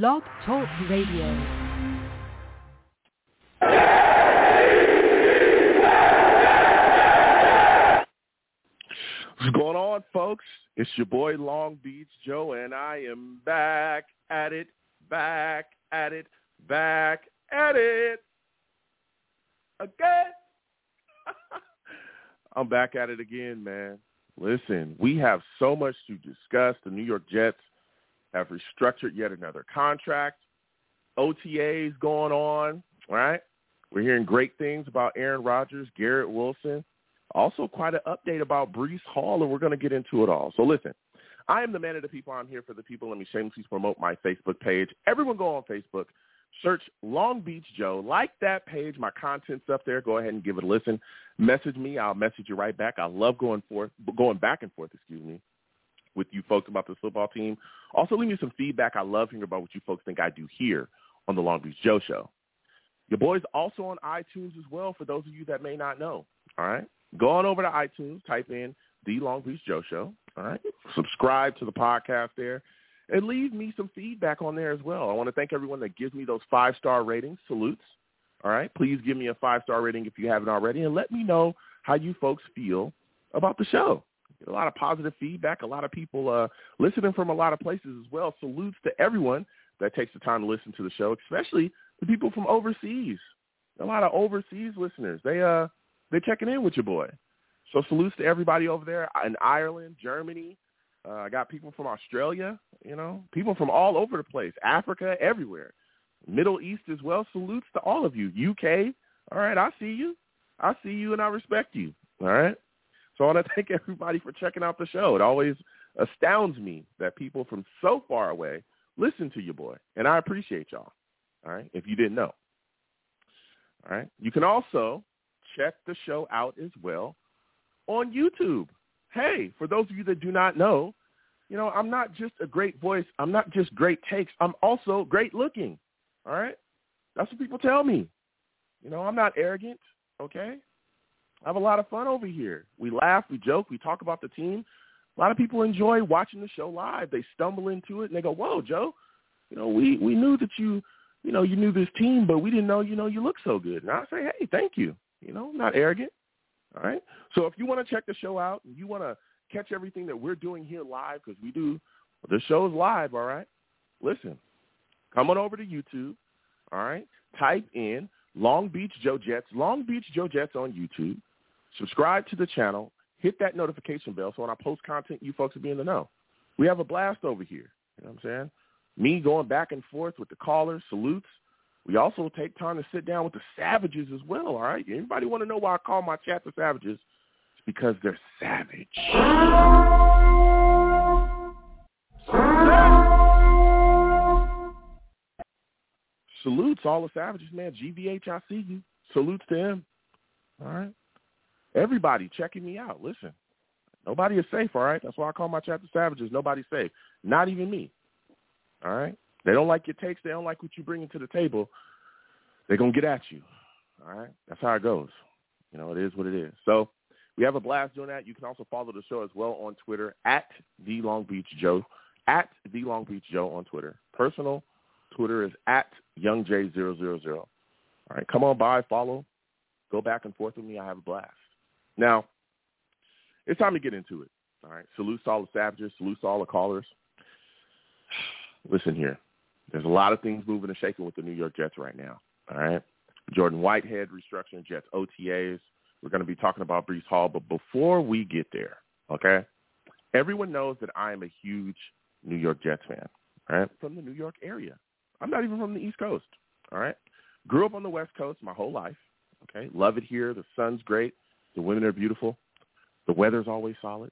Blog Talk Radio. What's going on, folks? It's your boy Long Beach Joe, and I am back at it, back at it, back at it again. I'm back at it again, man. Listen, we have so much to discuss. The New York Jets have restructured yet another contract. OTAs going on, right? We're hearing great things about Aaron Rodgers, Garrett Wilson. Also quite an update about Breece Hall, and we're going to get into it all. So listen, I am the man of the people. I'm here for the people. Let me shamelessly promote my Facebook page. Everyone go on Facebook. Search Long Beach Joe. Like that page. My content's up there. Go ahead and give it a listen. Message me. I'll message you right back. I love going forth, going back and forth, excuse me, with you folks about this football team. Also, leave me some feedback. I love hearing about what you folks think I do here on the Long Beach Joe Show. Your boy's also on iTunes as well for those of you that may not know. All right? Go on over to iTunes, type in The Long Beach Joe Show. All right? Subscribe to the podcast there and leave me some feedback on there as well. I want to thank everyone that gives me those five-star ratings. Salutes. All right? Please give me a five-star rating if you haven't already and let me know how you folks feel about the show. A lot of positive feedback, a lot of people uh, listening from a lot of places as well. Salutes to everyone that takes the time to listen to the show, especially the people from overseas. A lot of overseas listeners. They uh they're checking in with your boy. So salutes to everybody over there in Ireland, Germany. Uh, I got people from Australia, you know, people from all over the place, Africa, everywhere, Middle East as well. Salutes to all of you. UK, all right, I see you. I see you and I respect you. All right. So I want to thank everybody for checking out the show. It always astounds me that people from so far away listen to your boy, and I appreciate y'all. All right, if you didn't know. All right, you can also check the show out as well on YouTube. Hey, for those of you that do not know, you know, I'm not just a great voice. I'm not just great takes. I'm also great looking. All right? That's what people tell me. You know, I'm not arrogant, okay? I have a lot of fun over here. We laugh, we joke, we talk about the team. A lot of people enjoy watching the show live. They stumble into it and they go, "Whoa, Joe, you know, we we knew that you, you know, you knew this team, but we didn't know, you know, you look so good." And I say, "Hey, thank you." You know, not arrogant. All right. So if you want to check the show out and you want to catch everything that we're doing here live, because we do, the show is live. All right. Listen, come on over to YouTube. All right. Type in Long Beach Joe Jets, Long Beach Joe Jets on YouTube. Subscribe to the channel. Hit that notification bell so when I post content, you folks will be in the know. We have a blast over here. You know what I'm saying? Me going back and forth with the callers, salutes. We also take time to sit down with the savages as well, all right? Anybody want to know why I call my chat the savages? It's because they're savage. Salutes all the savages, man. GVH, I see you. Salutes to him. All right. Everybody checking me out. Listen, nobody is safe, all right? That's why I call my chapter savages. Nobody's safe. Not even me. All right? They don't like your takes. They don't like what you bring to the table. They're going to get at you. All right? That's how it goes. You know, it is what it is. So we have a blast doing that. You can also follow the show as well on Twitter at The Long Beach Joe, at The Long Beach Joe on Twitter. Personal Twitter is at YoungJ000. All right, come on by, follow, go back and forth with me. I have a blast. Now, it's time to get into it. All right, salute to all the savages, salute to all the callers. Listen here. There's a lot of things moving and shaking with the New York Jets right now. All right. Jordan Whitehead restructuring Jets OTAs. We're going to be talking about Breece Hall. But before we get there, okay, everyone knows that I am a huge New York Jets fan, right? From the New York area. I'm not even from the East Coast, all right? Grew up on the West Coast my whole life, okay? Love it here. The sun's great. The women are beautiful. The weather's always solid,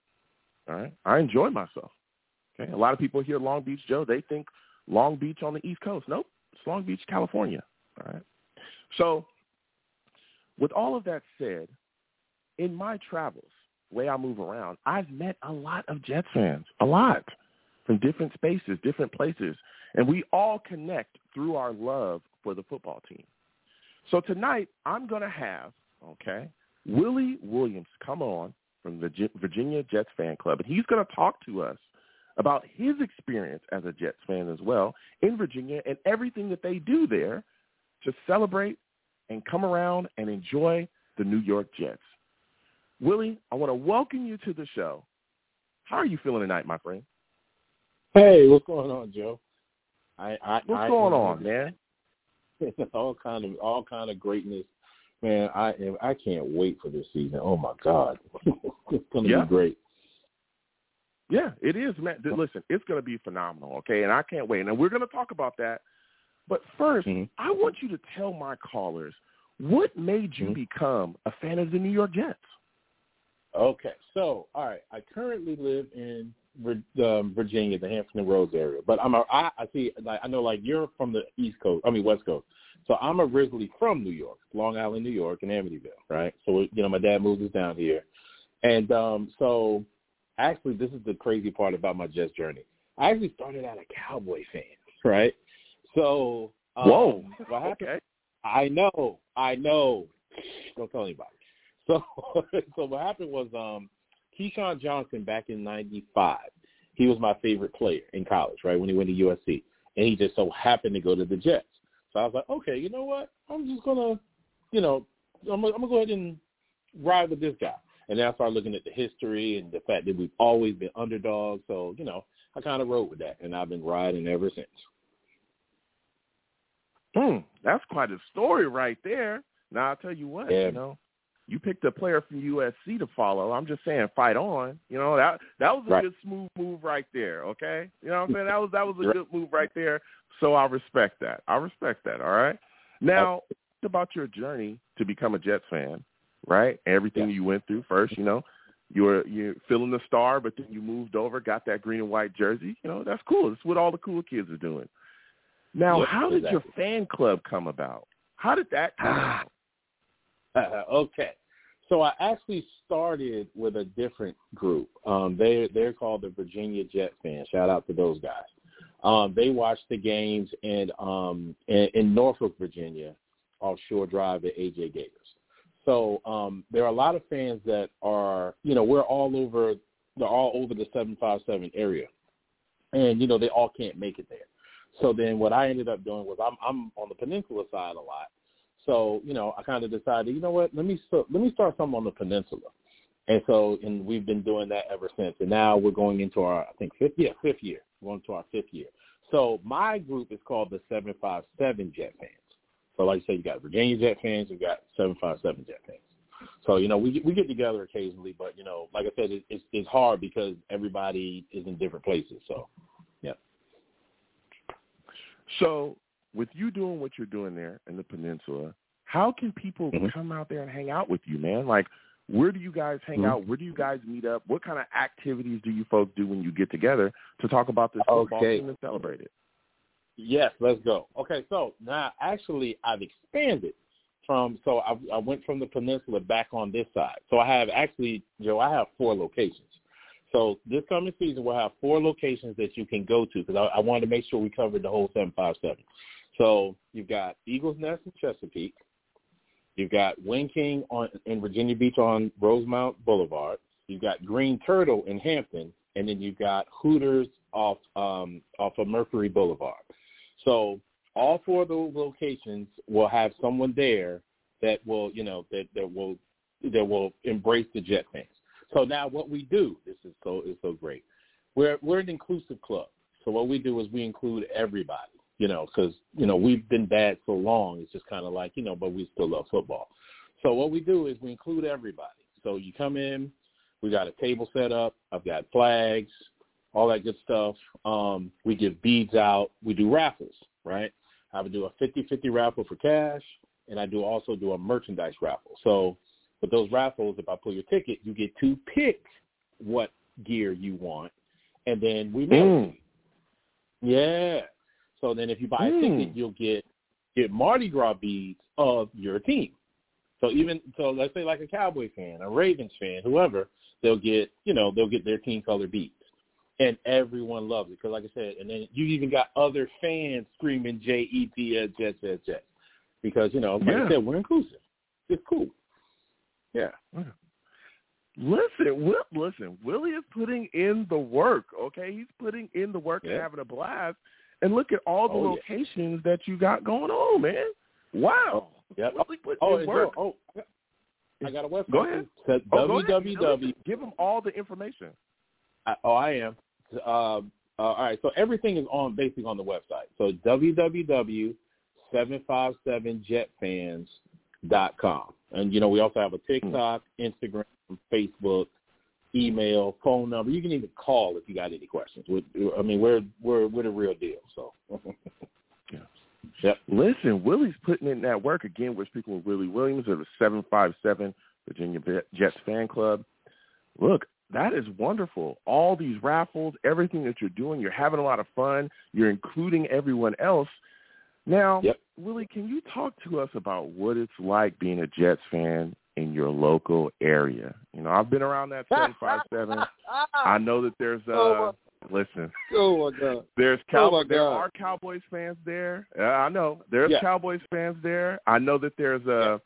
all right? I enjoy myself, okay? A lot of people here Long Beach, Joe, they think Long Beach on the East Coast. Nope, it's Long Beach, California, all right? So with all of that said, in my travels, way I move around, I've met a lot of Jets fans, a lot, from different spaces, different places. And we all connect through our love for the football team. So tonight, I'm going to have, okay, Willie Williams come on from the Virginia Jets fan club, and he's going to talk to us about his experience as a Jets fan as well in Virginia and everything that they do there to celebrate and come around and enjoy the New York Jets. Willie, I want to welcome you to the show. How are you feeling tonight, my friend? Hey, what's going on, Joe? I, I what's I, going on, man? all kind of all kind of greatness, man. I am. I can't wait for this season. Oh my God, it's gonna yeah. be great. Yeah, it is, man. Listen, it's going to be phenomenal, okay? And I can't wait. And we're going to talk about that. But 1st mm-hmm. I want you to tell my callers what made you mm-hmm. become a fan of the New York Jets. Okay, so all right, I currently live in um, Virginia, the Hampton Roads area, but I'm a, I, I see like I know like you're from the East Coast, I mean West Coast, so I'm originally from New York, Long Island, New York, and Amityville, right? So you know my dad moved us down here, and um so actually this is the crazy part about my Jets journey. I actually started out a Cowboy fan, right? So um, whoa, what happened? Okay. I know, I know. Don't tell anybody. So, so what happened was um, Keyshawn Johnson back in '95. He was my favorite player in college, right when he went to USC, and he just so happened to go to the Jets. So I was like, okay, you know what? I'm just gonna, you know, I'm, I'm gonna go ahead and ride with this guy. And then I started looking at the history and the fact that we've always been underdogs. So, you know, I kind of rode with that, and I've been riding ever since. Hmm, that's quite a story right there. Now I'll tell you what, yeah. you know, you picked a player from USC to follow. I'm just saying, fight on. You know that that was a right. good smooth move right there. Okay, you know what I'm saying? That was that was a good move right there. So I respect that. I respect that. All right. Now about your journey to become a Jets fan, right? Everything yeah. you went through first, you know, you were you're filling the star, but then you moved over, got that green and white jersey. You know, that's cool. It's what all the cool kids are doing. Now, yeah, how did exactly. your fan club come about? How did that come about? Okay. So I actually started with a different group. Um, they they're called the Virginia Jet fans. Shout out to those guys. Um, they watch the games in um, in, in Norfolk, Virginia, offshore drive at AJ Gators. So um, there are a lot of fans that are, you know, we're all over, they're all over the 757 area, and you know they all can't make it there. So then what I ended up doing was I'm I'm on the peninsula side a lot. So, you know, I kind of decided, you know what, let me let me start something on the peninsula. And so and we've been doing that ever since. And now we're going into our I think fifth yeah, fifth year. We're going to our fifth year. So my group is called the seven five seven Jet fans. So like I said, you got Virginia Jet fans, you got seven five seven Jet fans. So you know we we get together occasionally, but you know, like I said, it, it's it's hard because everybody is in different places. So yeah. So with you doing what you're doing there in the peninsula, how can people mm-hmm. come out there and hang out with you, man? Like, where do you guys hang mm-hmm. out? Where do you guys meet up? What kind of activities do you folks do when you get together to talk about this football okay. team and celebrate it? Yes, let's go. Okay, so now actually I've expanded from so I, I went from the peninsula back on this side. So I have actually, Joe, I have four locations. So this coming season, we'll have four locations that you can go to because I, I wanted to make sure we covered the whole 757. So you've got Eagles Nest in Chesapeake. You've got Wing King on, in Virginia Beach on Rosemount Boulevard. You've got Green Turtle in Hampton. And then you've got Hooters off um, off of Mercury Boulevard. So all four of those locations will have someone there that will, you know, that, that will that will embrace the Jet fans. So now what we do, this is so is so great. We're we're an inclusive club. So what we do is we include everybody, you know, because you know we've been bad so long. It's just kind of like you know, but we still love football. So what we do is we include everybody. So you come in, we got a table set up. I've got flags, all that good stuff. Um, we give beads out. We do raffles, right? I would do a 50-50 raffle for cash, and I do also do a merchandise raffle. So with those raffles, if I pull your ticket, you get to pick what gear you want, and then we mail mm. it. Yeah. So then if you buy a mm. ticket, you'll get get Mardi Gras beads of your team. So even so, let's say like a Cowboy fan, a Ravens fan, whoever, they'll get you know they'll get their team color beads, and everyone loves it because like I said, and then you even got other fans screaming J E T S Jets Jets Jets because you know like yeah. I said we're inclusive. It's cool. Yeah. Listen, Will, listen. Willie is putting in the work. Okay, he's putting in the work Yeah. and having a blast. And look at all the Oh, yeah. locations that you got going on, man. Wow. Yep. Willie putting Oh, in work. Joe, oh, I got a website. Go ahead. Oh, go ahead. Give them all the information. I, oh, I am. Um, uh, all right, so everything is on basically on the website. So www.757jetfans.com. And, you know, we also have a TikTok, Instagram, Facebook, email, phone number. You can even call if you got any questions. we I mean, we're, we're, we're the real deal. So, yeah. Listen, Willie's putting in that work again. We're speaking with Willie Williams of the 757 Virginia Jets fan club. Look, that is wonderful. All these raffles, everything that you're doing, you're having a lot of fun. You're including everyone else. Now, Yep. Willie, can you talk to us about what it's like being a Jets fan in your local area? You know, I've been around that 757. I know that there's uh Oh, listen, oh, my God. there's Oh, Cow- my there God. are Cowboys fans there. Uh, I know there's Yeah. Cowboys fans there. I know that there's uh,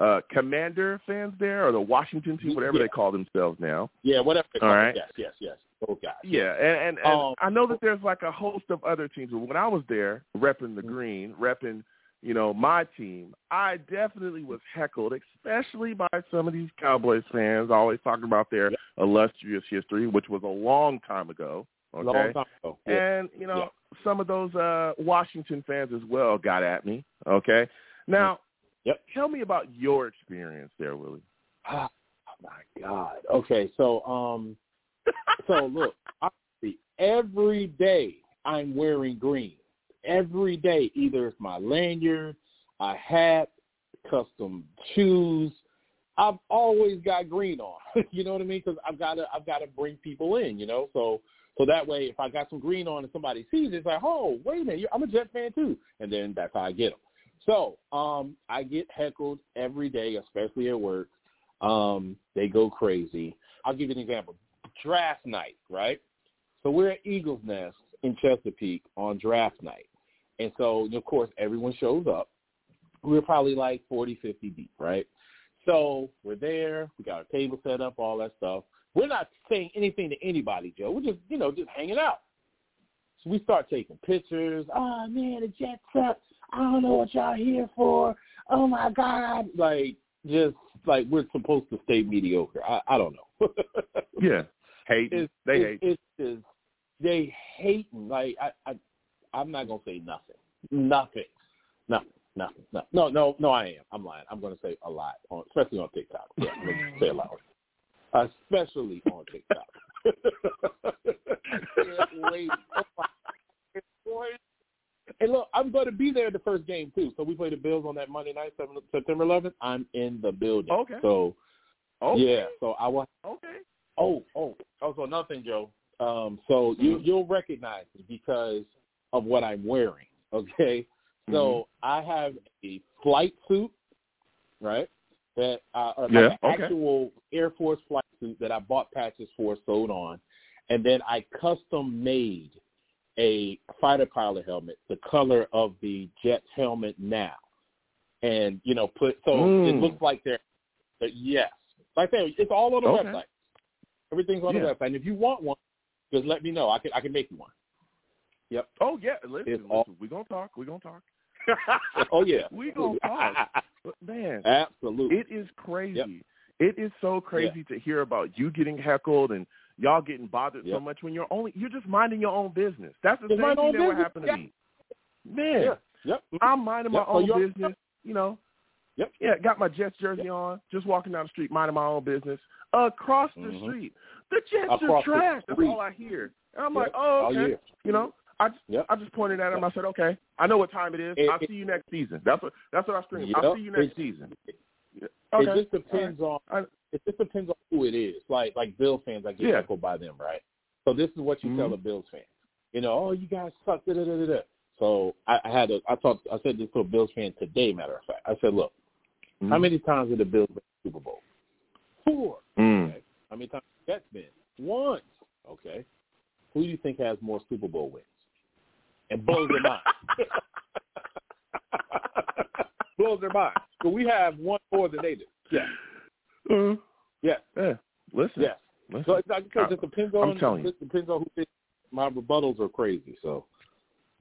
uh, Commander fans there, or the Washington team, whatever Yeah. they call themselves now. Yeah, whatever. they call it. right. Yes, yes, yes. Those guys. Yeah, and, and, and Um, I know that there's like a host of other teams. But when I was there, repping Mm-hmm. the green, repping, you know, my team, I definitely was heckled, especially by some of these Cowboys fans, always talking about their illustrious history, which was a long time ago. Okay. Long time ago. Yeah. And, you know, some of those uh Washington fans as well got at me. Okay. Now Yep. tell me about your experience there, Willie. Oh my God. Okay, so um, so look, every day I'm wearing green. Every day, either it's my lanyard, a hat, custom shoes. I've always got green on. you know what I mean? Because I've got to, I've got to bring people in. You know, so so that way, if I got some green on and somebody sees it, it's like, oh, wait a minute, I'm a Jet fan too, and then that's how I get them. So um, I get heckled every day, especially at work. Um, they go crazy. I'll give you an example. Draft night, right? So we're at Eagles Nest in Chesapeake on draft night. And so, of course, everyone shows up. We're probably like 40, 50 deep, right? So we're there. We got our table set up, all that stuff. We're not saying anything to anybody, Joe. We're just, you know, just hanging out. So we start taking pictures. Oh, man, the Jets suck. I don't know what y'all here for. Oh, my God. Like, just like we're supposed to stay mediocre. I, I don't know. Yeah. Hate. it's, they it's, hate. It's, it's, they hate like I, I I'm not gonna say nothing. Nothing. Nothing. Nothing. No, no, no, no. I am. I'm lying. I'm gonna say a lot, on, especially on TikTok. Yeah, say a lot. Especially on TikTok. Can't wait. Oh my. And look, I'm going to be there the first game too. So we play the Bills on that Monday night, September 11th. I'm in the building. Okay. So Okay. yeah. So I will Okay. Oh, oh, oh also another thing, Joe. Um, so you you'll recognize me because of what I'm wearing. Okay, so I have a flight suit, right? That uh, like Yeah, an okay. actual Air Force flight suit that I bought patches for, sewed on, and then I custom made a fighter pilot helmet, the color of the Jets helmet now, and you know put so it Mm. looks like they're, yes, like that. It's all on the Okay. website. Everything's on Yeah. the website. And if you want one, just let me know. I can I can make you one. Yep. Oh yeah. Listen, It's listen all- we gonna talk. We gonna talk. Oh yeah. we gonna talk. But, Man, Absolutely. it is crazy. Yep. It is so crazy to hear about you getting heckled and y'all getting bothered so much when you're only you're just minding your own business. That's the Just same thing that would happen to Yeah. me. Man, yeah. Yep. I'm minding my own business. You know. Yep. Yeah, got my Jets jersey on, just walking down the street, minding my own business. Across the Mhm. street, the Jets Across are trash. That's all I hear. And I'm Yep. like, oh, Oh, okay. You know, I just, Yep. I just pointed at him. I said, okay, I know what time it is. It- I'll it- see you next season. That's what that's what I screamed. I'll see you next It- season. Yeah. It just depends on it just depends on who it is. Like like Bill fans, I get Yeah. by them, right? So this is what you tell Mhm. a Bills fan. You know, oh you guys suck. Da, da, da, da. So I, I had a I talked I said this to a Bills fan today. Matter of fact, I said, look, Mhm. how many times did the Bills win the Super Bowl? Four. Mm. Okay. How many times has that been? Once. Okay. Who do you think has more Super Bowl wins? And blows their mind. blows their mind. So we have one more than they do. Yeah. Mhm. Yeah. Yeah. listen yeah because it depends on. I'm telling you. It depends on who. Thinks my rebuttals are crazy. So.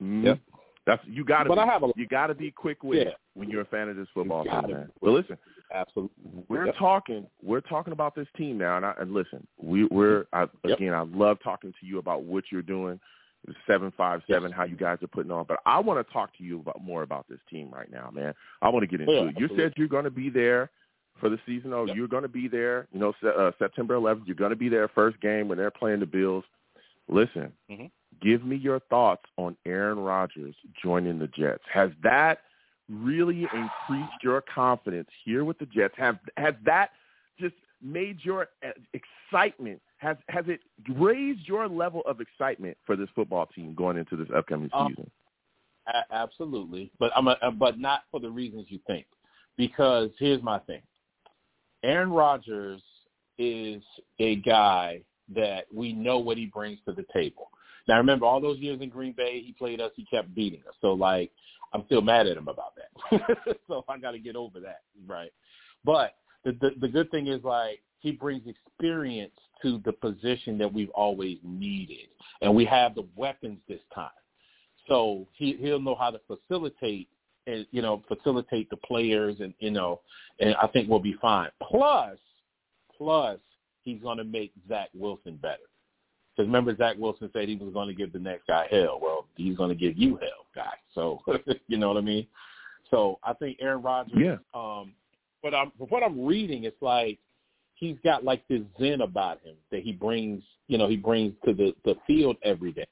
Mm-hmm. Yep. That's you got to. But be, I have a- you got to be quick witted Yeah. when you're a fan of this football team, man. Well, listen, Absolutely. we're Yep. talking. We're talking about this team now, and, I, and listen, we, we're I, Yep. again. I love talking to you about what you're doing. Seven five seven, how you guys are putting on. But I want to talk to you about more about this team right now, man. I want to get into Yeah, it. You absolutely. said you're going to be there for the season. Oh, Yep. you're going to be there. You know, uh, September 11th. You're going to be there first game when they're playing the Bills. Listen, Mhm. Give me your thoughts on Aaron Rodgers joining the Jets. Has that really increased your confidence here with the Jets? Have has that just made your uh, excitement has has it raised your level of excitement for this football team going into this upcoming Um, season? A- absolutely, but I'm a, but not for the reasons you think. Because here's my thing: Aaron Rodgers is a guy that we know what he brings to the table. Now, remember all those years in Green Bay, he played us, he kept beating us. So, like, I'm still mad at him about that. so I got to get over that, right? But the, the the good thing is like he brings experience to the position that we've always needed, and we have the weapons this time. So he he'll know how to facilitate and you know facilitate the players, and you know, and I think we'll be fine. Plus, plus he's going to make Zach Wilson better. Because remember, Zach Wilson said he was going to give the next guy hell. Well, he's going to give you hell, guy. So you know what I mean. So I think Aaron Rodgers. Yeah. Um, but I'm from what I'm reading, it's like he's got like this zen about him that he brings. You know, he brings to the the field every day,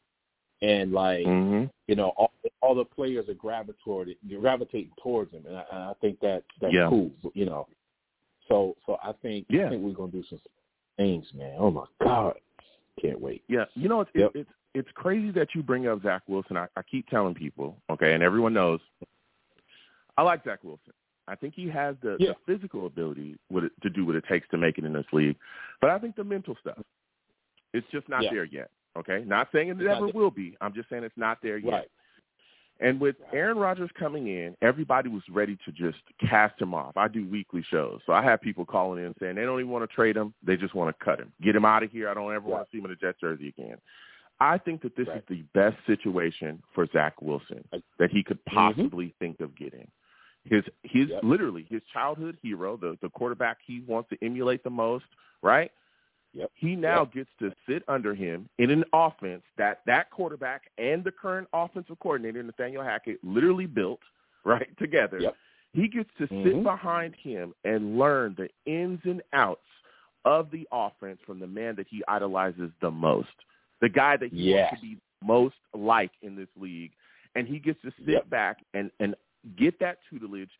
and like Mm-hmm. you know, all all the players are gravitating gravitating towards him, and I, and I think that that's Yeah. cool. You know, so so I think Yeah. I think we're gonna do some things, man. Oh my god, can't wait. Yeah, you know it's Yep. it's it's crazy that you bring up Zach Wilson. I, I keep telling people, okay, and everyone knows. I like Zach Wilson. I think he has the, Yeah. the physical ability what it, to do what it takes to make it in this league, but I think the mental stuff, it's just not Yeah. there yet. Okay, not saying it It's never will be. I'm just saying it's not there yet. Right. And with Aaron Rodgers coming in, everybody was ready to just cast him off. I do weekly shows, so I have people calling in saying they don't even want to trade him; they just want to cut him, get him out of here. I don't ever want to see him in a Jets jersey again. I think that this Right. is the best situation for Zach Wilson that he could mm-hmm. possibly think of getting. His his Yep. literally his childhood hero, the the quarterback he wants to emulate the most, right? Yep. He now Yep. gets to sit under him in an offense that that quarterback and the current offensive coordinator Nathaniel Hackett literally built right together. Yep. He gets to sit Mhm. behind him and learn the ins and outs of the offense from the man that he idolizes the most, the guy that he Yes. wants to be most like in this league, and he gets to sit Yep. back and and get that tutelage,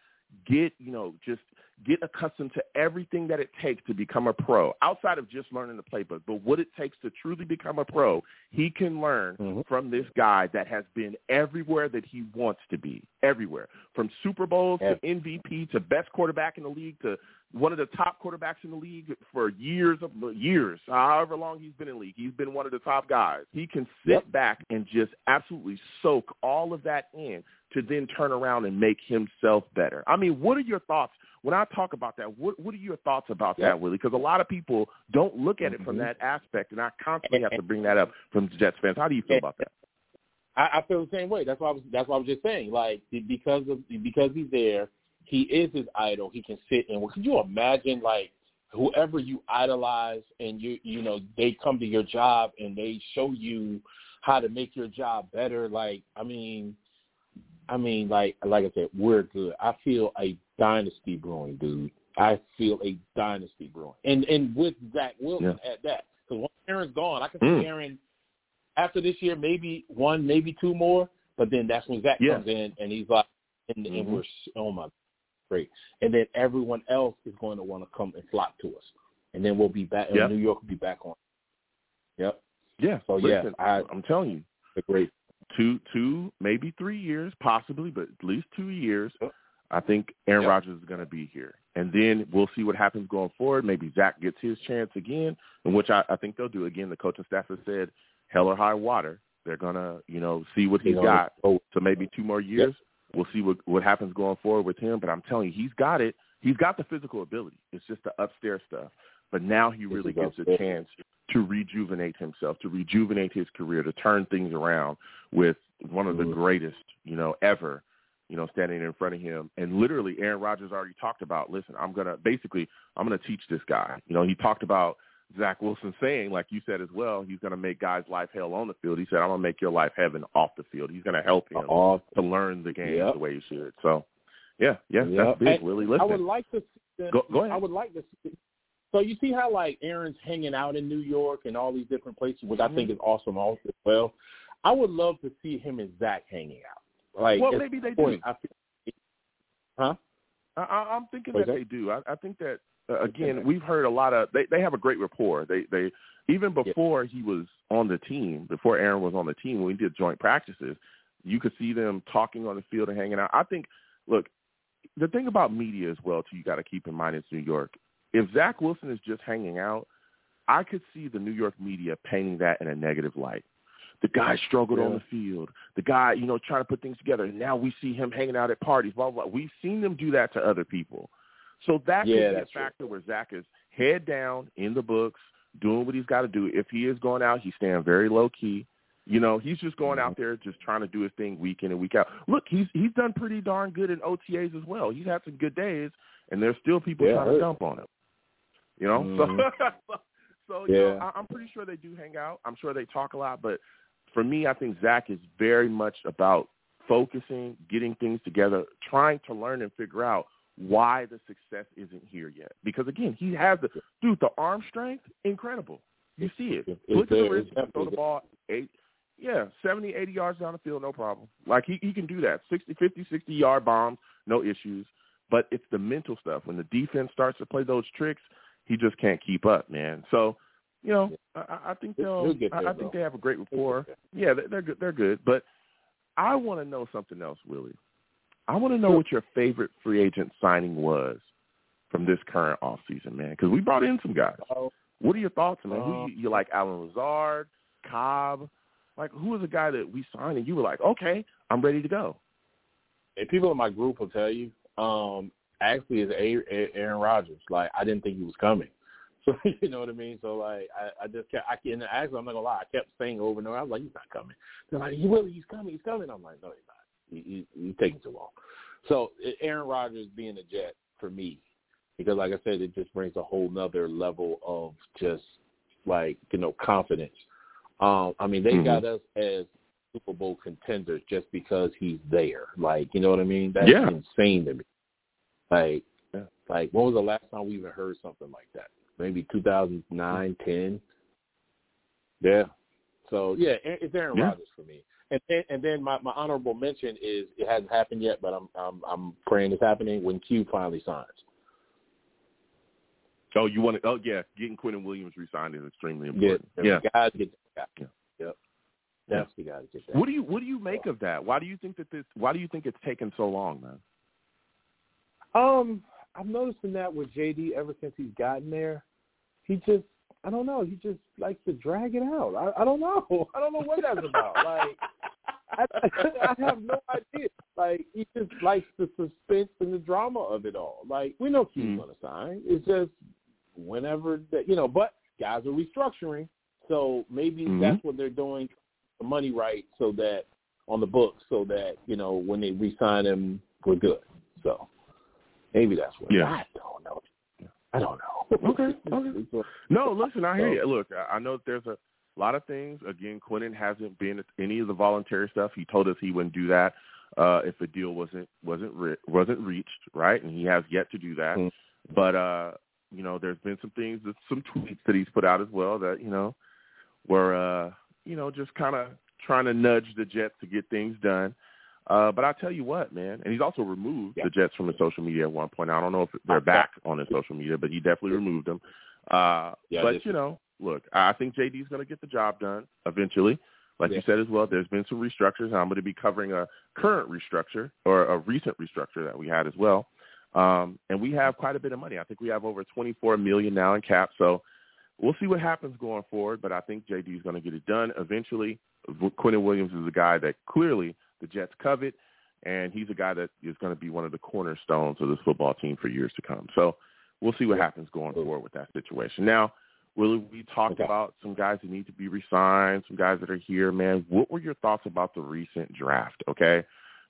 get you know just get accustomed to everything that it takes to become a pro outside of just learning the playbook but what it takes to truly become a pro he can learn Mhm. from this guy that has been everywhere that he wants to be everywhere from super bowls to mvp to best quarterback in the league to one of the top quarterbacks in the league for years of years however long he's been in the league he's been one of the top guys he can sit Yep. back and just absolutely soak all of that in to then turn around and make himself better. I mean, what are your thoughts when I talk about that? What what are your thoughts about Yeah. that, Willie? Because a lot of people don't look at it from Mhm. that aspect, and I constantly have to bring that up from Jets fans. How do you feel about that? I, I feel the same way. That's why I was. That's why I was just saying. Like be- because of because he's there, he is his idol. He can sit and. Could you imagine like whoever you idolize and you you know they come to your job and they show you how to make your job better. Like I mean, I mean like like I said, we're good. I feel a dynasty brewing, dude. I feel a dynasty brewing, and and with Zach Wilson at that. Because once Aaron's gone, I can see Mm. Aaron after this year, maybe one, maybe two more. But then that's when Zach Yeah. comes in and he's like, and, and Mhm. we're oh my, great. And then everyone else is going to want to come and flock to us, and then we'll be back. and New York will be back on. Yep, Yeah. So, yeah, I- I'm telling you, the great. Two, two, maybe three years, possibly, but at least two years. I think Aaron Yep. Rodgers is going to be here, and then we'll see what happens going forward. Maybe Zach gets his chance again, in which I, I think they'll do. Again, the coaching staff has said, hell or high water, they're gonna, you know, see what he's got. Oh, So maybe two more years. We'll see what what happens going forward with him. But I'm telling you, he's got it. He's got the physical ability. It's just the upstairs stuff. But now he really gets a chance to rejuvenate himself, to rejuvenate his career, to turn things around with one of the mm-hmm. greatest, you know, ever, you know, standing in front of him. And literally, Aaron Rodgers already talked about, listen, I'm gonna basically, I'm gonna teach this guy. You know, he talked about Zach Wilson saying, like you said as well, he's gonna make guys' life hell on the field. He said, I'm gonna make your life heaven off the field. He's gonna help him Off. to learn the game Yep. the way he should. So, yeah, yeah, Yep. that's big, And Willie. I would like to. Go- go ahead. I would like to. So you see how like Aaron's hanging out in New York and all these different places, which I Mm-hmm. think is awesome also as well. I would love to see him and Zach hanging out. Like, well, maybe they this do. point, I feel, huh? I, I- I'm thinking that that? they do. I, I think that uh, again, we've heard a lot of they they have a great rapport. They they even before he was on the team, before Aaron was on the team, when we did joint practices, you could see them talking on the field and hanging out. I think, look, the thing about media as well, too, you got to keep in mind it's New York. If Zach Wilson is just hanging out, I could see the New York media painting that in a negative light. The guy struggled on the field. The guy, you know, trying to put things together. And now we see him hanging out at parties. Blah blah. blah. We've seen them do that to other people. So that Yeah, could be a that's true. factor where Zach is head down in the books, doing what he's got to do. If he is going out, he's staying very low key. You know, he's just going Mm-hmm. out there just trying to do his thing week in and week out. Look, he's he's done pretty darn good in OTAs as well. He's had some good days, and there's still people Yeah, trying to dump on him. You know, Mhm. so so you know, Yeah. I, I'm pretty sure they do hang out. I'm sure they talk a lot, but for me, I think Zach is very much about focusing, getting things together, trying to learn and figure out why the success isn't here yet. Because again, he has the dude, the arm strength, incredible. You see it. It's Look at the wrist, It's he can throw the ball eight, yeah, 70, 80 yards down the field, no problem. Like he, he can do that. 60, 50, 60 yard bombs, no issues. But it's the mental stuff. When the defense starts to play those tricks, he just can't keep up, man. So, you know, I, I think they'll. he'll I, I think they have a great rapport. Yeah, they're, they're good. They're good. But I want to know something else, Willie. I want to know what your favorite free agent signing was from this current off season, man. Because we brought in some guys. Oh, What are your thoughts, man? Who you, you like? Allen Lazard, Cobb. Like, who was the guy that we signed and you were like, okay, I'm ready to go? and people in my group will tell you, um, actually is Aaron Rodgers. Like I didn't think he was coming. So you know what I mean. So like I, I just kept. I and actually I'm not gonna lie. I kept saying over and over. I was like, he's not coming. They're like, he will. He's coming. He's coming. I'm like, no, he's not. He, he, he's taking too long. So Aaron Rodgers being a Jet for me, because like I said, it just brings a whole nother level of just like you know confidence. Um, I mean, they Mhm. got us as Super Bowl contenders just because he's there. Like, you know what I mean? That's Yeah. insane to me. Like, Yeah. like when was the last time we even heard something like that? Maybe 2009, mm-hmm. 10. Yeah. So yeah, it's Aaron Yeah. Rodgers for me. And then, and then my, my honorable mention is it hasn't happened yet, but I'm I'm I'm praying it's happening when Q finally signs. Oh, you want to? Oh, yeah. Getting Quinnen Williams re-signed is extremely Yeah, important. Yeah. got to get that guy. Yeah. Yep. That's the guy to get that. What do you What do you make of that? Why do you think that this? Why do you think it's taken so long, man? Um, I'm noticing that with JD ever since he's gotten there. He just, I don't know, he just likes to drag it out. I, I don't know. I don't know what that's about. Like, I, I have no idea. Like, he just likes the suspense and the drama of it all. Like, we know he's Mhm. going to sign. It's just whenever that, you know. But guys are restructuring, so maybe Mhm. that's what they're doing, the money right, so that on the books, so that you know when they re-sign him, we're good. So. Maybe that's what. Yeah. I don't know. I don't know. Okay, okay. No, listen, I hear you. Look, I know that there's a lot of things. Again, Quinnen hasn't been at any of the voluntary stuff. He told us he wouldn't do that uh, if a deal wasn't wasn't re- wasn't reached, right? And he has yet to do that. Mm. But uh, you know, there's been some things, some tweets that he's put out as well that you know were uh, you know just kind of trying to nudge the Jets to get things done. Uh, but I'll tell you what, man, and he's also removed Yeah. the Jets from his social media at one point. I don't know if they're back on his social media, but he definitely removed them. Uh, Yeah, but you know, look, I think JD's going to get the job done eventually. Like you said as well, there's been some restructures. and I'm going to be covering a current restructure or a recent restructure that we had as well. Um, and we have quite a bit of money. I think we have over 24 million now in cap. So we'll see what happens going forward. But I think JD is going to get it done eventually. Quinnen Williams is a guy that clearly the Jets covet, and he's a guy that is going to be one of the cornerstones of this football team for years to come. So we'll see what happens going forward with that situation. Now, Willie, we talked Okay. about some guys that need to be re-signed, some guys that are here, man. What were your thoughts about the recent draft, okay?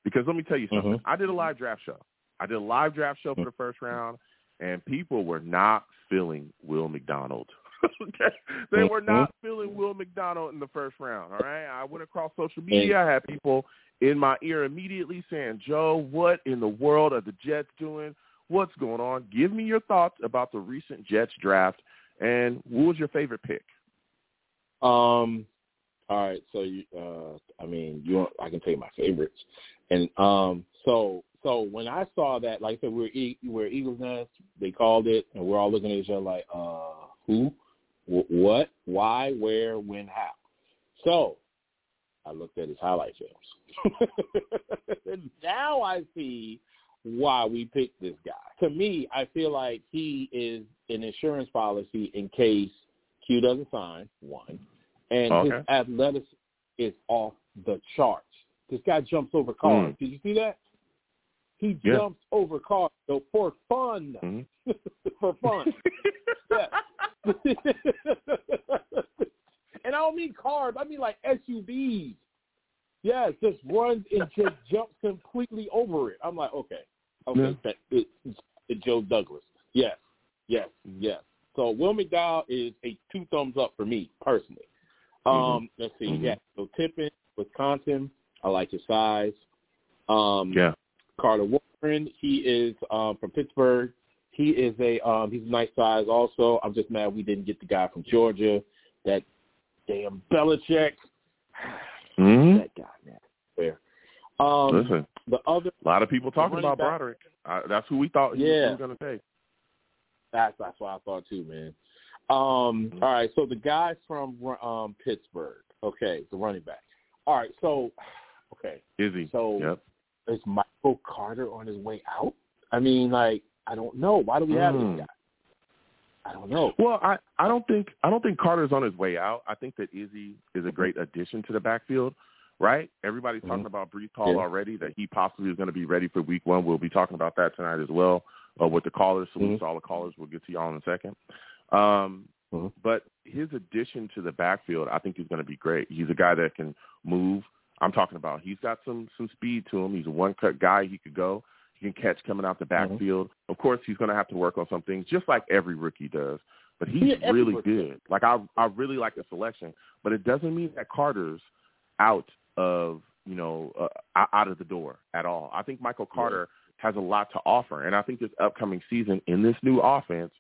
Because let me tell you something. Mhm. I did a live draft show. I did a live draft show for the first round, and people were not feeling Will McDonald. okay? They were not feeling Will McDonald in the first round, all right? I went across social media. I had people in my ear immediately saying, Joe, what in the world are the Jets doing? What's going on? Give me your thoughts about the recent Jets draft, and what was your favorite pick? Um, all right. So you, uh, I mean, you, want, I can tell you my favorites, and um, so so when I saw that, like I said, we're e- we're Eagles Nest. They called it, and we're all looking at each other like, uh, who, Wh- what, why, where, when, how. So I looked at his highlight films. now I see why we picked this guy. To me, I feel like he is an insurance policy in case Q doesn't sign, one, and Okay. his athleticism is off the charts. This guy jumps over cars. Mm. Did you see that? He Yeah. jumps over cars so for fun. Mhm. for fun. And I don't mean cars. I mean like SUVs. Yeah, just runs and just jumps completely over it. I'm like, okay, okay, Yeah. that, it, it's Joe Douglas. Yes, yes, yes. So Will McDowell is a two thumbs up for me personally. Um, let's see, Mhm. yeah. So Tippmann, Wisconsin, I like his size. Um, yeah. Carter Warren, he is um, from Pittsburgh. He is a um, he's a nice size also. I'm just mad we didn't get the guy from Georgia. That damn Belichick. Mhm. That guy, man. Where? Um, Listen, the other a lot of people talking about back- Broderick. Uh, that's who we thought he Yeah. was going to take. that's that's what I thought too, man. Um, Mhm. all right, so the guys from um, Pittsburgh. Okay, the running back. All right, so okay, Izzy. so Yep. is Michael Carter on his way out? I mean, like, I don't know. Why do we have Mm. this guy? I don't know. Well, I, I don't think I don't think Carter's on his way out. I think that Izzy is a great addition to the backfield, right? Everybody's talking Mhm. about Breece Hall Yeah. already that he possibly is going to be ready for Week One. We'll be talking about that tonight as well uh, with the callers. Mhm. to all the callers. We'll get to y'all in a second. Um, Mhm. But his addition to the backfield, I think, is going to be great. He's a guy that can move. I'm talking about he's got some some speed to him. He's a one cut guy. He could go. He can catch coming out the Mm-hmm. backfield. Of course, he's going to have to work on some things, just like every rookie does. But he's Yeah, really good. Like I, I really like the selection. But it doesn't mean that Carter's out of you know uh, out of the door at all. I think Michael Carter has a lot to offer, and I think this upcoming season in this new offense,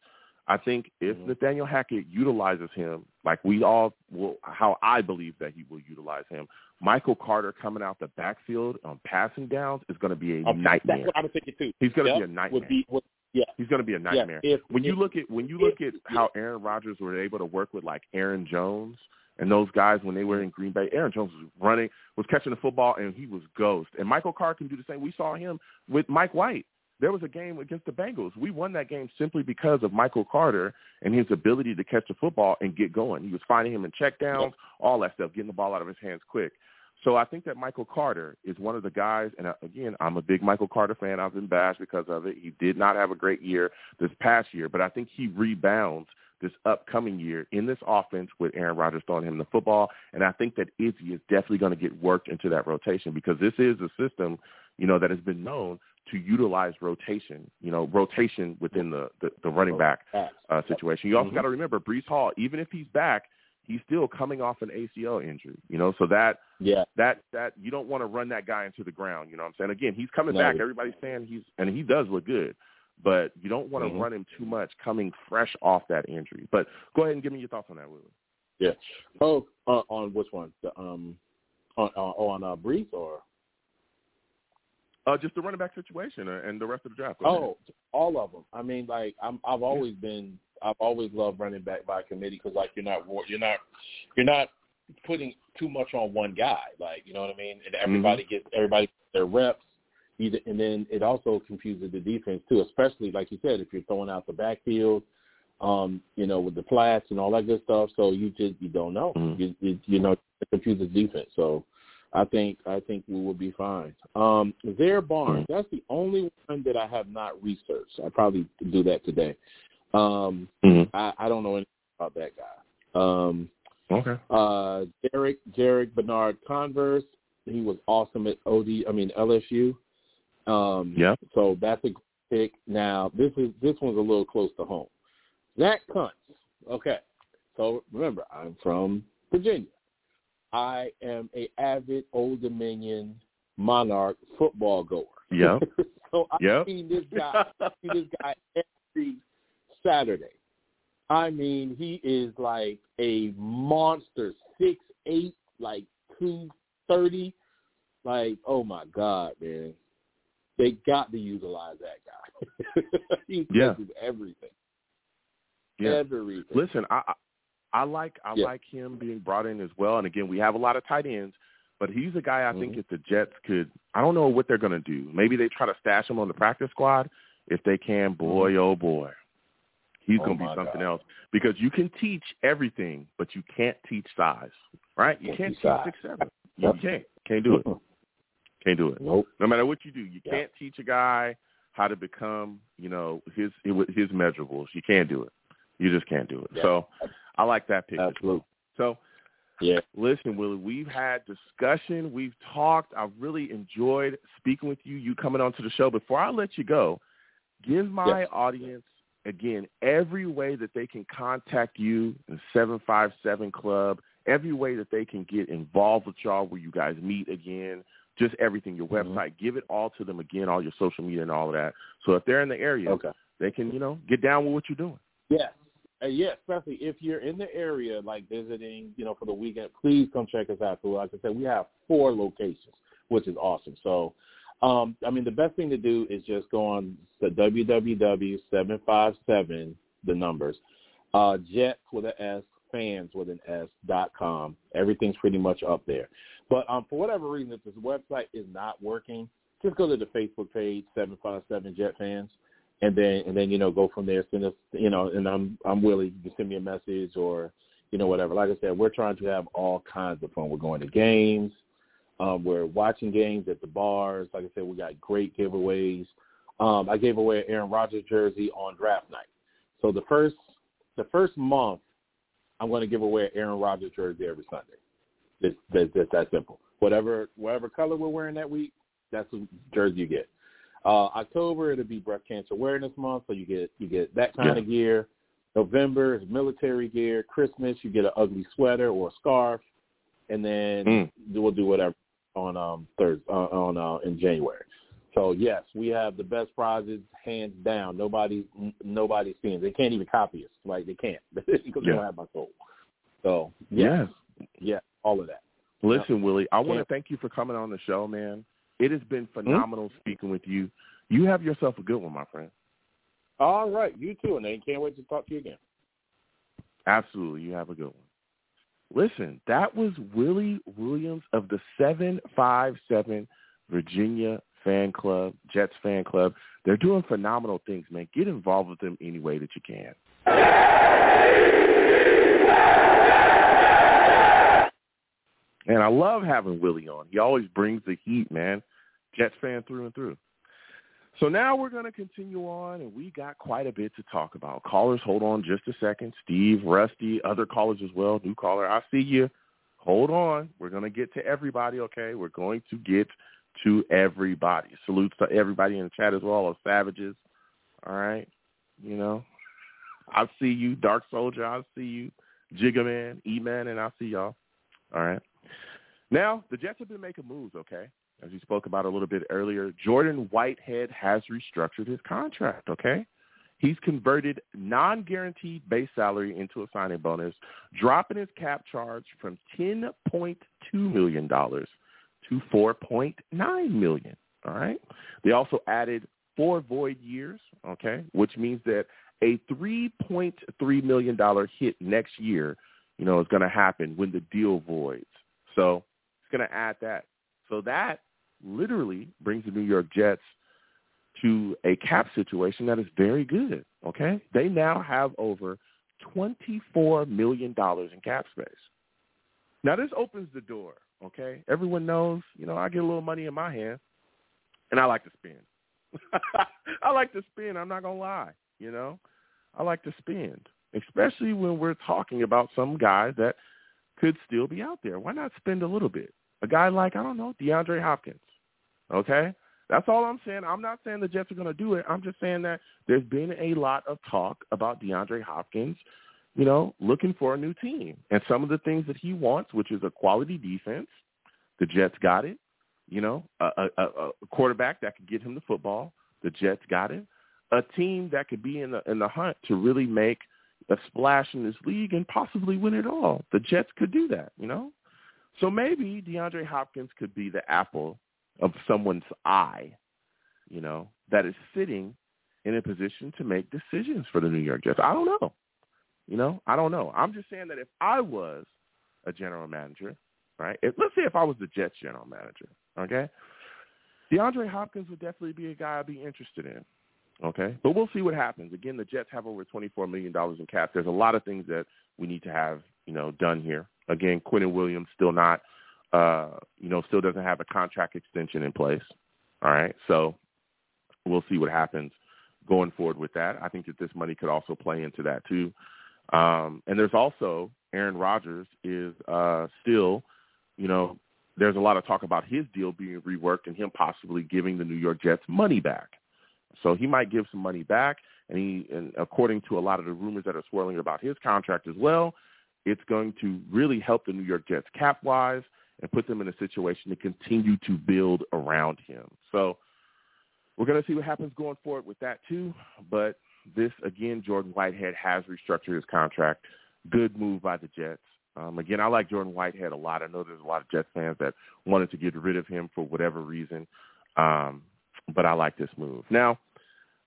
I think if Mhm. Nathaniel Hackett utilizes him like we all will, how I believe that he will utilize him, Michael Carter coming out the backfield on passing downs is going to be a Okay, nightmare. That's what I was thinking too. He's going to Yep, be a nightmare. Would be, would, yeah, He's going to be a nightmare. Yeah, if, when you if- look at when you look if- at how Aaron Rodgers were able to work with like Aaron Jones and those guys when they were in Green Bay, Aaron Jones was running, was catching the football, and he was ghost. And Michael Carter can do the same. We saw him with Mike White. There was a game against the Bengals. We won that game simply because of Michael Carter and his ability to catch the football and get going. He was finding him in check downs, all that stuff, getting the ball out of his hands quick. So I think that Michael Carter is one of the guys, and uh, again, I'm a big Michael Carter fan. I've been bashed because of it. He did not have a great year this past year, but I think he rebounds this upcoming year in this offense with Aaron Rodgers throwing him the football, and I think that Izzy is definitely going to get worked into that rotation because this is a system, you know, that has been known to utilize rotation, you know, rotation within the the, the running back uh, situation. You also Mhm. got to remember Breece Hall, even if he's back, he's still coming off an ACL injury, you know, so that Yeah, that that you don't want to run that guy into the ground. You know what I'm saying? Again, he's coming No. back. Everybody's saying he's and he does look good, but you don't want to Mhm. run him too much coming fresh off that injury. But go ahead and give me your thoughts on that, Willie. yeah. Oh, uh, on which one? The um, on uh, on uh, Breece or Uh, just the running back situation and the rest of the draft. Go ahead. oh, all of them. I mean, like I'm, I've always been, I've always loved running back by committee because like you're not, you're not, you're not putting too much on one guy. Like you know what I mean? And everybody gets everybody gets their reps. Either, and then it also confuses the defense too, especially like you said, if you're throwing out the backfield, um, you know, with the flats and all that good stuff. So you just you don't know. Mhm. You, you you know it confuses defense. So I think I think we will be fine. Um, Zaire Barnes, that's the only one that I have not researched. I probably do that today. Um, Mhm. I, I don't know anything about that guy. Um, Okay. uh, Derek Derek Bernard Converse, he was awesome at OD. I mean LSU. Um, Yep. So that's a pick. Now this is this one's a little close to home. Zach Kuntz. Okay. So remember, I'm from Virginia. I am a avid Old Dominion Monarch football goer. Yep. so I Yep. seen this guy. See this guy every Saturday. I mean, he is like a monster, six eight, like two thirty. Like, oh my god, man! They got to utilize that guy. he Yeah. everything. Yeah. Everything. Listen, I I like I Yeah. like him being brought in as well. And again, we have a lot of tight ends, but he's a guy I think Mhm. if the Jets could, I don't know what they're going to do. Maybe they try to stash him on the practice squad. If they can, boy oh boy, he's Oh, going to be something God. else because you can teach everything, but you can't teach size, right? You Can't can't teach size. six seven. You Yep. can't can't do it. Can't do it. Nope. No matter what you do, you Yeah. can't teach a guy how to become, you know, his his measurables. You can't do it. You just can't do it. Yeah. So I like that pick. Absolutely. So Yeah. listen, Willie, we've had discussion. We've talked. I've really enjoyed speaking with you. You coming onto the show. Before I let you go, give my Yes. audience again every way that they can contact you in seven five seven club. Every way that they can get involved with y'all, where you guys meet again. Just everything, your Mhm. website. Give it all to them again, all your social media and all of that. So if they're in the area, Okay. they can, you know, get down with what you're doing. Yes. Uh, yeah, especially if you're in the area, like visiting, you know, for the weekend, please come check us out. So, like I said, we have four locations, which is awesome. So, um, I mean, the best thing to do is just go on the www757 the numbers, uh, Jets with an S, fans with an S dot com. Everything's pretty much up there. But um, for whatever reason, if this website is not working, just go to the Facebook page, 757 Jet Fans and then and then you know go from there. Send us you know, and I'm I'm willing. You can send me a message or you know whatever. Like I said, we're trying to have all kinds of fun. We're going to games. Um, we're watching games at the bars. Like I said, we got great giveaways. Um, I gave away an Aaron Rodgers jersey on draft night. So the first the first month, I'm going to give away an Aaron Rodgers jersey every Sunday. It's, it's, it's that simple. Whatever whatever color we're wearing that week, that's the jersey you get. Uh, October it'll be Breast Cancer Awareness Month, so you get you get that kind Yeah. of gear. November is military gear. Christmas you get an ugly sweater or a scarf, and then Mm. we'll do whatever on um Thursday uh, on uh, in January. So yes, we have the best prizes hands down. Nobody nobody's seeing. They can't even copy us. Like they can't because they don't have my soul. So Yes. yeah, yeah, all of that. Listen, Willie, I want to thank you for coming on the show, man. It has been hmm? phenomenal speaking with you. You have yourself a good one, my friend. All right, you too, and I can't wait to talk to you again. Absolutely. You have a good one. Listen, that was Willie Williams of the 757 Virginia Fan Club, Jets Fan Club. They're doing phenomenal things, man. Get involved with them any way that you can. And I love having Willie on. He always brings the heat, man. Jets fan through and through. So now we're going to continue on, and we got quite a bit to talk about. Callers, hold on just a second. Steve, Rusty, other callers as well. New caller, I see you. Hold on. We're going to get to everybody, okay? We're going to get to everybody. Salutes to everybody in the chat as well, of Savages. All right? You know, I see you. Dark Soldier, I see you. Jigga Man, E-Man, and I see y'all. All right? Now, the Jets have been making moves, okay? As we spoke about a little bit earlier, Jordan Whitehead has restructured his contract, okay? He's converted non-guaranteed base salary into a signing bonus, dropping his cap charge from $10.2 million to 4.9 million, all right? They also added four void years, okay, which means that a $3.3 million hit next year, you know, is going to happen when the deal voids. So it's going to add that. So that literally brings the New York Jets to a cap situation that is very good. Okay, they now have over twenty-four million dollars in cap space. Now this opens the door. Okay, everyone knows. You know, I get a little money in my hand, and I like to spend. I like to spend. I'm not gonna lie. You know, I like to spend, especially when we're talking about some guy that could still be out there. Why not spend a little bit? A guy like, I don't know, DeAndre Hopkins. Okay? That's all I'm saying. I'm not saying the Jets are going to do it. I'm just saying that there's been a lot of talk about DeAndre Hopkins, you know, looking for a new team. And some of the things that he wants, which is a quality defense, the Jets got it. You know, a, a, a quarterback that could get him the football, the Jets got it. A team that could be in the in the hunt to really make a splash in this league and possibly win it all. The Jets could do that, you know. So maybe DeAndre Hopkins could be the apple of someone's eye, you know, that is sitting in a position to make decisions for the New York Jets. I don't know. You know, I don't know. I'm just saying that if I was a general manager, right? If, let's say if I was the Jets general manager, okay? DeAndre Hopkins would definitely be a guy I'd be interested in. Okay, but we'll see what happens. Again, the Jets have over twenty-four million dollars in cap. There's a lot of things that we need to have, you know, done here. Again, Quinnen Williams still not uh, you know, still doesn't have a contract extension in place. All right. So we'll see what happens going forward with that. I think that this money could also play into that too. Um, and there's also Aaron Rodgers is uh, still, you know, there's a lot of talk about his deal being reworked and him possibly giving the New York Jets money back. So he might give some money back, and he, and according to a lot of the rumors that are swirling about his contract as well, it's going to really help the New York Jets cap wise and put them in a situation to continue to build around him. So we're going to see what happens going forward with that too. But this, again, Jordan Whitehead has restructured his contract. Good move by the Jets. Um, again, I like Jordan Whitehead a lot. I know there's a lot of Jets fans that wanted to get rid of him for whatever reason, um, but I like this move. Now,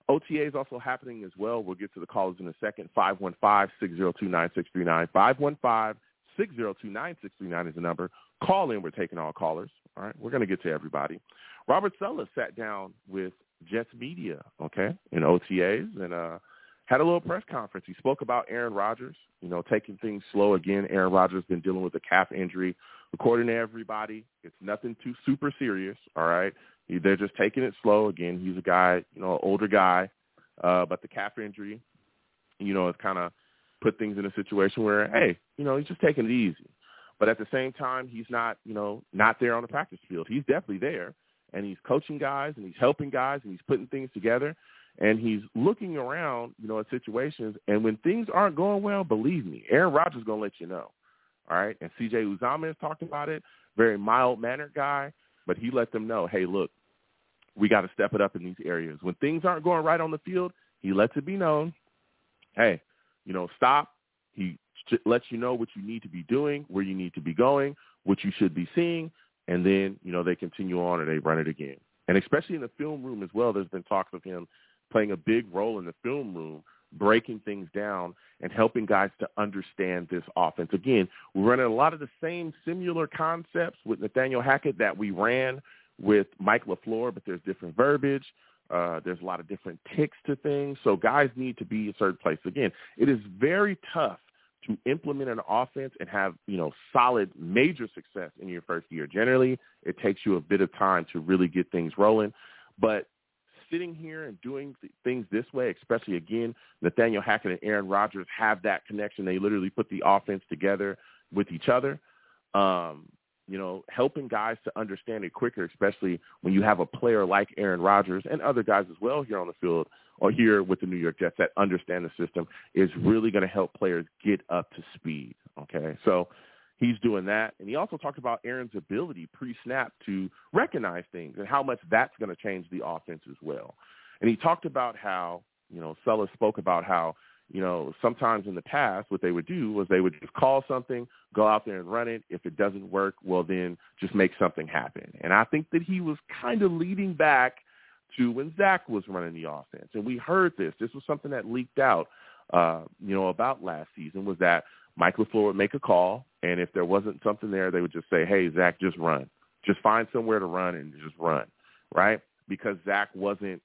OTA is also happening as well. We'll get to the callers in a second. 515-602-9639. 515-602-9639 is the number. Call in. We're taking all callers. All right. We're going to get to everybody. Robert Saleh sat down with Jets media, okay, in OTAs and uh, had a little press conference. He spoke about Aaron Rodgers, you know, taking things slow again. Aaron Rodgers been dealing with a calf injury. According to everybody, it's nothing too super serious. All right. They're just taking it slow. Again, he's a guy, you know, older guy, uh, but the calf injury, you know, has kind of put things in a situation where, hey, you know, he's just taking it easy. But at the same time, he's not, you know, not there on the practice field. He's definitely there, and he's coaching guys, and he's helping guys, and he's putting things together, and he's looking around, you know, at situations. And when things aren't going well, believe me, Aaron Rodgers is going to let you know. All right, and C.J. Uzomah has talked about it. Very mild-mannered guy, but he let them know, hey, look, we got to step it up in these areas. When things aren't going right on the field, he lets it be known, hey, you know, stop. He lets you know what you need to be doing, where you need to be going, what you should be seeing, and then, you know, they continue on and they run it again. And especially in the film room as well, there's been talks of him playing a big role in the film room, breaking things down and helping guys to understand this offense. Again, we're running a lot of the same similar concepts with Nathaniel Hackett that we ran with Mike LaFleur, but there's different verbiage. Uh, there's a lot of different ticks to things. So guys need to be a certain place. Again, it is very tough to implement an offense and have, you know, solid major success in your first year. Generally, it takes you a bit of time to really get things rolling. But sitting here and doing th- things this way, especially again, Nathaniel Hackett and Aaron Rodgers have that connection. They literally put the offense together with each other. Um, you know, helping guys to understand it quicker, especially when you have a player like Aaron Rodgers and other guys as well here on the field or here with the New York Jets that understand the system is really going to help players get up to speed. Okay, so he's doing that, and he also talked about Aaron's ability pre-snap to recognize things and how much that's going to change the offense as well. And he talked about how you know Saleh spoke about how you know, sometimes in the past, what they would do was they would just call something, go out there and run it. If it doesn't work, well, then just make something happen. And I think that he was kind of leading back to when Zach was running the offense. And we heard this. This was something that leaked out, uh, you know, about last season was that Mike LaFleur would make a call, and if there wasn't something there, they would just say, hey, Zach, just run. Just find somewhere to run and just run, right? Because Zach wasn't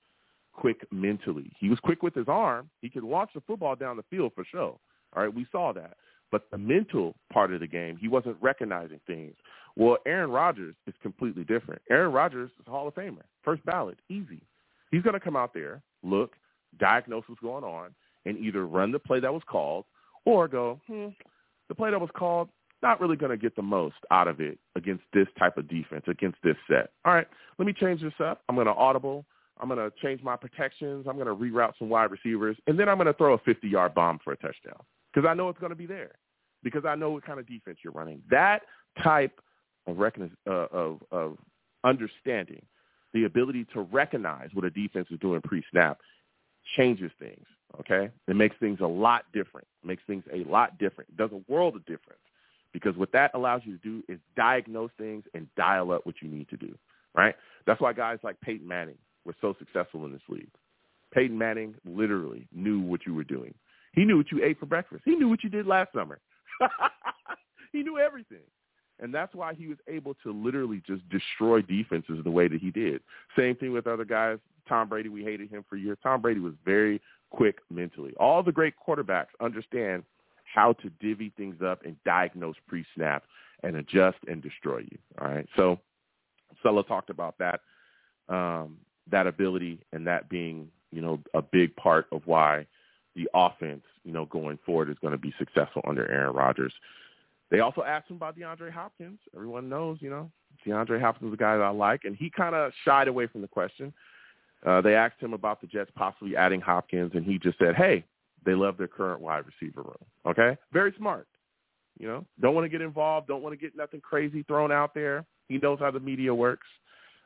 quick mentally. He was quick with his arm. He could launch the football down the field for sure. All right, we saw that. But the mental part of the game, he wasn't recognizing things. Well, Aaron Rodgers is completely different. Aaron Rodgers is a Hall of Famer, first ballot, easy. He's going to come out there, look, diagnose what's going on, and either run the play that was called or go, hmm, the play that was called, not really going to get the most out of it against this type of defense, against this set. All right, let me change this up. I'm going to audible. I'm going to change my protections. I'm going to reroute some wide receivers, and then I'm going to throw a 50-yard bomb for a touchdown because I know it's going to be there because I know what kind of defense you're running. That type of, recon- uh, of, of understanding, the ability to recognize what a defense is doing pre-snap changes things, okay? It makes things a lot different. It makes things a lot different. It does a world of difference because what that allows you to do is diagnose things and dial up what you need to do, right? That's why guys like Peyton Manning were so successful in this league. Peyton Manning literally knew what you were doing. He knew what you ate for breakfast. He knew what you did last summer. he knew everything. And that's why he was able to literally just destroy defenses the way that he did. Same thing with other guys. Tom Brady, we hated him for years. Tom Brady was very quick mentally. All the great quarterbacks understand how to divvy things up and diagnose pre-snap and adjust and destroy you. All right. So Saleh talked about that, um, that ability and that being, you know, a big part of why the offense, you know, going forward is going to be successful under Aaron Rodgers. They also asked him about DeAndre Hopkins. Everyone knows, you know, DeAndre Hopkins is a guy that I like, and he kind of shied away from the question. Uh, they asked him about the Jets possibly adding Hopkins, and he just said, "Hey, they love their current wide receiver room." Okay, very smart. You know, don't want to get involved, don't want to get nothing crazy thrown out there. He knows how the media works.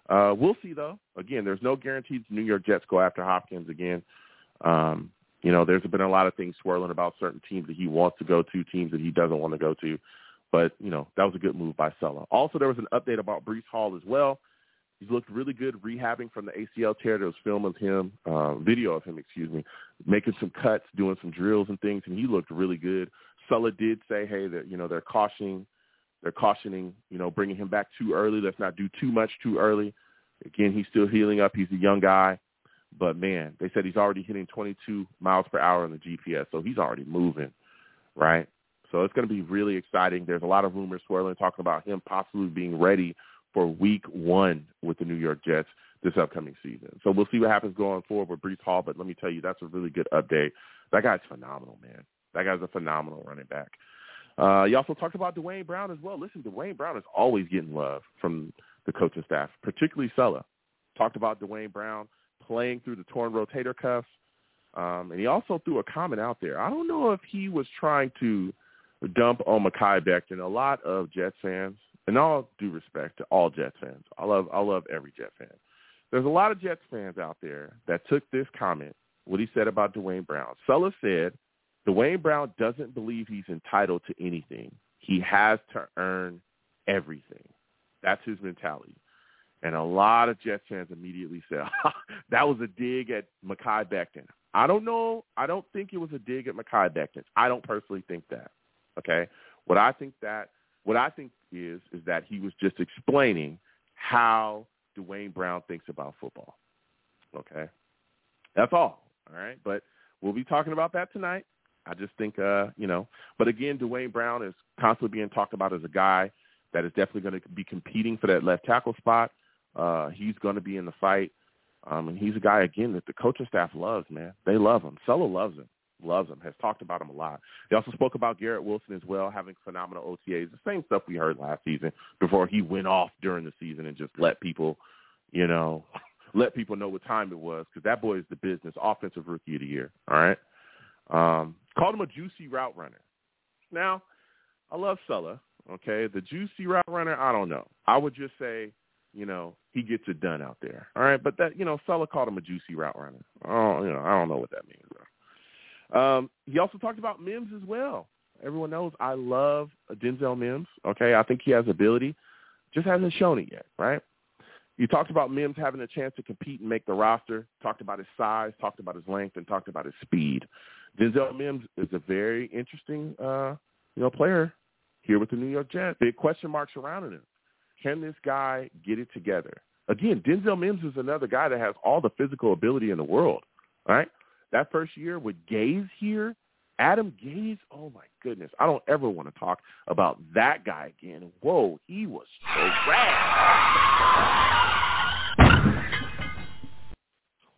Uh, we'll see though. Again, there's no guarantees the New York Jets go after Hopkins again. Um, you know, there's been a lot of things swirling about certain teams that he wants to go to, teams that he doesn't want to go to. But, you know, that was a good move by Saleh. Also, there was an update about Breece Hall as well. He's looked really good rehabbing from the ACL tear. There was film of him, uh, video of him, excuse me, making some cuts, doing some drills and things, and he looked really good. Saleh did say, hey, that you know they're cautioning, they're cautioning, you know, bringing him back too early. Let's not do too much too early. Again, he's still healing up. He's a young guy. But man, they said he's already hitting 22 miles per hour on the GPS, so he's already moving, right? So it's going to be really exciting. There's a lot of rumors swirling talking about him possibly being ready for week one with the New York Jets this upcoming season. So we'll see what happens going forward with Breece Hall, but let me tell you, that's a really good update. That guy's phenomenal, man. That guy's a phenomenal running back. Uh, you also talked about Duane Brown as well. Listen, Duane Brown is always getting love from the coaching staff, particularly Saleh. Talked about Duane Brown playing through the torn rotator cuffs. Um, and he also threw a comment out there. I don't know if he was trying to dump on Mekhi Becton. A lot of Jets fans, and all due respect to all Jets fans, I love I love every Jet fan. There's a lot of Jets fans out there that took this comment, what he said about Duane Brown. Saleh said, Duane Brown doesn't believe he's entitled to anything. He has to earn everything. That's his mentality. And a lot of Jets fans immediately said, that was a dig at Mekhi Becton. I don't know. I don't think it was a dig at Mekhi Becton. I don't personally think that. Okay. What I think that what I think is is that he was just explaining how Duane Brown thinks about football. Okay. That's all. All right. But we'll be talking about that tonight. I just think uh, you know, but again, Duane Brown is constantly being talked about as a guy that is definitely going to be competing for that left tackle spot. Uh, he's going to be in the fight. Um, and he's a guy, again, that the coaching staff loves, man. They love him. Saleh loves him, loves him, has talked about him a lot. They also spoke about Garrett Wilson as well, having phenomenal OTAs, the same stuff we heard last season before he went off during the season and just let people, you know, let people know what time it was because that boy is the business, offensive rookie of the year, all right? Um, called him a juicy route runner. Now, I love Saleh, okay? The juicy route runner, I don't know. I would just say – you know, he gets it done out there. All right, but that you know, Saleh called him a juicy route runner. Oh, you know, I don't know what that means. Um, he also talked about Mims as well. Everyone knows I love Denzel Mims. Okay, I think he has ability, just hasn't shown it yet. Right. You talked about Mims having a chance to compete and make the roster. Talked about his size, talked about his length, and talked about his speed. Denzel Mims is a very interesting, uh, you know, player here with the New York Jets. Big question marks surrounding him. Can this guy get it together? Again, Denzel Mims is another guy that has all the physical ability in the world. Right? That first year with Gase here, Adam Gase, oh my goodness. I don't ever want to talk about that guy again. Whoa, he was so rad.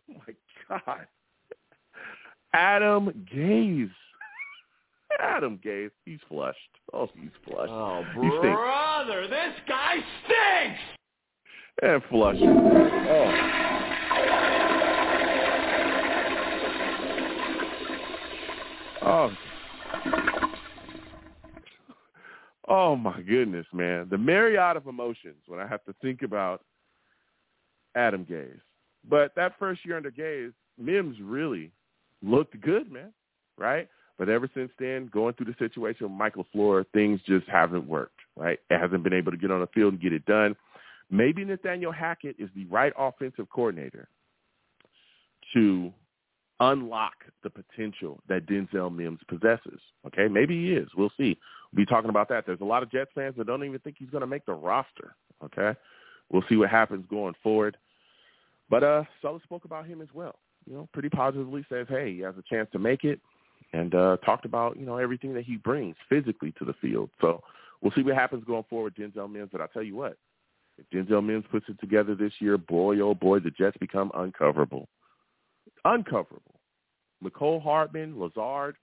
Oh my God. Adam Gase. Adam Gase, he's flushed. Oh, he's flushed. Oh, brother, this guy stinks. And flushed. Oh. Oh. Oh my goodness, man. The myriad of emotions when I have to think about Adam Gase. But that first year under Gase, Mims really looked good, man. Right? But ever since then, going through the situation with Mike LaFleur, things just haven't worked, right? It hasn't been able to get on the field and get it done. Maybe Nathaniel Hackett is the right offensive coordinator to unlock the potential that Denzel Mims possesses. Okay, maybe he is. We'll see. We'll be talking about that. There's a lot of Jets fans that don't even think he's going to make the roster. Okay, we'll see what happens going forward. But uh, Saleh spoke about him as well. You know, pretty positively says, hey, he has a chance to make it, and uh, talked about you know everything that he brings physically to the field. So we'll see what happens going forward, Denzel Mims. But I tell you what, if Denzel Mims puts it together this year, boy oh boy, the Jets become uncoverable uncoverable. Mecole Hardman, Lazard,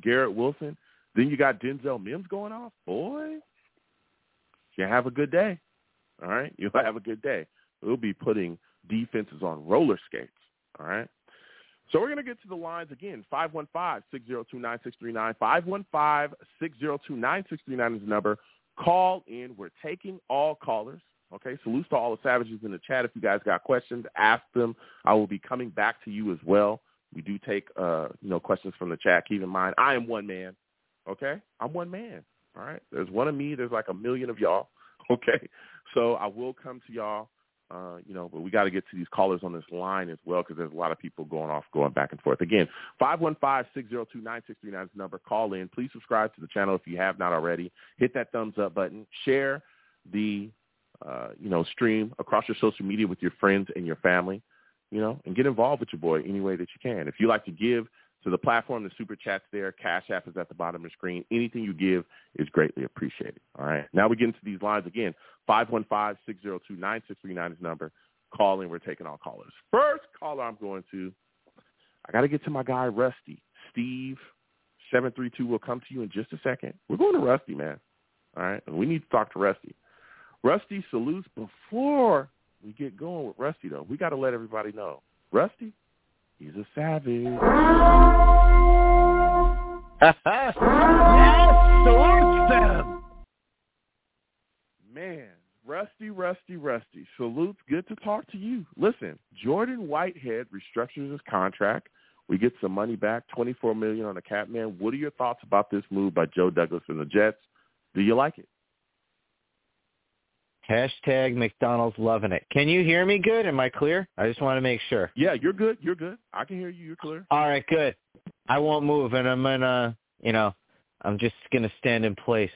Garrett Wilson. Then you got Denzel Mims going off. Boy, you have a good day. All right, you'll have a good day. We'll be putting defenses on roller skates. All right. So we're going to get to the lines again. 515-602-9639. 515-602-9639 is the number. Call in. We're taking all callers. Okay, salutes to all the savages in the chat. If you guys got questions, ask them. I will be coming back to you as well. We do take uh, you know questions from the chat. Keep in mind, I am one man. Okay, I'm one man. All right, there's one of me. There's like a million of y'all. Okay, so I will come to y'all. Uh, you know, but we got to get to these callers on this line as well because there's a lot of people going off, going back and forth. Again, 515-602-9639 is the number. Call in. Please subscribe to the channel if you have not already. Hit that thumbs up button. Share the uh, you know, stream across your social media with your friends and your family, you know, and get involved with your boy any way that you can. If you like to give to the platform, the super chat's there. Cash App is at the bottom of the screen. Anything you give is greatly appreciated. All right. Now we get into these lines again. 515-602-9639 is number. Call in. We're taking all callers. First caller I'm going to, I got to get to my guy, Rusty. Steve, 732 will come to you in just a second. We're going to Rusty, man. All right. And we need to talk to Rusty. Rusty salutes before we get going with Rusty, though. We got to let everybody know. Rusty, he's a savage. yes, them. Man, Rusty, Rusty, Rusty. Salutes. Good to talk to you. Listen, Jordan Whitehead restructures his contract. We get some money back, twenty-four million on the cap man. What are your thoughts about this move by Joe Douglas and the Jets? Do you like it? Hashtag McDonald's loving it. Can you hear me good? Am I clear? I just want to make sure. Yeah, you're good. You're good. I can hear you. You're clear. All right, good. I won't move, and I'm gonna, you know, I'm just gonna stand in place.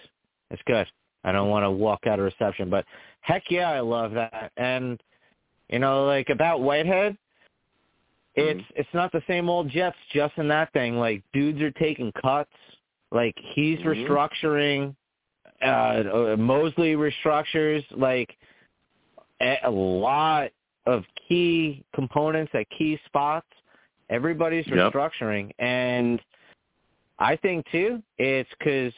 It's good. I don't want to walk out of reception, but heck yeah, I love that. And you know, like about Whitehead, it's Mm-hmm. it's not the same old Jets just in that thing. Like dudes are taking cuts. Like he's Mhm. restructuring. Uh, Mosley restructures. Like a lot of key components at key spots. Everybody's Yep. restructuring, and I think too, it's because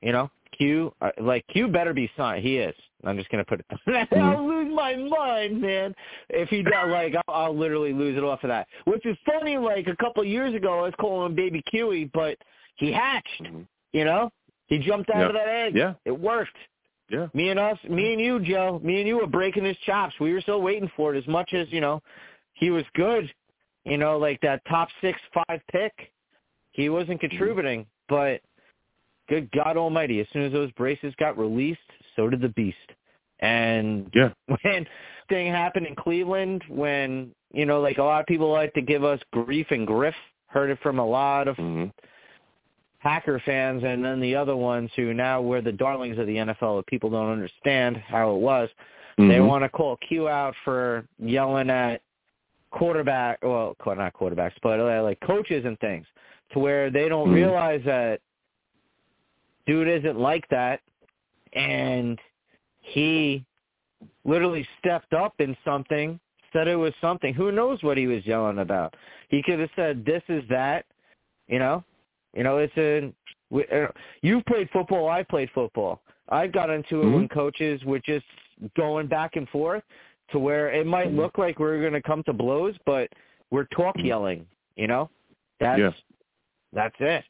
you know Q, uh, like Q, better be signed. He is. I'm just gonna put it. I'll lose my mind, man. If he does, like, I'll, I'll literally lose it off of that. Which is funny. Like a couple of years ago, I was calling him Baby Qe, but he hatched. Mhm. You know, he jumped out Yep. of that egg. Yeah. It worked. Yeah. Me and us, me and you, Joe, me and you were breaking his chops. We were still waiting for it. As much as you know, he was good. You know, like that top six, five pick. He wasn't contributing, but good God Almighty, as soon as those braces got released, so did the beast. And Yeah. when thing happened in Cleveland, when you know, like a lot of people like to give us grief and griff. Heard it from a lot of hmm Packer fans and then the other ones who now were the darlings of the NFL that people don't understand how it was. They Mhm. want to call Q out for yelling at quarterback, well, not quarterbacks, but uh, like coaches and things, to where they don't Mhm. realize that dude isn't like that, and he literally stepped up in something, said it was something. Who knows what he was yelling about? He could have said, "This is that," you know. You know, it's a We, uh, you've played football. I've played football. I've got into it Mhm. when coaches were just going back and forth to where it might Mhm. look like we're going to come to blows, but we're talk Mhm. yelling. You know, that's Yeah. that's it.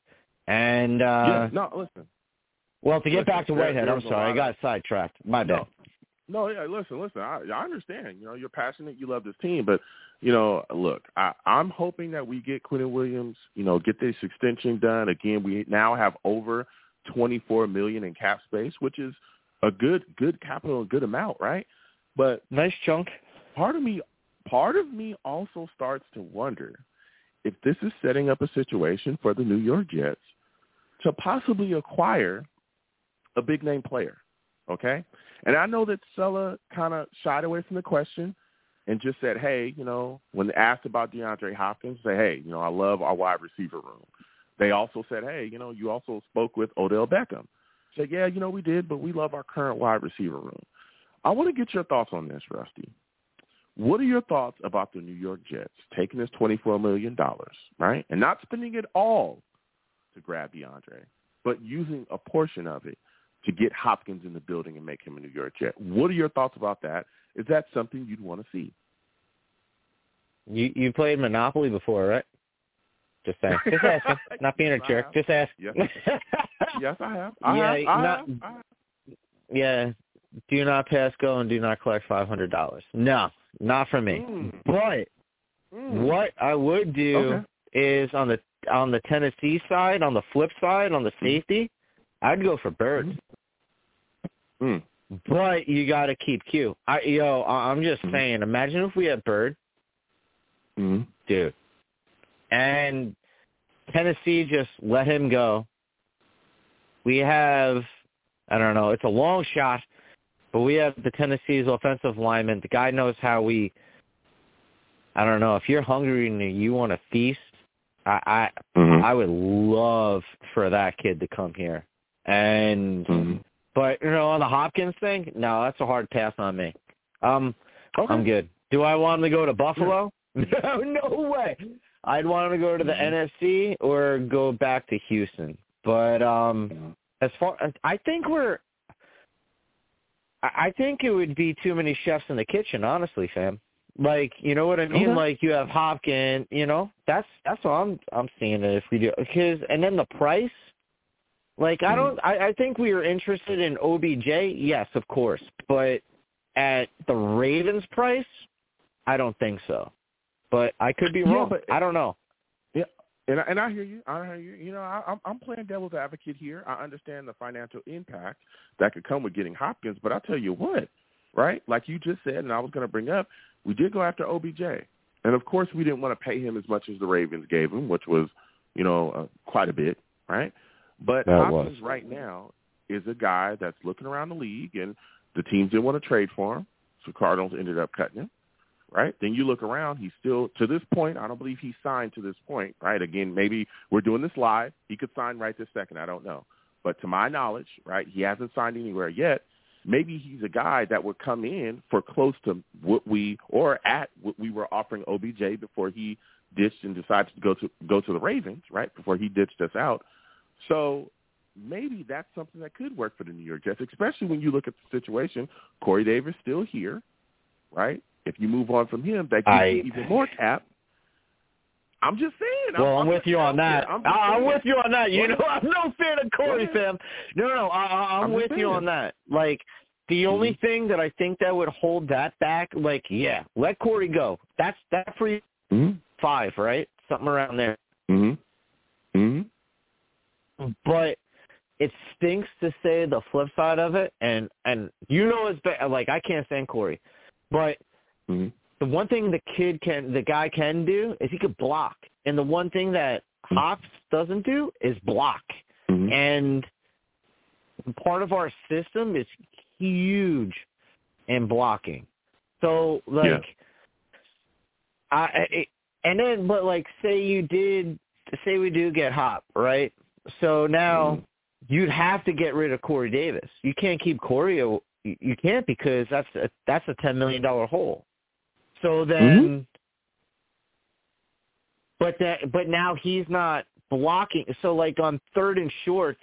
And uh yeah, no, listen. well, to get Listen, back to Whitehead, I'm sorry, I got sidetracked. My bad. No, yeah. Listen, listen. I, I understand. You know, you're passionate. You love this team, but you know, look, I, I'm hoping that we get Quinnen Williams. You know, get this extension done. Again, we now have over 24 million in cap space, which is a good, good capital, a good amount, right? But Nice chunk. part of me, part of me also starts to wonder if this is setting up a situation for the New York Jets to possibly acquire a big name player. Okay, and I know that Saleh kind of shied away from the question and just said, "Hey, you know, when asked about DeAndre Hopkins, say, hey, you know, I love our wide receiver room." They also said, "Hey, you know, you also spoke with Odell Beckham." Said, "Yeah, you know, we did, but we love our current wide receiver room." I want to get your thoughts on this, Rusty. What are your thoughts about the New York Jets taking this $24 million, right, and not spending it all to grab DeAndre, but using a portion of it to get Hopkins in the building and make him a New York Jet? What are your thoughts about that? Is that something you'd want to see? You you played Monopoly before, right? Just saying. Just asking. Not being a Yes, jerk. Just ask. Yes. Yes, I have. I Yeah, have. I not- have. I have. yeah. Do not pass go and do not collect five hundred dollars. No, not for me. Mm. But Mm. what I would do Okay. is on the on the Tennessee side, on the flip side, on the Mm-hmm. safety, I'd go for Bird. Mm. But you got to keep Q. I yo, I- I'm just Mhm. saying. Imagine if we had Bird, Mm. dude, and Tennessee just let him go. We have, I don't know, it's a long shot, but we have the Tennessee's offensive lineman. The guy knows how we. I don't know if you're hungry and you want to feast. I I, Mhm. I would love for that kid to come here, and Mhm. But you know on the Hopkins thing, no, that's a hard pass on me. Um, Okay. I'm good. Do I want him to go to Buffalo? No, no way. I'd want him to go to the Mhm. NFC or go back to Houston. But um as far as I think we're I I think it would be too many chefs in the kitchen, honestly, fam. Like, you know what I mean? Okay. Like you have Hopkins, you know? That's that's what I'm I'm seeing it if we do cuz and then the price like I Mhm. don't I I think we are interested in OBJ, yes, of course, but at the Ravens price, I don't think so. But I could be Yeah, wrong. but- I don't know. Yeah. And I, and I hear you. I hear you. You know, I, I'm I'm playing devil's advocate here. I understand the financial impact that could come with getting Hopkins, but I'll tell you what, right? Like you just said, and I was going to bring up, we did go after OBJ, and of course we didn't want to pay him as much as the Ravens gave him, which was, you know, uh, quite a bit, right? But That Hopkins was. right now is a guy that's looking around the league, and the teams didn't want to trade for him, so Cardinals ended up cutting him right? Then you look around, he's still to this point, I don't believe he's signed to this point, right? Again, maybe we're doing this live. He could sign right this second, I don't know. But to my knowledge, right, he hasn't signed anywhere yet. Maybe he's a guy that would come in for close to what we or at what we were offering OBJ before he ditched and decided to go to go to the Ravens, right? Before he ditched us out. So maybe that's something that could work for the New York Jets, especially when you look at the situation. Corey Davis still here, right? If you move on from him, that gives I- you even more cap. I'm just saying. Well, I'm, with you on that. I'm, I'm with you on that. You know. I'm no fan of Corey, fam. No, no, I, I'm, I'm with you on that. Like, the only Mm-hmm. thing that I think that would hold that back, like, yeah, let Corey go. That's that for you Mhm. five, right? Something around there. But it stinks to say the flip side of it, and and you know it's ba- like I can't stand Corey, but Mhm. the one thing the kid can, the guy can do is he could block, and the one thing that Mm-hmm. Hops doesn't do is block. Mhm. and part of our system is huge in blocking. So like, Yeah. I, I and then but like say you did say we do get Hop right, so now Mhm. you'd have to get rid of Corey Davis. You can't keep Corey. You can't because that's a, that's a ten million dollar hole. So then. But that, but now he's not blocking. So like on third and shorts,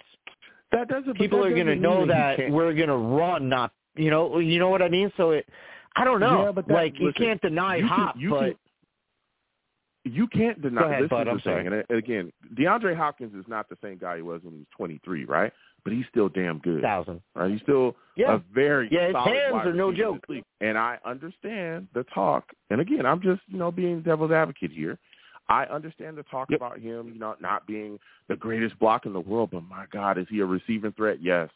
that doesn't. people that are going to know that we're going to run, not you know, you know what I mean. So it, I don't know. Yeah, but that- like you can't deny you can- you but can- you can't deny ahead, this bud, is I'm the sorry. And uh, again, DeAndre Hopkins is not the same guy he was when he was 23, right? But he's still damn good. thousand. Right? He's still Yeah. a very Yeah, his hands are no joke. And I understand the talk. And again, I'm just you know being devil's advocate here. I understand the talk Yep. about him, you know, not being the greatest block in the world, but my God, is he a receiving threat? Yes.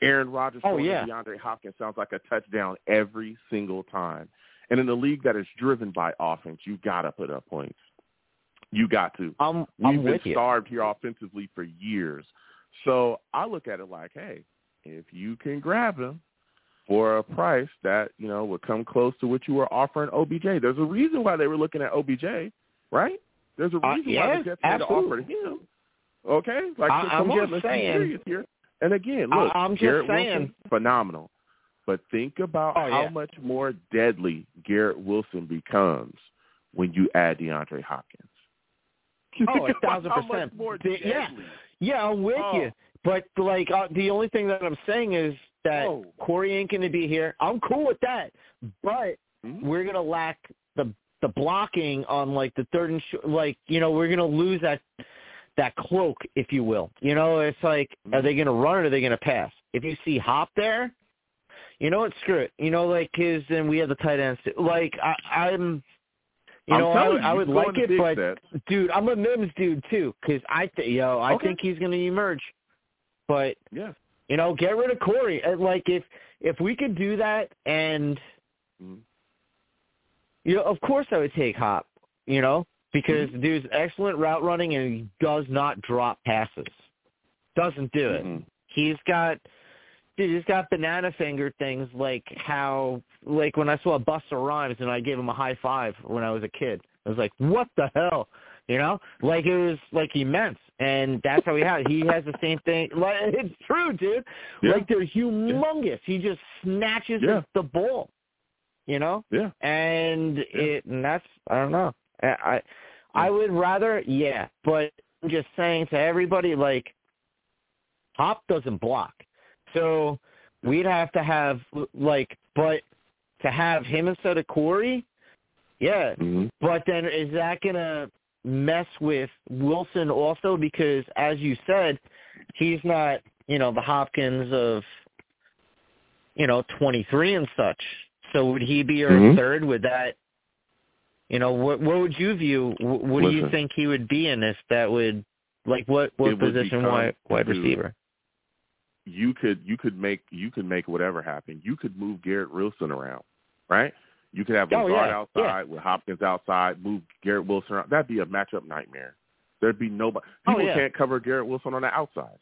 Aaron Rodgers Oh, yeah. DeAndre Hopkins sounds like a touchdown every single time. And in a league that is driven by offense, you gotta put up points. You got to. I'm We've I'm been starved here offensively for years. So I look at it like, hey, if you can grab him for a price that, you know, would come close to what you were offering OBJ. There's a reason why they were looking at OBJ, right? There's a Uh, reason why yeah, the Jets made an offer him. Okay? Like I- so I'm come on, just let's be saying. serious here. And again, I- look, I'm just Garrett saying. Wilson, phenomenal. But think about Oh, how yeah. much more deadly Garrett Wilson becomes when you add DeAndre Hopkins. Oh, a thousand percent. yeah. Yeah, I'm with Oh. you. But like uh, the only thing that I'm saying is that Whoa. Corey ain't going to be here. I'm cool with that, but Mhm. we're going to lack the the blocking on like the third and sh- like you know we're going to lose that that cloak, if you will. You know, it's like are Mhm. they going to run or are they going to pass? If you see Hop there, you know what? Screw it. You know, like his and we have the tight ends. Too. Like I, I'm. You I'm know, I, would- you, I would like it, but sets. dude, I'm a Mims dude too, because I th- yo, I Okay. think he's going to emerge. But Yeah. you know, get rid of Corey. Uh, Like if if we could do that, and Mhm. you know, of course I would take Hop. You know, because Mm-hmm. the dude's excellent route running and he does not drop passes. Doesn't do it. Mhm. He's got. Dude, he's got banana finger things like how, like when I saw Busta Rhymes and I gave him a high five when I was a kid. I was like, what the hell? You know, like it was like immense, and that's how he had. He has the same thing. Like it's true, dude. Yeah. Like they're humongous. He just snatches Yeah. the ball. You know, Yeah. and it and that's I don't know. I I, I would rather yeah, but I'm just saying to everybody like Hop doesn't block. So we'd have to have like but to have him instead of Corey, yeah. Mhm. But then is that gonna mess with Wilson also because as you said, he's not, you know, the Hopkins of you know, twenty three and such. So would he be your Mhm. third? Would that you know, what what would you view wh- what do you think he would be in this that would like what what position wide wide receiver? You could you could make you could make whatever happen. You could move Garrett Wilson around, right? You could have Oh, Lazard yeah, outside with Hopkins outside, move Garrett Wilson around. That'd be a matchup nightmare. There'd be nobody. Oh, People yeah. can't cover Garrett Wilson on the outside.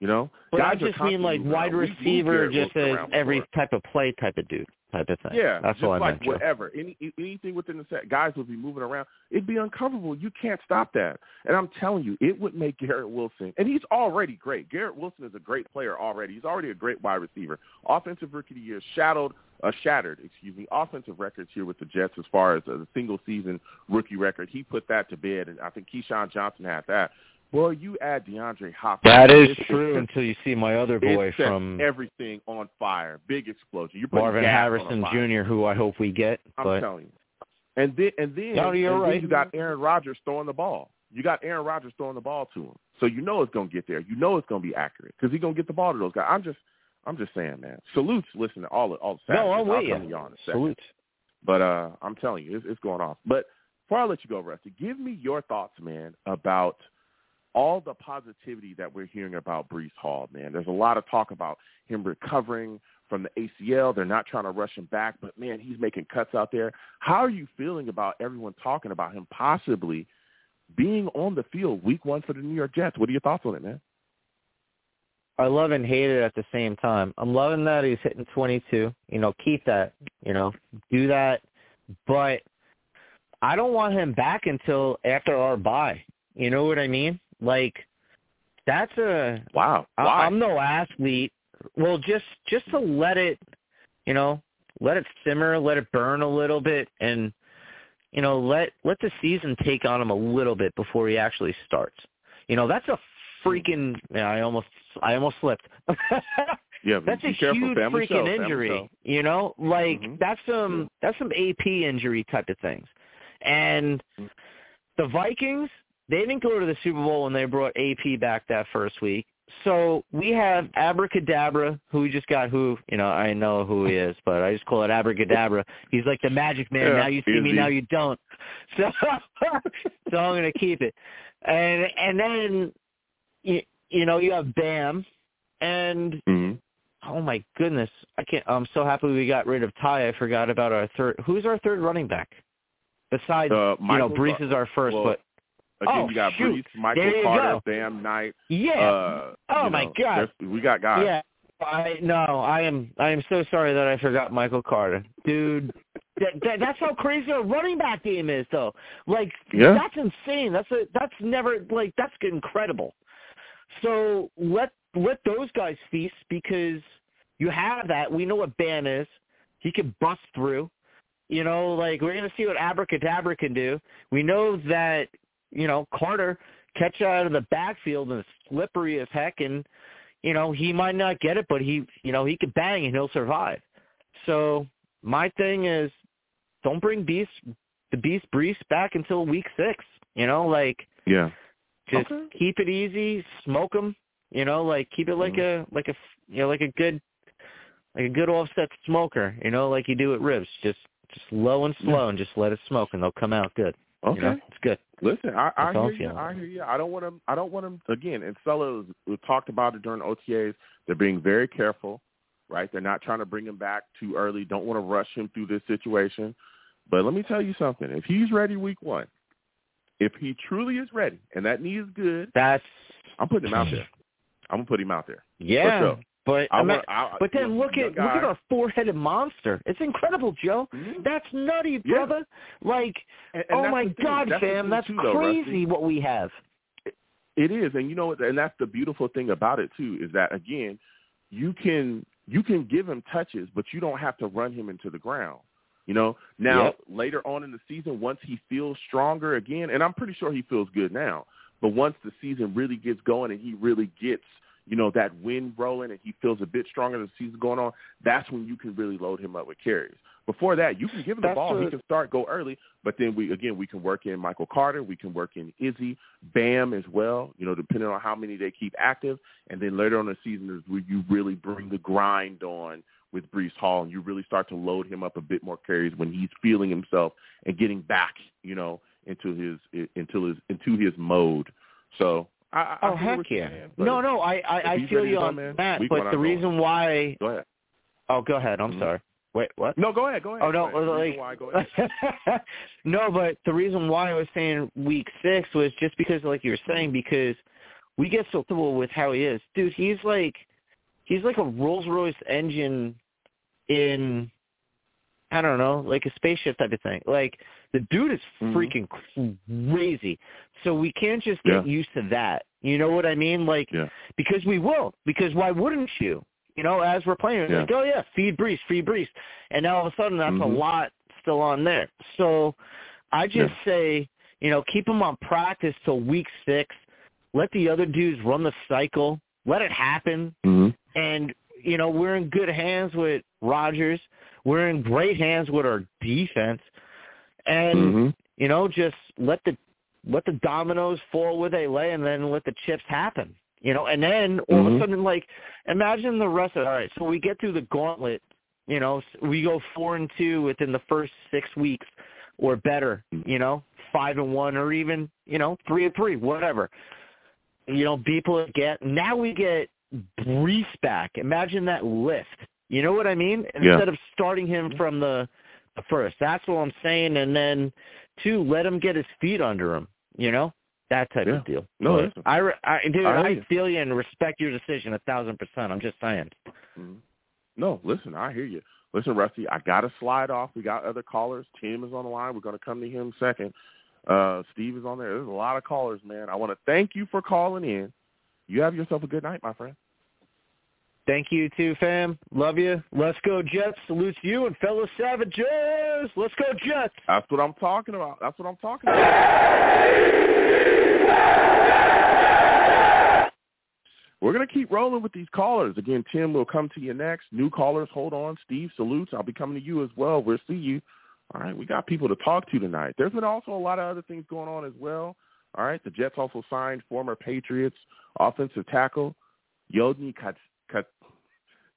You know, But Guys I just mean like wide around. Receiver, just as every type of play type of dude, type of thing. Yeah, that's just all I like meant. Whatever. Any anything within the set, guys would be moving around. It'd be uncomfortable. You can't stop that. And I'm telling you, it would make Garrett Wilson, and he's already great. Garrett Wilson is a great player already. He's already a great wide receiver. Offensive rookie of the year, shadowed, uh, shattered, excuse me, offensive records here with the Jets as far as a single season rookie record. He put that to bed, and I think Keyshawn Johnson had that. Well, you add DeAndre Hopkins. That is true until you see my other boy from everything on fire. Big explosion. You're putting Marvin gas on a Harrison. Jr., who I hope we get. I'm but telling you. And then and then, No, you're and then right. you got Aaron Rodgers throwing the ball. You got Aaron Rodgers throwing the ball to him, so you know it's going to get there. You know it's going to be accurate because he's going to get the ball to those guys. I'm just, I'm just saying, man. Salutes. Listen to all the all the no. I'm I'll with come to you. y'all in a second. Salute. But uh, I'm telling you, it's, it's going off. But before I let you go, Rusty, give me your thoughts, man, about all the positivity that we're hearing about Breece Hall, man. There's a lot of talk about him recovering from the ACL. They're not trying to rush him back, but man, he's making cuts out there. How are you feeling about everyone talking about him possibly being on the field week one for the New York Jets? What are your thoughts on it, man? I love and hate it at the same time. I'm loving that he's hitting 22. You know, keep that. You know, do that. But I don't want him back until after our bye. You know what I mean? Like, that's a Wow. I- Why? I'm no athlete. Well, just just to let it, you know, let it simmer, let it burn a little bit, and you know, let let the season take on him a little bit before he actually starts. You know, that's a freaking. Yeah, I almost I almost slipped. Yeah, that's a careful, huge freaking family injury. You know, like Mhm. that's some that's some AP injury type of things. And Mhm. the Vikings, they didn't go to the Super Bowl when they brought AP back that first week. So we have Abracadabra, who we just got. Who you know, I know who he is, but I just call it Abracadabra. He's like the Magic Man. Yeah, now you see me, now you don't. So, so I'm gonna keep it. And and then you, you know you have Bam, and Mhm. oh my goodness, I can't. I'm so happy we got rid of Ty. I forgot about our third. Who's our third running back? Besides, Uh, you know, Breece is our first, well, but Again, Oh, you got shoot. Breece, Michael Carter, go. Bam Knight. yeah, Uh, Oh, my know, God. we got guys. yeah. I no, I am I am so sorry that I forgot Michael Carter, dude. that, that, that's how crazy our running back game is, though. Like Yeah. that's insane. That's a that's never like that's incredible. So let let those guys feast because you have that. We know what Bam is. He can bust through. You know, like we're gonna see what Abracadabra can do. We know that you know Carter catch it out of the backfield and is slippery as heck, and you know he might not get it, but he you know he could bang and he'll survive. So my thing is, don't bring Beast the Beast Breece back until week six. You know, like Yeah. just Okay. keep it easy, smoke them. You know, like keep it like mm-hmm. a like a you know like a good like a good offset smoker. You know, like you do at ribs. Just just low and slow, and just let it smoke, and they'll come out good. Okay. You know, it's good. Listen, I, I hear you. I hear you. I don't want them. I don't want them again. And Saleh was- talked about it during OTAs. They're being very careful, right? They're not trying to bring him back too early. Don't want to rush him through this situation. But let me tell you something. If he's ready week one, if he truly is ready, and that knee is good, That's I'm putting him out there. I'm gonna put him out there. yeah. sure. But I want. I, but then look at guy. look at our four-headed monster. It's incredible, Joe. Mhm. That's nutty, Yeah. brother. Like, And- and oh my. God, That's fam, that's too, though, crazy what we have. It is, and you know, what? and that's the beautiful thing about it too, is that again, you can you can give him touches, but you don't have to run him into the ground. You know, now Yep. later on in the season, once he feels stronger again, and I'm pretty sure he feels good now, but once the season really gets going and he really gets, you know, that wind rolling and he feels a bit stronger as the season going on, that's when you can really load him up with carries. Before that, you can give him the That's ball. He can start, go early, but then we again we can work in Michael Carter, we can work in Izzy, Bam as well. You know, depending on how many they keep active, and then later on in the season is where you really bring the grind on with Breece Hall, and you really start to load him up a bit more carries when he's feeling himself and getting back, you know, into his into his into his mode. So I, I Oh heck yeah! saying, No, no, I I, I feel you on man, that. But the reason why, Go ahead. oh, go ahead. I'm Mhm. sorry. Wait, what? No, go ahead. Go ahead. Oh no. Like why, go ahead. no, but the reason why I was saying week six was just because, like you were saying, because we get so comfortable with how he is, dude. He's like, he's like a Rolls Royce engine in, I don't know, like a spaceship type of thing. Like the dude is Mhm. freaking crazy. So we can't just get Yeah. used to that. You know what I mean? Like Yeah. because we will. Because why wouldn't you? You know, as we're playing, Yeah. like, oh yeah, feed Breece, feed Breece, and now all of a sudden that's a Mhm. lot still on there. So I just say, you know, keep him on practice till week six. Let the other dudes run the cycle. Let it happen, Mm-hmm. and you know we're in good hands with Rodgers. We're in great hands with our defense, and Mm-hmm. you know just let the let the dominoes fall where they lay, and then let the chips happen. You know, and then all of Mhm. a sudden, like, imagine the rest of. All right, so we get through the gauntlet. You know, we go four and two within the first six weeks, or better. You know, five and one, or even you know three and three, whatever. You know, people get now we get Breece back. Imagine that lift. You know what I mean? Yeah. Instead of starting him from the first. That's what I'm saying. And then two, let him get his feet under him. You know, that type Yeah. of deal. No, listen. I, I, dude, I I, feel you and respect your decision a thousand percent. I'm just saying. Mhm. No, listen, I hear you. Listen, Rusty, I got to slide off. We got other callers. Tim is on the line. We're going to come to him second. Uh, Steve is on there. There's a lot of callers, man. I want to thank you for calling in. You have yourself a good night, my friend. Thank you too, fam. Love you. Let's go Jets. Salutes you and fellow savages. Let's go Jets. That's what I'm talking about. That's what I'm talking about. we're going to keep rolling with these callers. Again, Tim will come to you next. New callers, hold on. Steve, salutes. I'll be coming to you as well. We'll see you. All right, we got people to talk to tonight. There's been also a lot of other things going on as well. All right, the Jets also signed former Patriots offensive tackle Yodny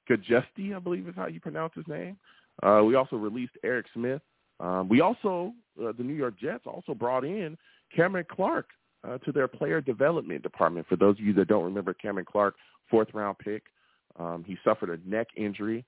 Cajuste, I believe is how you pronounce his name. Uh, we also released Eric Smith. Um, we also, uh, the New York Jets also brought in Cameron Clark uh, to their player development department. For those of you that don't remember Cameron Clark, fourth round pick, um, he suffered a neck injury.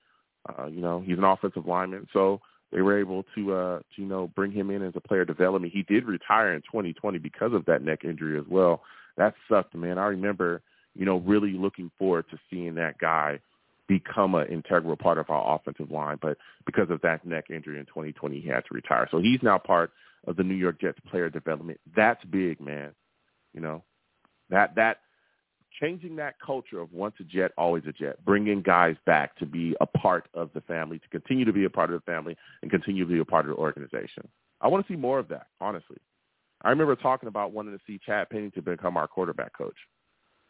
Uh, you know, he's an offensive lineman, so they were able to, uh, to, you know, bring him in as a player development. He did retire in 2020 because of that neck injury as well. That sucked, man. I remember, you know, really looking forward to seeing that guy become an integral part of our offensive line, but because of that neck injury in 2020, he had to retire. So he's now part of the New York Jets player development. That's big, man. You know, that that changing that culture of once a Jet, always a Jet, bringing guys back to be a part of the family, to continue to be a part of the family, and continue to be a part of the organization. I want to see more of that, honestly. I remember talking about wanting to see Chad Pennington become our quarterback coach.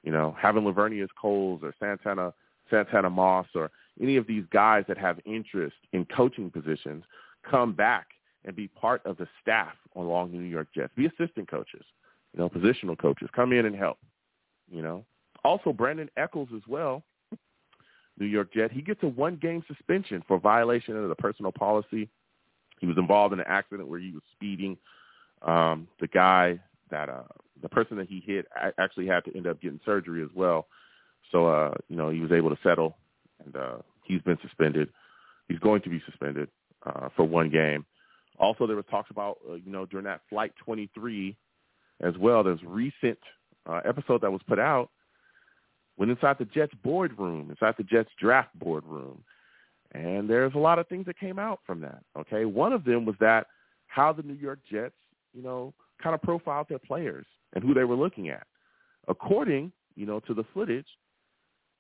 You know, having Laveranues Coles or Santana Santana Moss or any of these guys that have interest in coaching positions come back and be part of the staff along the New York Jets. Be assistant coaches, you know, positional coaches. Come in and help, you know. Also, Brandon Echols as well, New York Jet. He gets a one-game suspension for violation of the personal policy. He was involved in an accident where he was speeding. Um, the guy that uh, the person that he hit actually had to end up getting surgery as well. So uh, you know he was able to settle, and uh, he's been suspended. He's going to be suspended uh, for one game. Also, there was talks about uh, you know during that flight 23 as well. There's recent uh, episode that was put out went inside the Jets boardroom, inside the Jets draft boardroom, and there's a lot of things that came out from that. Okay, one of them was that how the New York Jets, you know, kind of profiled their players and who they were looking at. According, you know, to the footage,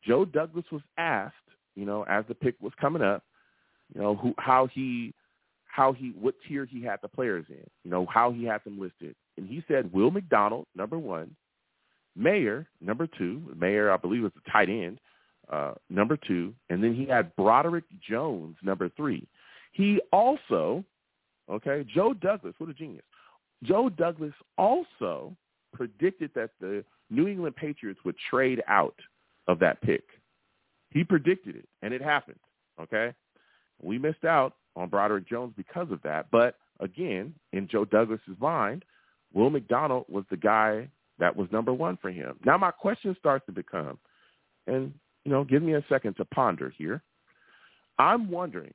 Joe Douglas was asked, you know, as the pick was coming up, you know, who how he how he what tier he had the players in, you know, how he had them listed. And he said Will McDonald, number one, Mayer, number two. Mayer, I believe, was the tight end, uh, number two. And then he had Broderick Jones, number three. He also, okay, Joe Douglas, what a genius. Joe Douglas also predicted that the New England Patriots would trade out of that pick. He predicted it, and it happened, okay? We missed out on Broderick Jones because of that. But again, in Joe Douglas's mind, Will McDonald was the guy that was number one for him. Now my question starts to become, and you know, give me a second to ponder here. I'm wondering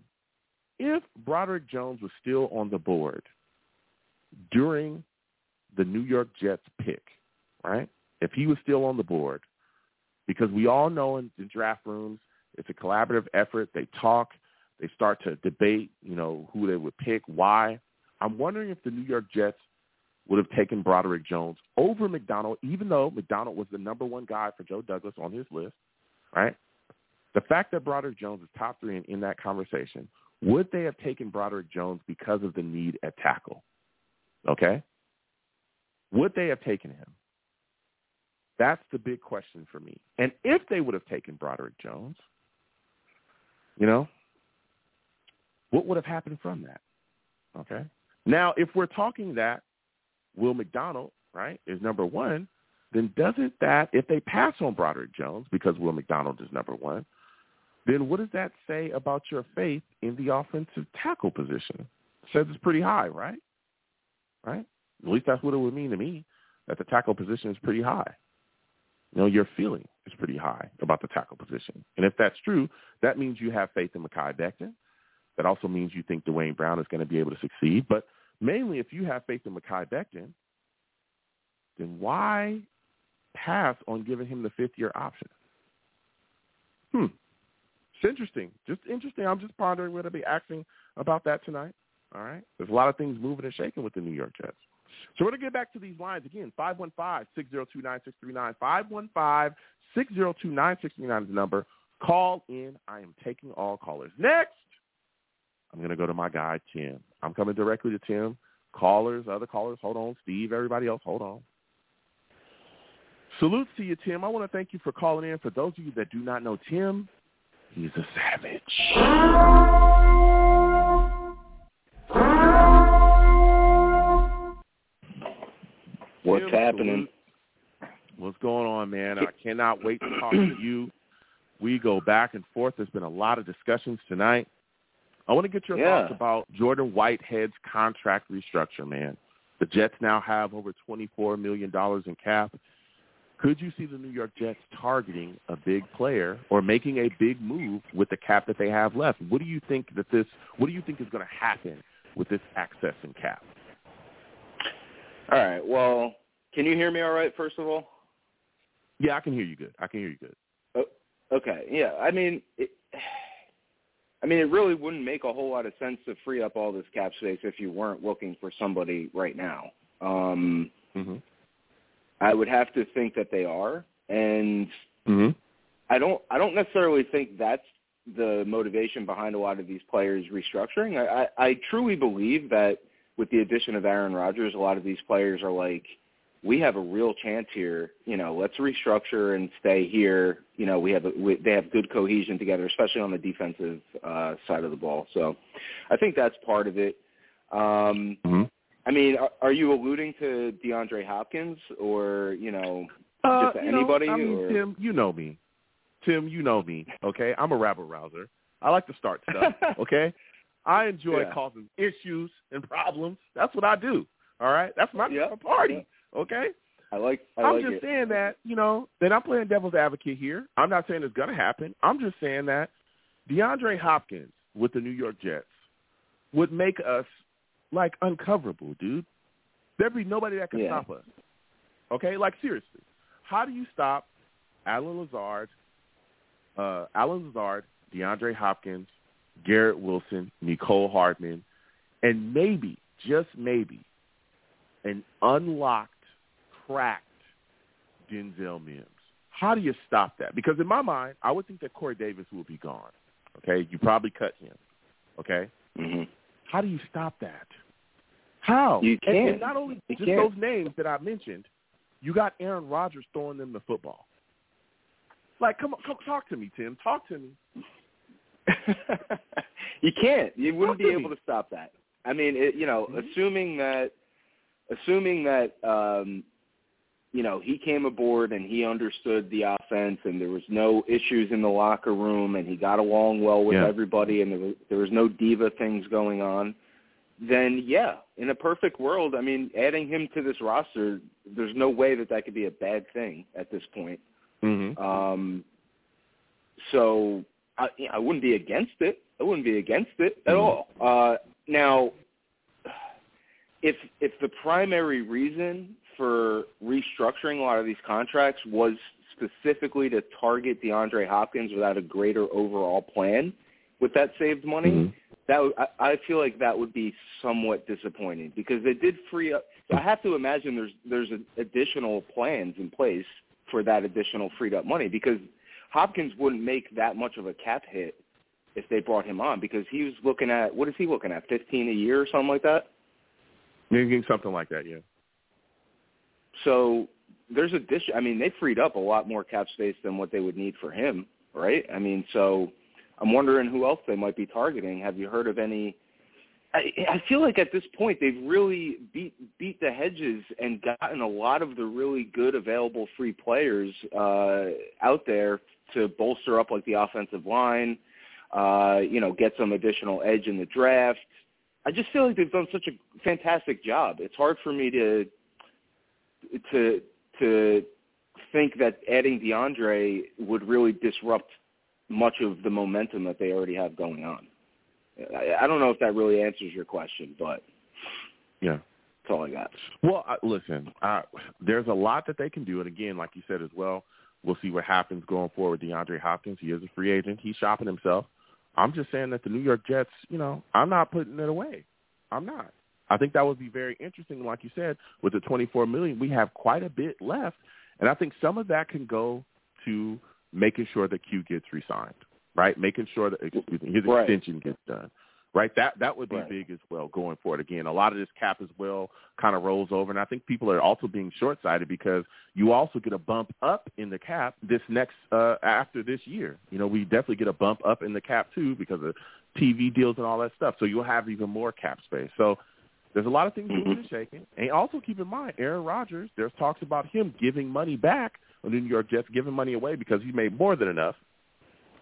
if Broderick Jones was still on the board during the New York Jets pick, right? If he was still on the board, because we all know in the draft rooms, it's a collaborative effort. They talk, they start to debate, you know, who they would pick, why. I'm wondering if the New York Jets would have taken Broderick Jones over McDonald, even though McDonald was the number one guy for Joe Douglas on his list, right? The fact that Broderick Jones is top three in, in that conversation, would they have taken Broderick Jones because of the need at tackle? Okay? Would they have taken him? That's the big question for me. And if they would have taken Broderick Jones, you know, what would have happened from that? Okay. Now, if we're talking that Will McDonald, right, is number one, then doesn't that, if they pass on Broderick Jones because Will McDonald is number one, then what does that say about your faith in the offensive tackle position? It says it's pretty high, right? Right? At least that's what it would mean to me, that the tackle position is pretty high. You know, your feeling is pretty high about the tackle position. And if that's true, that means you have faith in Mekhi Becton. That also means you think Duane Brown is going to be able to succeed. But mainly if you have faith in Mekhi Becton, then why pass on giving him the fifth-year option? Hmm. It's interesting. Just interesting. I'm just pondering what I'll be asking about that tonight. All right. There's a lot of things moving and shaking with the New York Jets. So we're going to get back to these lines again. 515-602-9639. 515-602-9639 is the number. Call in. I am taking all callers. Next, I'm going to go to my guy, Tim. I'm coming directly to Tim. Callers, other callers, hold on. Steve, everybody else, hold on. Salute to you, Tim. I want to thank you for calling in. For those of you that do not know Tim, he's a savage. What's Tim, happening? salute. What's going on, man? I cannot wait to talk to you. We go back and forth. There's been a lot of discussions tonight. I want to get your Yeah. thoughts about Jordan Whitehead's contract restructure, man. The Jets now have over $24 million in cap. Could you see the New York Jets targeting a big player or making a big move with the cap that they have left? What do you think that this? What do you think is going to happen with this access in cap? All right. Well, can you hear me all right, first of all? Yeah, I can hear you good. I can hear you good. Okay. Yeah. I mean, it, I mean, it really wouldn't make a whole lot of sense to free up all this cap space if you weren't looking for somebody right now. Um, Mm-hmm. I would have to think that they are, and Mm-hmm. I don't. I don't necessarily think that's the motivation behind a lot of these players restructuring. I, I, I truly believe that with the addition of Aaron Rodgers, a lot of these players are like, we have a real chance here. You know, let's restructure and stay here. You know, we have a, we, they have good cohesion together, especially on the defensive uh, side of the ball. So, I think that's part of it. Um, Mm-hmm. I mean, are, are you alluding to DeAndre Hopkins or you know Uh, just you know, anybody? I mean, or? Tim, you know me. Tim, you know me. Okay, I'm a rabble rouser. I like to start stuff. Okay, I enjoy Yeah. causing issues and problems. That's what I do. All right, that's my my party. Okay, I like. I I'm like just it. saying that you know that I'm playing devil's advocate here. I'm not saying it's gonna happen. I'm just saying that DeAndre Hopkins with the New York Jets would make us like uncoverable, dude. There'd be nobody that could Yeah. stop us. Okay, like seriously, how do you stop Allen Lazard, uh, Allen Lazard, DeAndre Hopkins, Garrett Wilson, Mecole Hardman, and maybe, just maybe, an unlocked, cracked Denzel Mims? How do you stop that? Because in my mind, I would think that Corey Davis will be gone. Okay, you probably cut him. Okay, hmm how do you stop that? How? You And- And, can't. not only You just can't. those names that I mentioned, you got Aaron Rodgers throwing them the football. Like, come on, come talk to me, Tim. Talk to me. you can't. You wouldn't be able to stop that. I mean, it, you know, Mhm. assuming that, assuming that, um, you know, he came aboard and he understood the offense and there was no issues in the locker room and he got along well with Yeah. everybody and there was, there was no diva things going on, then yeah, in a perfect world, I mean, adding him to this roster, there's no way that that could be a bad thing at this point. Mm-hmm. Um, so I, I wouldn't be against it. I wouldn't be against it at Mhm. all. Uh, now, if if the primary reason for restructuring a lot of these contracts was specifically to target DeAndre Hopkins without a greater overall plan with that saved money, Mhm. that would, I, I feel like that would be somewhat disappointing because they did free up. So I have to imagine there's there's additional plans in place for that additional freed up money because Hopkins wouldn't make that much of a cap hit if they brought him on because he was looking at what is he looking at fifteen a year or something like that. Maybe something like that, yeah. So there's addition. I mean, they freed up a lot more cap space than what they would need for him, right? I mean, so I'm wondering who else they might be targeting. Have you heard of any? I, I feel like at this point they've really beat beat the hedges and gotten a lot of the really good available free players uh, out there to bolster up like the offensive line. Uh, you know, get some additional edge in the draft. I just feel like they've done such a fantastic job. It's hard for me to to to think that adding DeAndre would really disrupt much of the momentum that they already have going on. I, I don't know if that really answers your question, but Yeah. that's all I got. Well, I, listen, I, there's a lot that they can do, and again, like you said as well, we'll see what happens going forward. DeAndre Hopkins, he is a free agent. He's shopping himself. I'm just saying that the New York Jets, you know, I'm not putting it away. I'm not. I think that would be very interesting. Like you said, with the 24 million, we have quite a bit left, and I think some of that can go to making sure that Q gets re-signed, right? Making sure that excuse me, his Right. extension gets done. Right? That that would be Right. big as well going forward. Again, a lot of this cap as well kind of rolls over, and I think people are also being short sighted because you also get a bump up in the cap this next uh, after this year. You know, we definitely get a bump up in the cap too because of TV deals and all that stuff. So you'll have even more cap space. So there's a lot of things moving and shaking. And also keep in mind, Aaron Rodgers, there's talks about him giving money back the New York Jets, giving money away because he made more than enough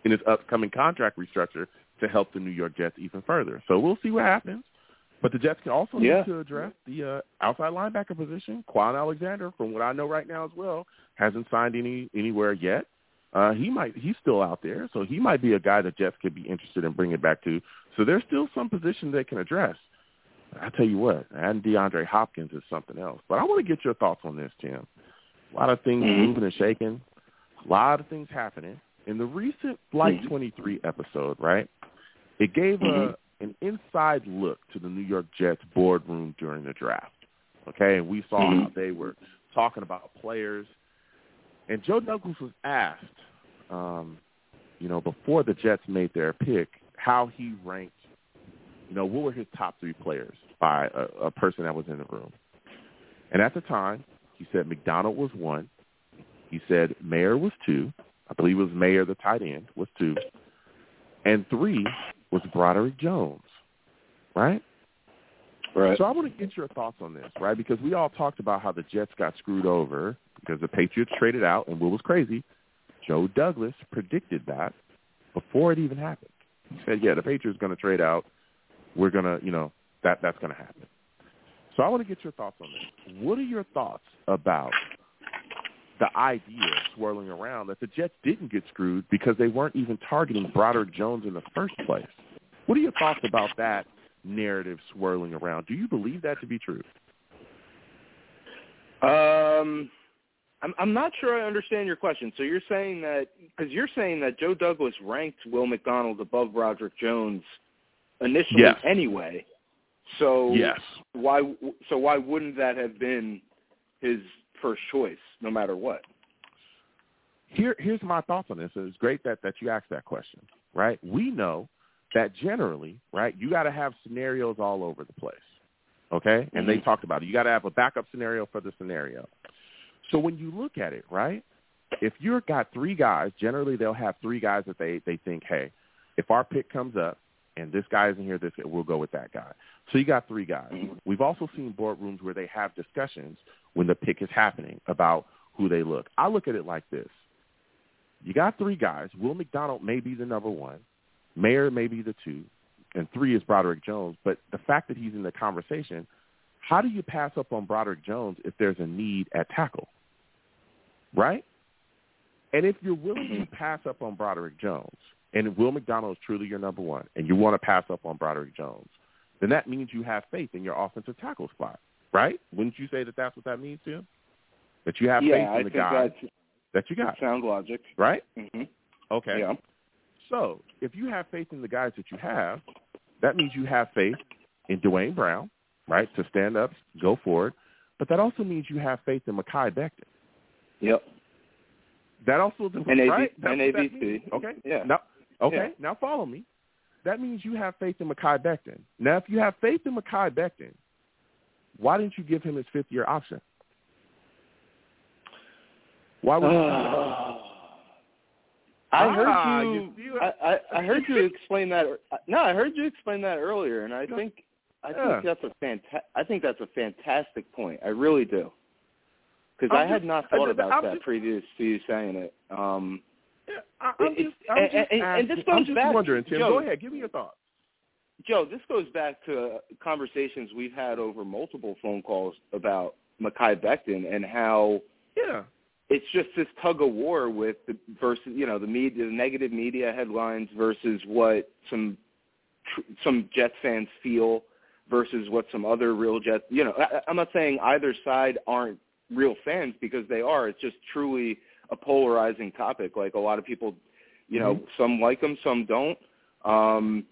in his upcoming contract restructure to help the New York Jets even further. So we'll see what happens. But the Jets can also Yeah. need to address the uh, outside linebacker position. Kwon Alexander, from what I know right now as well, hasn't signed any anywhere yet. Uh, he might he's still out there, so he might be a guy that Jets could be interested in bringing back to. So there's still some positions they can address. I tell you what, and DeAndre Hopkins is something else. But I want to get your thoughts on this, Tim. A lot of things Mhm. moving and shaking, a lot of things happening. In the recent Flight Mhm. 23 episode, right, it gave a, Mhm. an inside look to the New York Jets boardroom during the draft. Okay, and we saw Mhm. how they were talking about players. And Joe Douglas was asked, um, you know, before the Jets made their pick, how he ranked, you know, what were his top three players by a, a person that was in the room. And at the time, he said McDonald was one. He said Mayer was two. I believe it was Mayer, the tight end, was two. And three was Broderick Jones, right? Right. So I want to get your thoughts on this, right? Because we all talked about how the Jets got screwed over because the Patriots traded out, and what was crazy, Joe Douglas predicted that before it even happened. He said, "Yeah, the Patriots going to trade out. We're going to, you know, that that's going to happen." So I want to get your thoughts on this. What are your thoughts about the idea swirling around that the Jets didn't get screwed because they weren't even targeting Broderick Jones in the first place? What are your thoughts about that narrative swirling around? Do you believe that to be true? Um, I'm I'm not sure I understand your question. So you're saying that because you're saying that Joe Douglas ranked Will McDonald above Broderick Jones initially Yes. anyway. So Yes. why so why wouldn't that have been his first choice no matter what? Here, here's my thoughts on this. It's great that, that you asked that question, right? We know that generally, right, you got to have scenarios all over the place, okay? And they Mhm. talked about it. You got to have a backup scenario for the scenario. So when you look at it, right, if you've got three guys, generally they'll have three guys that they, they think, hey, if our pick comes up and this guy isn't here, this we'll go with that guy. So you got three guys. Mm-hmm. We've also seen boardrooms where they have discussions when the pick is happening about who they look. I look at it like this. You got three guys. Will McDonald may be the number one. Mayer may be the two. And three is Broderick Jones. But the fact that he's in the conversation, how do you pass up on Broderick Jones if there's a need at tackle? Right? And if you're willing to pass up on Broderick Jones, and Will McDonald is truly your number one, and you want to pass up on Broderick Jones, then that means you have faith in your offensive tackle spot, right? Wouldn't you say that that's what that means, Tim? That you have yeah, faith I in the think guy that you got, sound logic. right? hmm Okay. Yeah. So if you have faith in the guys that you have, that means you have faith in Duane Brown, right, to stand up, go forward. But that also means you have faith in Mekhi Becton. Yep. That also And AB right? And ABC. Okay. Yeah. Now, okay. Yeah. Now follow me. That means you have faith in Mekhi Becton. Now, if you have faith in Mekhi Becton, why didn't you give him his fifth year option? Why would that? I Ah, heard you you. I, I, I heard you explain that. No, I heard you explain that earlier, and I Yeah. think I Yeah. think that's a fanta- I think that's a fantastic point. I really do. Because I'm had just- not thought I- about I'm that just- previous to you saying it. Um, I, I'm just, I'm and- just, and- and this asking- I'm goes just back- wondering, Tim. Joe- Go ahead, give me your thoughts. Joe, this goes back to conversations we've had over multiple phone calls about Mekhi Becton and how Yeah. it's just this tug of war with the versus you know the media, the negative media headlines versus what some tr- some Jets fans feel versus what some other real Jets. You know, I, I'm not saying either side aren't real fans because they are. It's just truly a polarizing topic. Like a lot of people, you know, some like him, some don't. Um,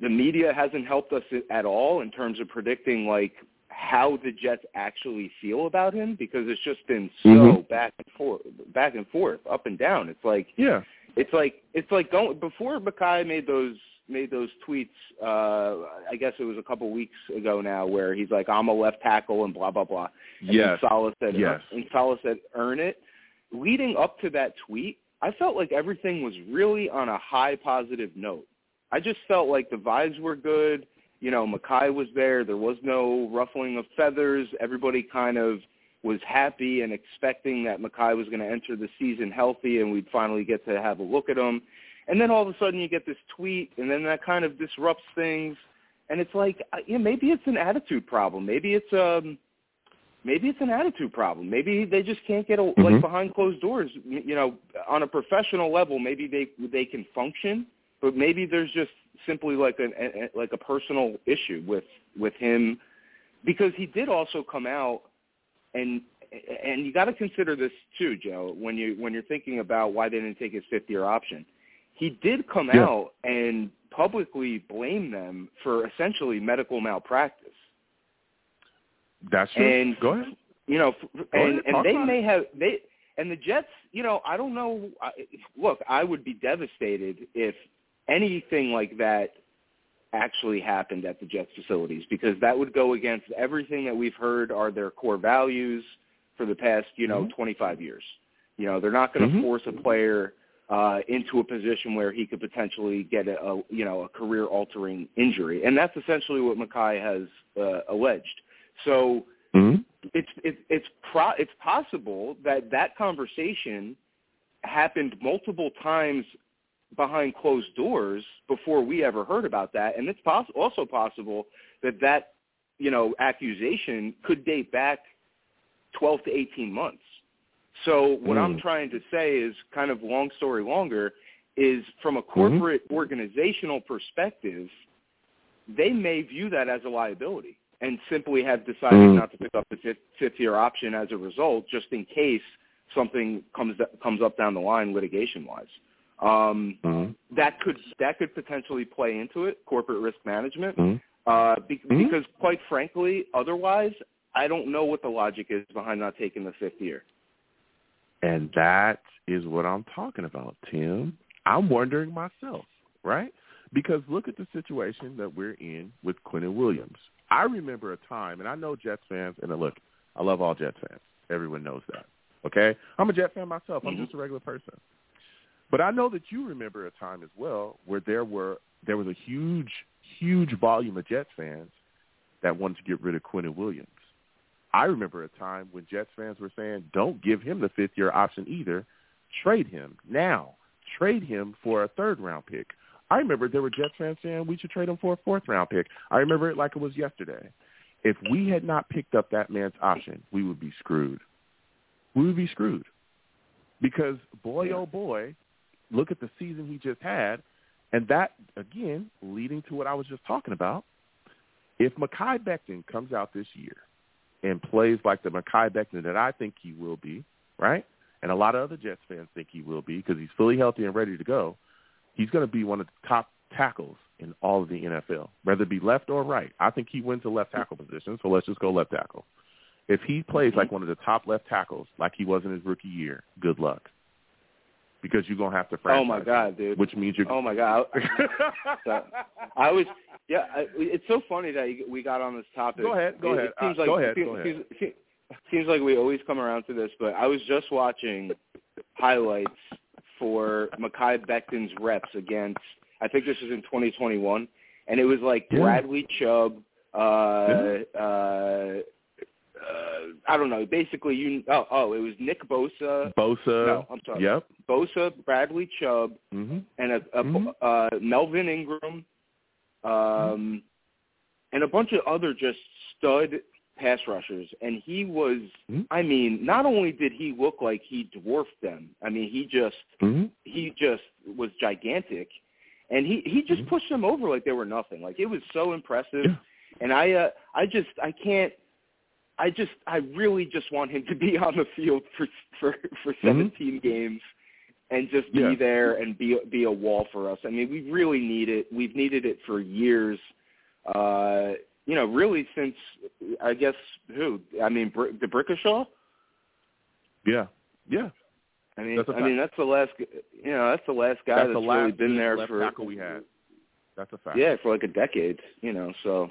the media hasn't helped us at all in terms of predicting like how the Jets actually feel about him because it's just been so Mhm. back and forth, back and forth, up and down. It's like Yeah. it's like it's like going before Mekhi made those made those tweets. Uh, I guess it was a couple weeks ago now, where he's like, "I'm a left tackle" and blah blah blah. And Yes. Saleh said, Yes. and Saleh said, "Earn it." Leading up to that tweet, I felt like everything was really on a high positive note. I just felt like the vibes were good. You know, Mekhi was there. There was no ruffling of feathers. Everybody kind of was happy and expecting that Mekhi was going to enter the season healthy and we'd finally get to have a look at him. And then all of a sudden you get this tweet and then that kind of disrupts things. And it's like, uh, yeah, maybe it's an attitude problem. Maybe it's um, maybe it's an attitude problem. Maybe they just can't get a, like Mhm. behind closed doors. You know, on a professional level, maybe they they can function, but maybe there's just simply like an a, a- like a personal issue with with him because he did also come out and and you got to consider this too, Joe, when you when you're thinking about why they didn't take his fifth year option. He did come Yeah. out and publicly blame them for essentially medical malpractice. That's true. And Go ahead. you know, Go and ahead, and talk they may it. have they and the Jets. You know, I don't know. I, look, I would be devastated if anything like that actually happened at the Jets facilities because that would go against everything that we've heard are their core values for the past, you know, Mhm. 25 years. You know, they're not going to Mhm. force a player uh, into a position where he could potentially get a, a you know a career altering injury, and that's essentially what Mekhi has uh, alleged. So Mhm. it's it's it's pro it's possible that that conversation happened multiple times behind closed doors before we ever heard about that and it's poss- also possible that that you know accusation could date back 12 to 18 months so what i'm Mm. trying to say is kind of long story longer is from a corporate organizational perspective they may view that as a liability and simply have decided Mm. not to pick up the fifth, fifth year option as a result, just in case something comes comes up down the line litigation wise. Um, Mhm. that could that could potentially play into it, corporate risk management. Mhm. Uh, be, Mhm. Because quite frankly, otherwise, I don't know what the logic is behind not taking the fifth year. And that is what I'm talking about, Tim. I'm wondering myself, right? Because look at the situation that we're in with Quinnen Williams. I remember a time, and I know Jets fans, and look, I love all Jets fans. Everyone knows that. Okay? I'm a Jet fan myself. I'm Mhm. just a regular person. But I know that you remember a time as well where there were there was a huge, huge volume of Jets fans that wanted to get rid of Quinnen Williams. I remember a time when Jets fans were saying, "Don't give him the fifth year option either. Trade him now. Trade him for a third round pick." I remember there were Jets fans saying we should trade him for a fourth round pick. I remember it like it was yesterday. If we had not picked up that man's option, we would be screwed. We would be screwed. Because boy oh boy, look at the season he just had, and that again leading to what I was just talking about. If Mekhi Becton comes out this year and plays like the Mekhi Becton that I think he will be, right? And a lot of other Jets fans think he will be because he's fully healthy and ready to go. He's going to be one of the top tackles in all of the NFL, whether it be left or right. I think he wins the left tackle position, so let's just go left tackle. If he plays like one of the top left tackles, like he was in his rookie year, good luck, because you're gonna have to franchise. Oh my god, dude! Which means you're. Oh my god! So, I was yeah. I, it's so funny that you- we got on this topic. Go ahead, go It- ahead. It seems Uh, like go ahead, Seems, go ahead. Seems- seems like we always come around to this, but I was just watching highlights for Mekhi Becton's reps against. I think this was in 2021, and it was like Yeah. Bradley Chubb. Uh, Yeah. uh, uh, I don't know. Basically, you. Oh, oh, it was Nick Bosa. Bosa. No, I'm sorry. Yep. Bosa, Bradley Chubb, hmm and a, a Mhm. uh, Melvin Ingram, um, and a bunch of other just stud pass rushers. And he was, Mhm. I mean, not only did he look like he dwarfed them, I mean, he just hmm he just was gigantic, and he he just Mhm. pushed them over like they were nothing. Like it was so impressive. Yeah. And I uh, I just I can't. I just I really just want him to be on the field for for for 17 games and just be Yeah. there and be be a wall for us. I mean, we really need it. We've needed it for years. Uh, you know, really since I guess who? I mean, Br- the Brickashaw. Yeah. Yeah. I mean, I mean that's the last. You know, that's the last guy That's that's, last really been there for. tackle we had. That's a fact. Yeah, for like a decade, you know. So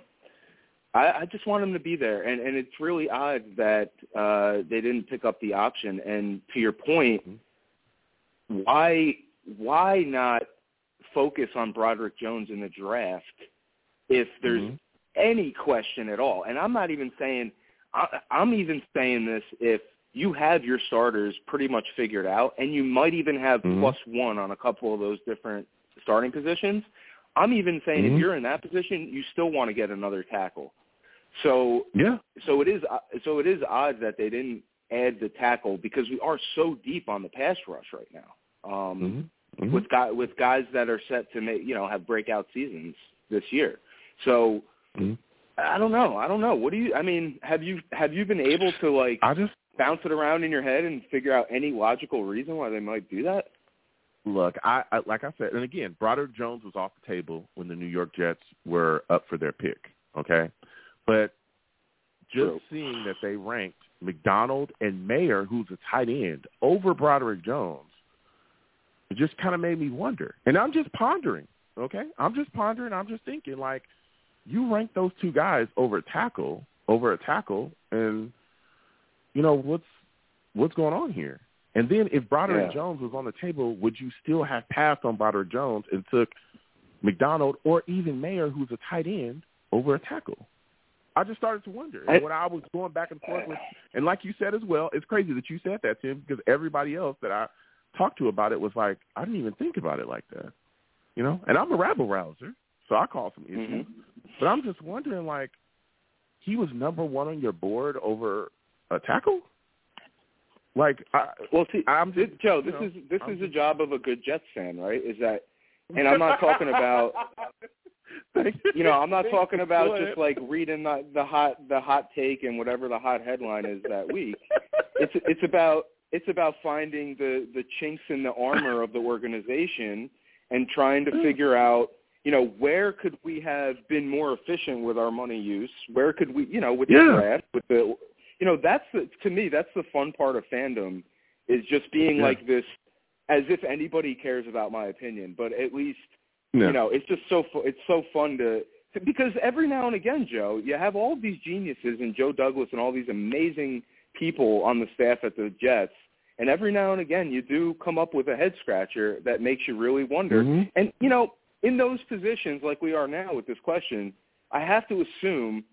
I, I just want him to be there, and and it's really odd that uh they didn't pick up the option. And to your point, why why not focus on Broderick Jones in the draft if there's Mhm. Any question at all? And I'm not even saying I, I'm even saying this if you have your starters pretty much figured out, and you might even have Mhm. plus one on a couple of those different starting positions. I'm even saying Mhm. if you're in that position, you still want to get another tackle. So Yeah. so it is so it is odd that they didn't add the tackle because we are so deep on the pass rush right now. Um, Mhm. Mhm. with guy with guys that are set to make you know have breakout seasons this year. So Mhm. I don't know. I don't know. What do you? I mean, have you have you been able to like I just bounce it around in your head and figure out any logical reason why they might do that? look. I, I like I said, and again, Broderick Jones was off the table when the New York Jets were up for their pick. Okay, but just True. seeing that they ranked McDonald and Mayer, who's a tight end, over Broderick Jones, it just kind of made me wonder. And I'm just pondering. Okay, I'm just pondering. I'm just thinking like, you rank those two guys over a tackle, over a tackle, and you know what's what's going on here. And then if Broderick Yeah. Jones was on the table, would you still have passed on Broderick Jones and took McDonald or even Mayer, who's a tight end, over a tackle? I just started to wonder. And when I was going back and forth with, and like you said as well, it's crazy that you said that, Tim, because everybody else that I talked to about it was like, I didn't even think about it like that. You know? And I'm a rabble rouser, so I call some issues. Mhm. But I'm just wondering, like, he was number one on your board over a tackle? Like, I, Well, see, I'm just, Joe, this know, is this I'm is the job of a good Jets fan, right? Is that, and I'm not talking about, you know, I'm not talking about just like reading the, the hot the hot take and whatever the hot headline is that week. It's it's about it's about finding the the chinks in the armor of the organization and trying to figure out you know where could we have been more efficient with our money use where could we you know with Yeah. the draft with the you know that's the to me that's the fun part of fandom is just being Yeah. like this as if anybody cares about my opinion but at least Yeah. you know it's just so it's so fun to, because every now and again joe you have all these geniuses and joe douglas and all these amazing people on the staff at the jets and every now and again you do come up with a head scratcher that makes you really wonder Mhm. and you know in those positions like we are now with this question i have to assume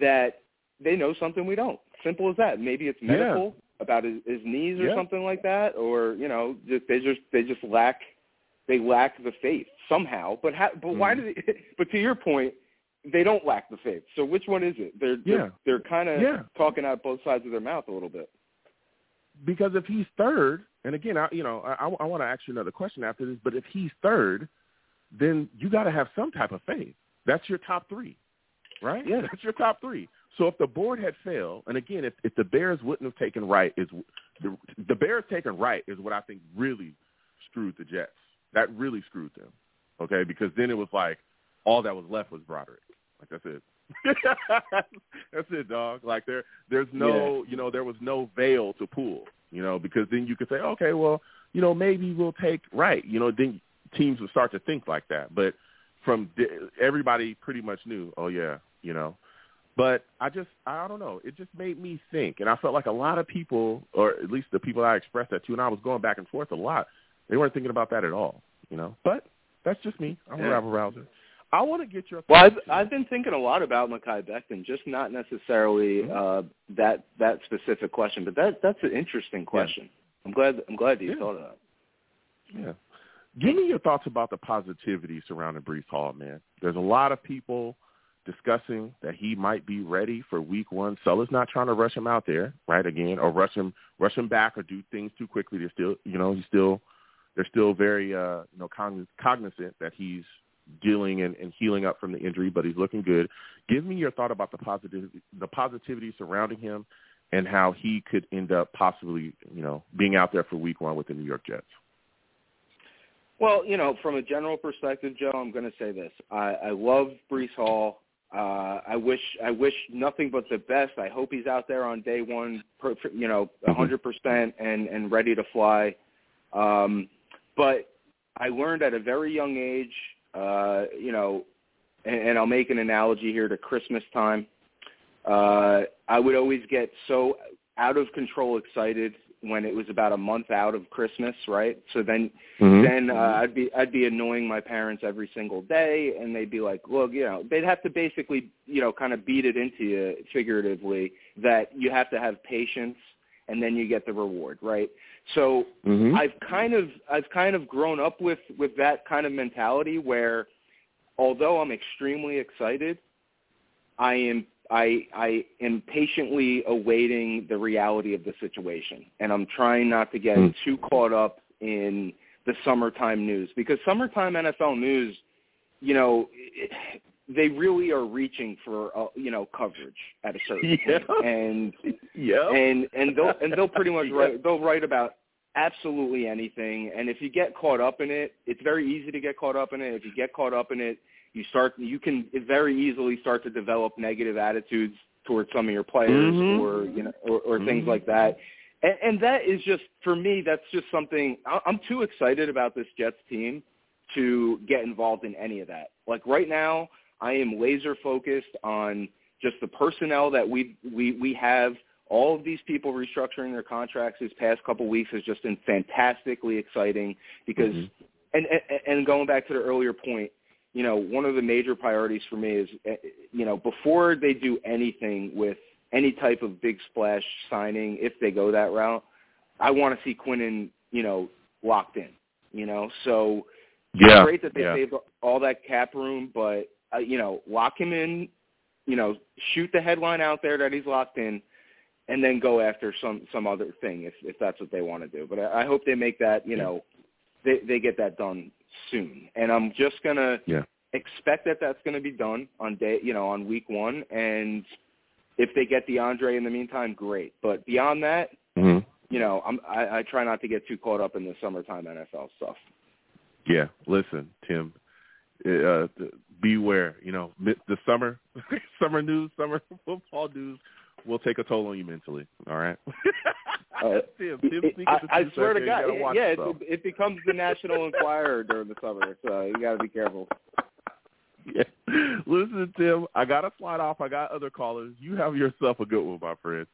that they know something we don't simple as that maybe it's Yeah. medical about his, his knees or Yeah. something like that or you know just they just they just lack they lack the faith somehow. But how, but why do Mhm. they? But to your point, they don't lack the faith. So which one is it? They're Yeah. they're, they're kind of Yeah. talking out both sides of their mouth a little bit. because if he's third, and again, I, you know, I, I want to ask you another question after this, but if he's third, then you got to have some type of faith. That's your top three, right? Yeah. that's your top three. So if the board had failed, and again, if, if the Bears wouldn't have taken Wright, is the, the Bears taking Wright is what I think really screwed the Jets. That really screwed them. Okay, because then it was like all that was left was Broderick. Like that's it. that's it, dog. Like there, there's no, you know, there was no veil to pull. You know, because then you could say, okay, well, you know, maybe we'll take Wright. You know, then teams would start to think like that. But from everybody, pretty much knew. Oh yeah, you know. But I just, I don't know. It just made me think, and I felt like a lot of people, or at least the people I expressed that to, and I was going back and forth a lot. They weren't thinking about that at all. You know. But that's just me. I'm a Yeah. rabble rouser. I want to get your Well. I've I've been thinking a lot about Mekhi Becton, just not necessarily uh, that that specific question, but that that's an interesting question. I'm glad I'm glad you Yeah. thought of that. Yeah. Give me your thoughts about the positivity surrounding Breece Hall, man. There's a lot of people discussing that he might be ready for week one. Saleh's not trying to rush him out there, right, again, or rush him rush him back or do things too quickly. They're still you know, he's still they're still very uh you know cogn- cognizant that he's dealing and, and healing up from the injury, but he's looking good. Give me your thought about the positivity the positivity surrounding him and how he could end up possibly, you know, being out there for week one with the New York Jets. Well, you know, from a general perspective, Joe, I'm going to say this: I, I love Breece Hall. Uh, I wish I wish nothing but the best. I hope he's out there on day one, per, you know, 100 percent and and ready to fly. Um, but I learned at a very young age uh, you know, and, and I'll make an analogy here to Christmas time. Uh, I would always get so out of control excited when it was about a month out of Christmas, right? So then Mhm. then uh, I'd be I'd be annoying my parents every single day, and they'd be like, "Look, you know," they'd have to basically, you know, kind of beat it into you figuratively that you have to have patience, and then you get the reward, right? So Mhm. I've kind of I've kind of grown up with with that kind of mentality where, although I'm extremely excited, I am I I am patiently awaiting the reality of the situation, and I'm trying not to get Hmm. too caught up in the summertime news because summertime NFL news, you know, they really are reaching for uh, you know coverage at a certain Yeah. point, and yeah, and and they'll and they'll pretty much write they'll write about absolutely anything and if you get caught up in it it's very easy to get caught up in it if you get caught up in it you start you can very easily start to develop negative attitudes towards some of your players Mhm. or you know or, or things Mhm. like that and, and that is just for me that's just something i'm too excited about this jets team to get involved in any of that like right now i am laser focused on just the personnel that we we we have all of these people restructuring their contracts this past couple weeks has just been fantastically exciting because Mhm. and, and and going back to the earlier point you know one of the major priorities for me is eh, you know before they do anything with any type of big splash signing if they go that route i want to see quinnen you know locked in you know so Yeah. it's great that they yeah. saved all that cap room, but uh, you know, lock him in. You know, shoot the headline out there that he's locked in, and then go after some some other thing if if that's what they want to do. But I, I hope they make that. You know, they they get that done soon. And I'm just gonna Yeah. expect that that's gonna be done on day. You know, on week one. And if they get DeAndre in the meantime, great. But beyond that, Mhm. you know, I'm I, I try not to get too caught up in the summertime NFL stuff. Yeah, listen, Tim. Uh, beware. You know, the summer, summer news, summer football news will take a toll on you mentally. All right. Uh, Tim, Tim It- I, I swear to God, you gotta watch yeah, yourself. it, it becomes the National Enquirer during the summer, so you got to be careful. Yeah. Listen, Tim, I got to slide off. I got other callers. You have yourself a good one, my friend.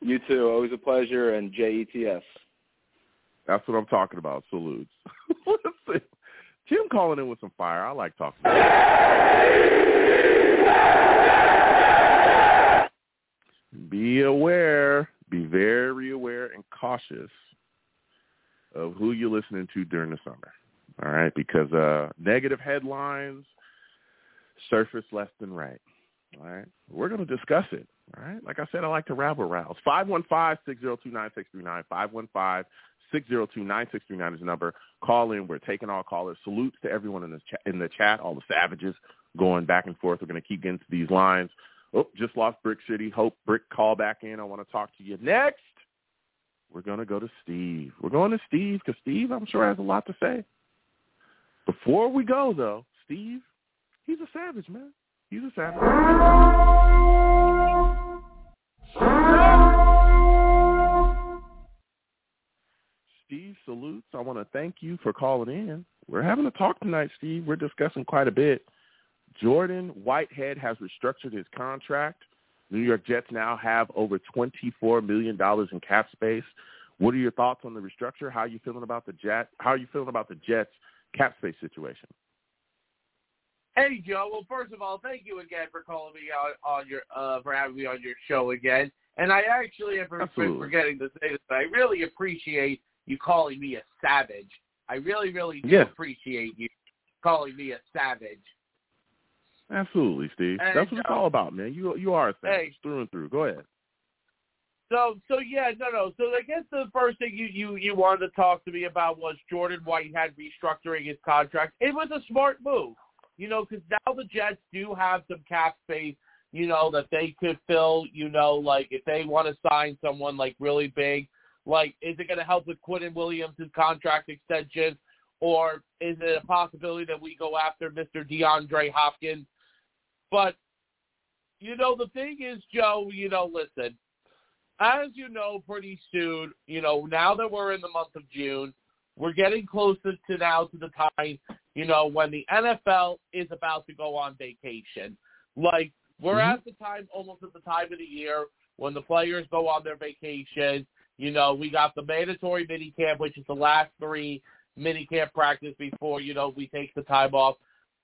You too. Always a pleasure, and JETS. That's what I'm talking about. Salutes. Listen, Tim calling in with some fire. I like talking. Be aware, be very aware and cautious of who you're listening to during the summer. All right, because uh, negative headlines surface left and right. All right, we're going to discuss it. All right, like I said, I like to rabble rouse. Five one five six zero two nine six three nine. Five one five six zero two nine six three nine is the number. Call in. We're taking all callers. Salutes to everyone in the chat. In the chat, all the savages going back and forth. We're going to keep getting to these lines. Oh, just lost Brick City. Hope Brick call back in. I want to talk to you next. We're going to go to Steve. We're going to Steve because Steve, I'm sure, has a lot to say. Before we go, though, Steve, he's a savage, man. He's a savage. Steve salutes. I want to thank you for calling in. We're having a talk tonight, Steve. We're discussing quite a bit. Jordan Whitehead has restructured his contract. New York Jets now have over $24 million in cap space. What are your thoughts on the restructure? How are you feeling about the Jets? How are you feeling about the Jets cap space situation? Hey Joe, well first of all, thank you again for calling me on, on your uh for having me on your show again. And I actually am Absolutely. forgetting to say this, but I really appreciate you calling me a savage. I really, really do Yeah. appreciate you calling me a savage. Absolutely, Steve. Hey, That's what it's Joe. all about, man. You you are a savage Hey. through and through. Go ahead. So so yeah, no no. So I guess the first thing you you you wanted to talk to me about was Jordan Whitehead restructuring his contract. It was a smart move, you know, because now the Jets do have some cap space, you know, that they could fill. You know, like if they want to sign someone like really big, like is it going to help with Quinnen Williams' contract extension, or is it a possibility that we go after Mr. DeAndre Hopkins? But you know, the thing is, Joe. You know, listen as you know, pretty soon, you know, now that we're in the month of June, we're getting closer to now to the time you know, when the NFL is about to go on vacation. Like we're Mhm. at the time, almost at the time of the year when the players go on their vacation. You know, we got the mandatory mini camp, which is the last three mini camp practice before you know we take the time off.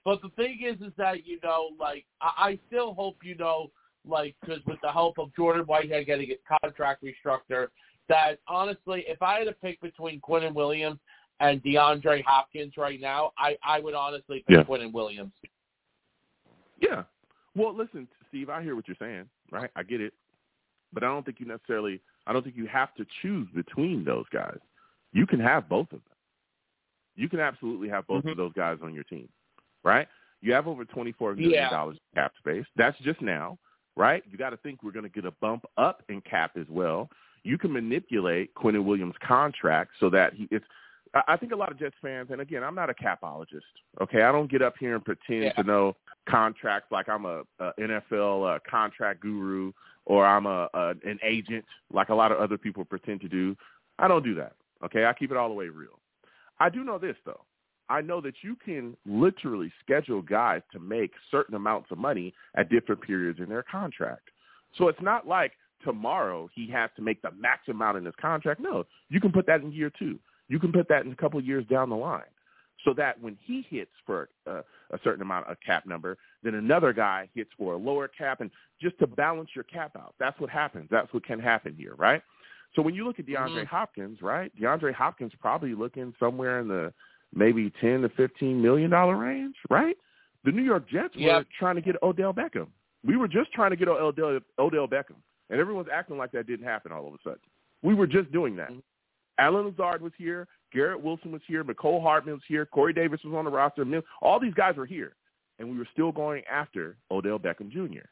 But the thing is, is that you know, like I, I still hope you know, like because with the help of Jordan Whitehead getting his contract restructured, that honestly, if I had to pick between Quinnen Williams and DeAndre Hopkins right now, I I would honestly pick Yeah. Quinnen Williams. Yeah. Well, listen, Steve, I hear what you're saying, right? I get it. But I don't think you necessarily I don't think you have to choose between those guys. You can have both of them. You can absolutely have both Mhm. of those guys on your team. Right? You have over twenty four million Yeah. dollars in cap space. That's just now, right? You got to think we're going to get a bump up in cap as well. You can manipulate Quinnen Williams' contract so that he it's I I think a lot of Jets fans, and again, I'm not a capologist. Okay, I don't get up here and pretend Yeah. to know contracts like I'm a, a NFL uh, contract guru or I'm a, a an agent like a lot of other people pretend to do. I don't do that. Okay, I keep it all the way real. I do know this though. I know that you can literally schedule guys to make certain amounts of money at different periods in their contract. So it's not like tomorrow he has to make the max amount in his contract. No, you can put that in year two. You can put that in a couple of years down the line so that when he hits for uh, a certain amount of cap number, then another guy hits for a lower cap, and just to balance your cap out. That's what happens. That's what can happen here, right? So when you look at DeAndre Mhm. Hopkins, right? DeAndre Hopkins probably looking somewhere in the maybe ten to fifteen million dollar range, right? The New York Jets were trying to get Odell Beckham. We were just trying to get Odell, Odell Beckham, and everyone's acting like that didn't happen all of a sudden. We were just doing that. Mhm. Allen Lazard was here. Garrett Wilson was here. Mecole Hardman was here. Corey Davis was on the roster. All these guys were here, and we were still going after Odell Beckham Jr.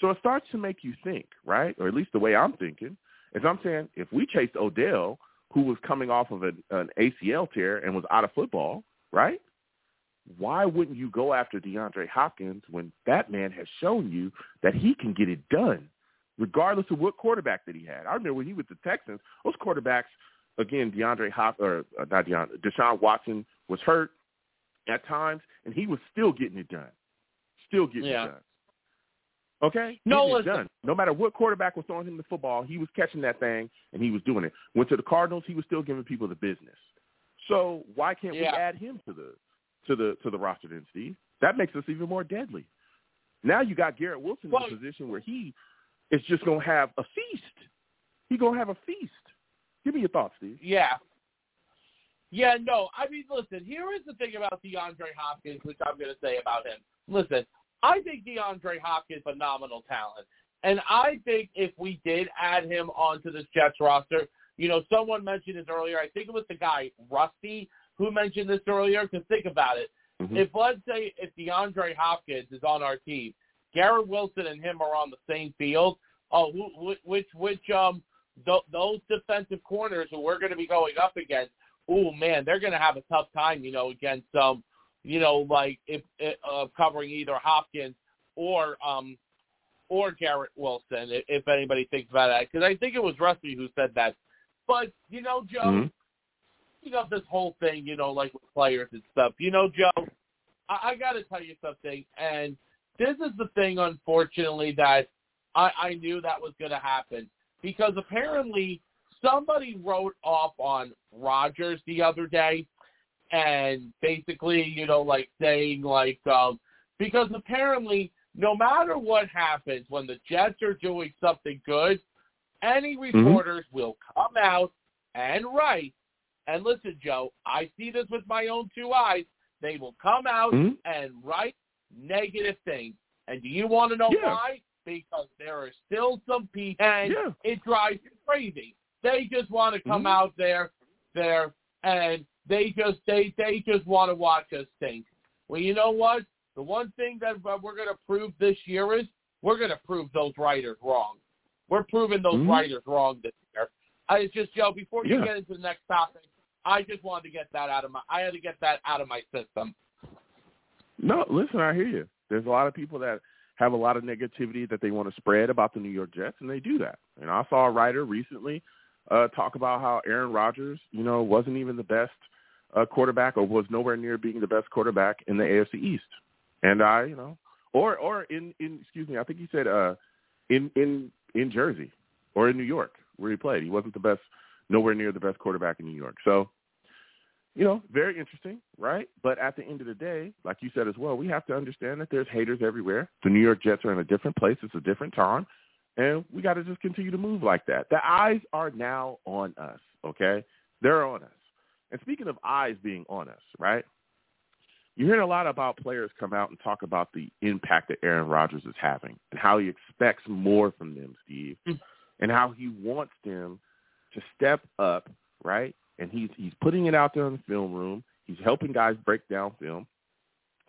So it starts to make you think, right? Or at least the way I'm thinking is I'm saying if we chased Odell, who was coming off of an, an ACL tear and was out of football, right? Why wouldn't you go after DeAndre Hopkins when that man has shown you that he can get it done, regardless of what quarterback that he had? I remember when he was with the Texans, those quarterbacks, again, DeAndre Hop or uh, not DeAndre, Deshaun Watson was hurt at times, and he was still getting it done, still getting Yeah. it done. Okay, No, listen. done. No matter what quarterback was throwing him the football, he was catching that thing and he was doing it. Went to the Cardinals, he was still giving people the business. So why can't we add him to the to the to the roster then, Steve? That makes us even more deadly. Now you got Garrett Wilson Well- in a position where he is just gonna have a feast. He gonna have a feast. Give me your thoughts, Steve. Yeah. Yeah, no. I mean, listen, here is the thing about DeAndre Hopkins, which I'm going to say about him. Listen, I think DeAndre Hopkins phenomenal talent. And I think if we did add him onto this Jets roster, you know, someone mentioned this earlier. I think it was the guy, Rusty, who mentioned this earlier. Because think about it. Mhm. If, let's say, if DeAndre Hopkins is on our team, Garrett Wilson and him are on the same field, oh, who, wh- which, which, um, th- those defensive corners who we're going to be going up against, oh man, they're going to have a tough time, you know, against um, you know, like if uh, covering either Hopkins or um or Garrett Wilson, if, anybody thinks about that, because I think it was Rusty who said that. But you know, Joe, Mhm. you know this whole thing, you know, like with players and stuff. You know, Joe, I, I got to tell you something, and this is the thing, unfortunately, that I, I knew that was going to happen because apparently somebody wrote off on Rodgers the other day and basically, you know, like saying like um because apparently no matter what happens when the Jets are doing something good, any reporters will come out and write and listen, Joe, I see this with my own two eyes. They will come out Mhm. and write negative things. And do you want to know Yeah. why? Because there are still some people, and Yeah. it drives you crazy. They just want to come Mhm. out there, there, and they just they they just want to watch us stink. Well, you know what? The one thing that we're going to prove this year is we're going to prove those writers wrong. We're proving those Mhm. writers wrong this year. I it's just Joe. Before you Yeah. get into the next topic, I just wanted to get that out of my. I had to get that out of my system. No, listen, I hear you. There's a lot of people that have a lot of negativity that they want to spread about the New York Jets, and they do that. And I saw a writer recently uh, talk about how Aaron Rodgers, you know, wasn't even the best uh, quarterback or was nowhere near being the best quarterback in the AFC East. And I, you know, or or in in excuse me, I think he said uh, in in in Jersey or in New York where he played. He wasn't the best, nowhere near the best quarterback in New York. So, you know, very interesting, right? But at the end of the day, like you said as well, we have to understand that there's haters everywhere. The New York Jets are in a different place. It's a different time. And we got to just continue to move like that. The eyes are now on us, okay? They're on us. And speaking of eyes being on us, right? You're hearing a lot about players come out and talk about the impact that Aaron Rodgers is having and how he expects more from them, Steve, Mm. and how he wants them to step up, right? And he's he's putting it out there in the film room. He's helping guys break down film,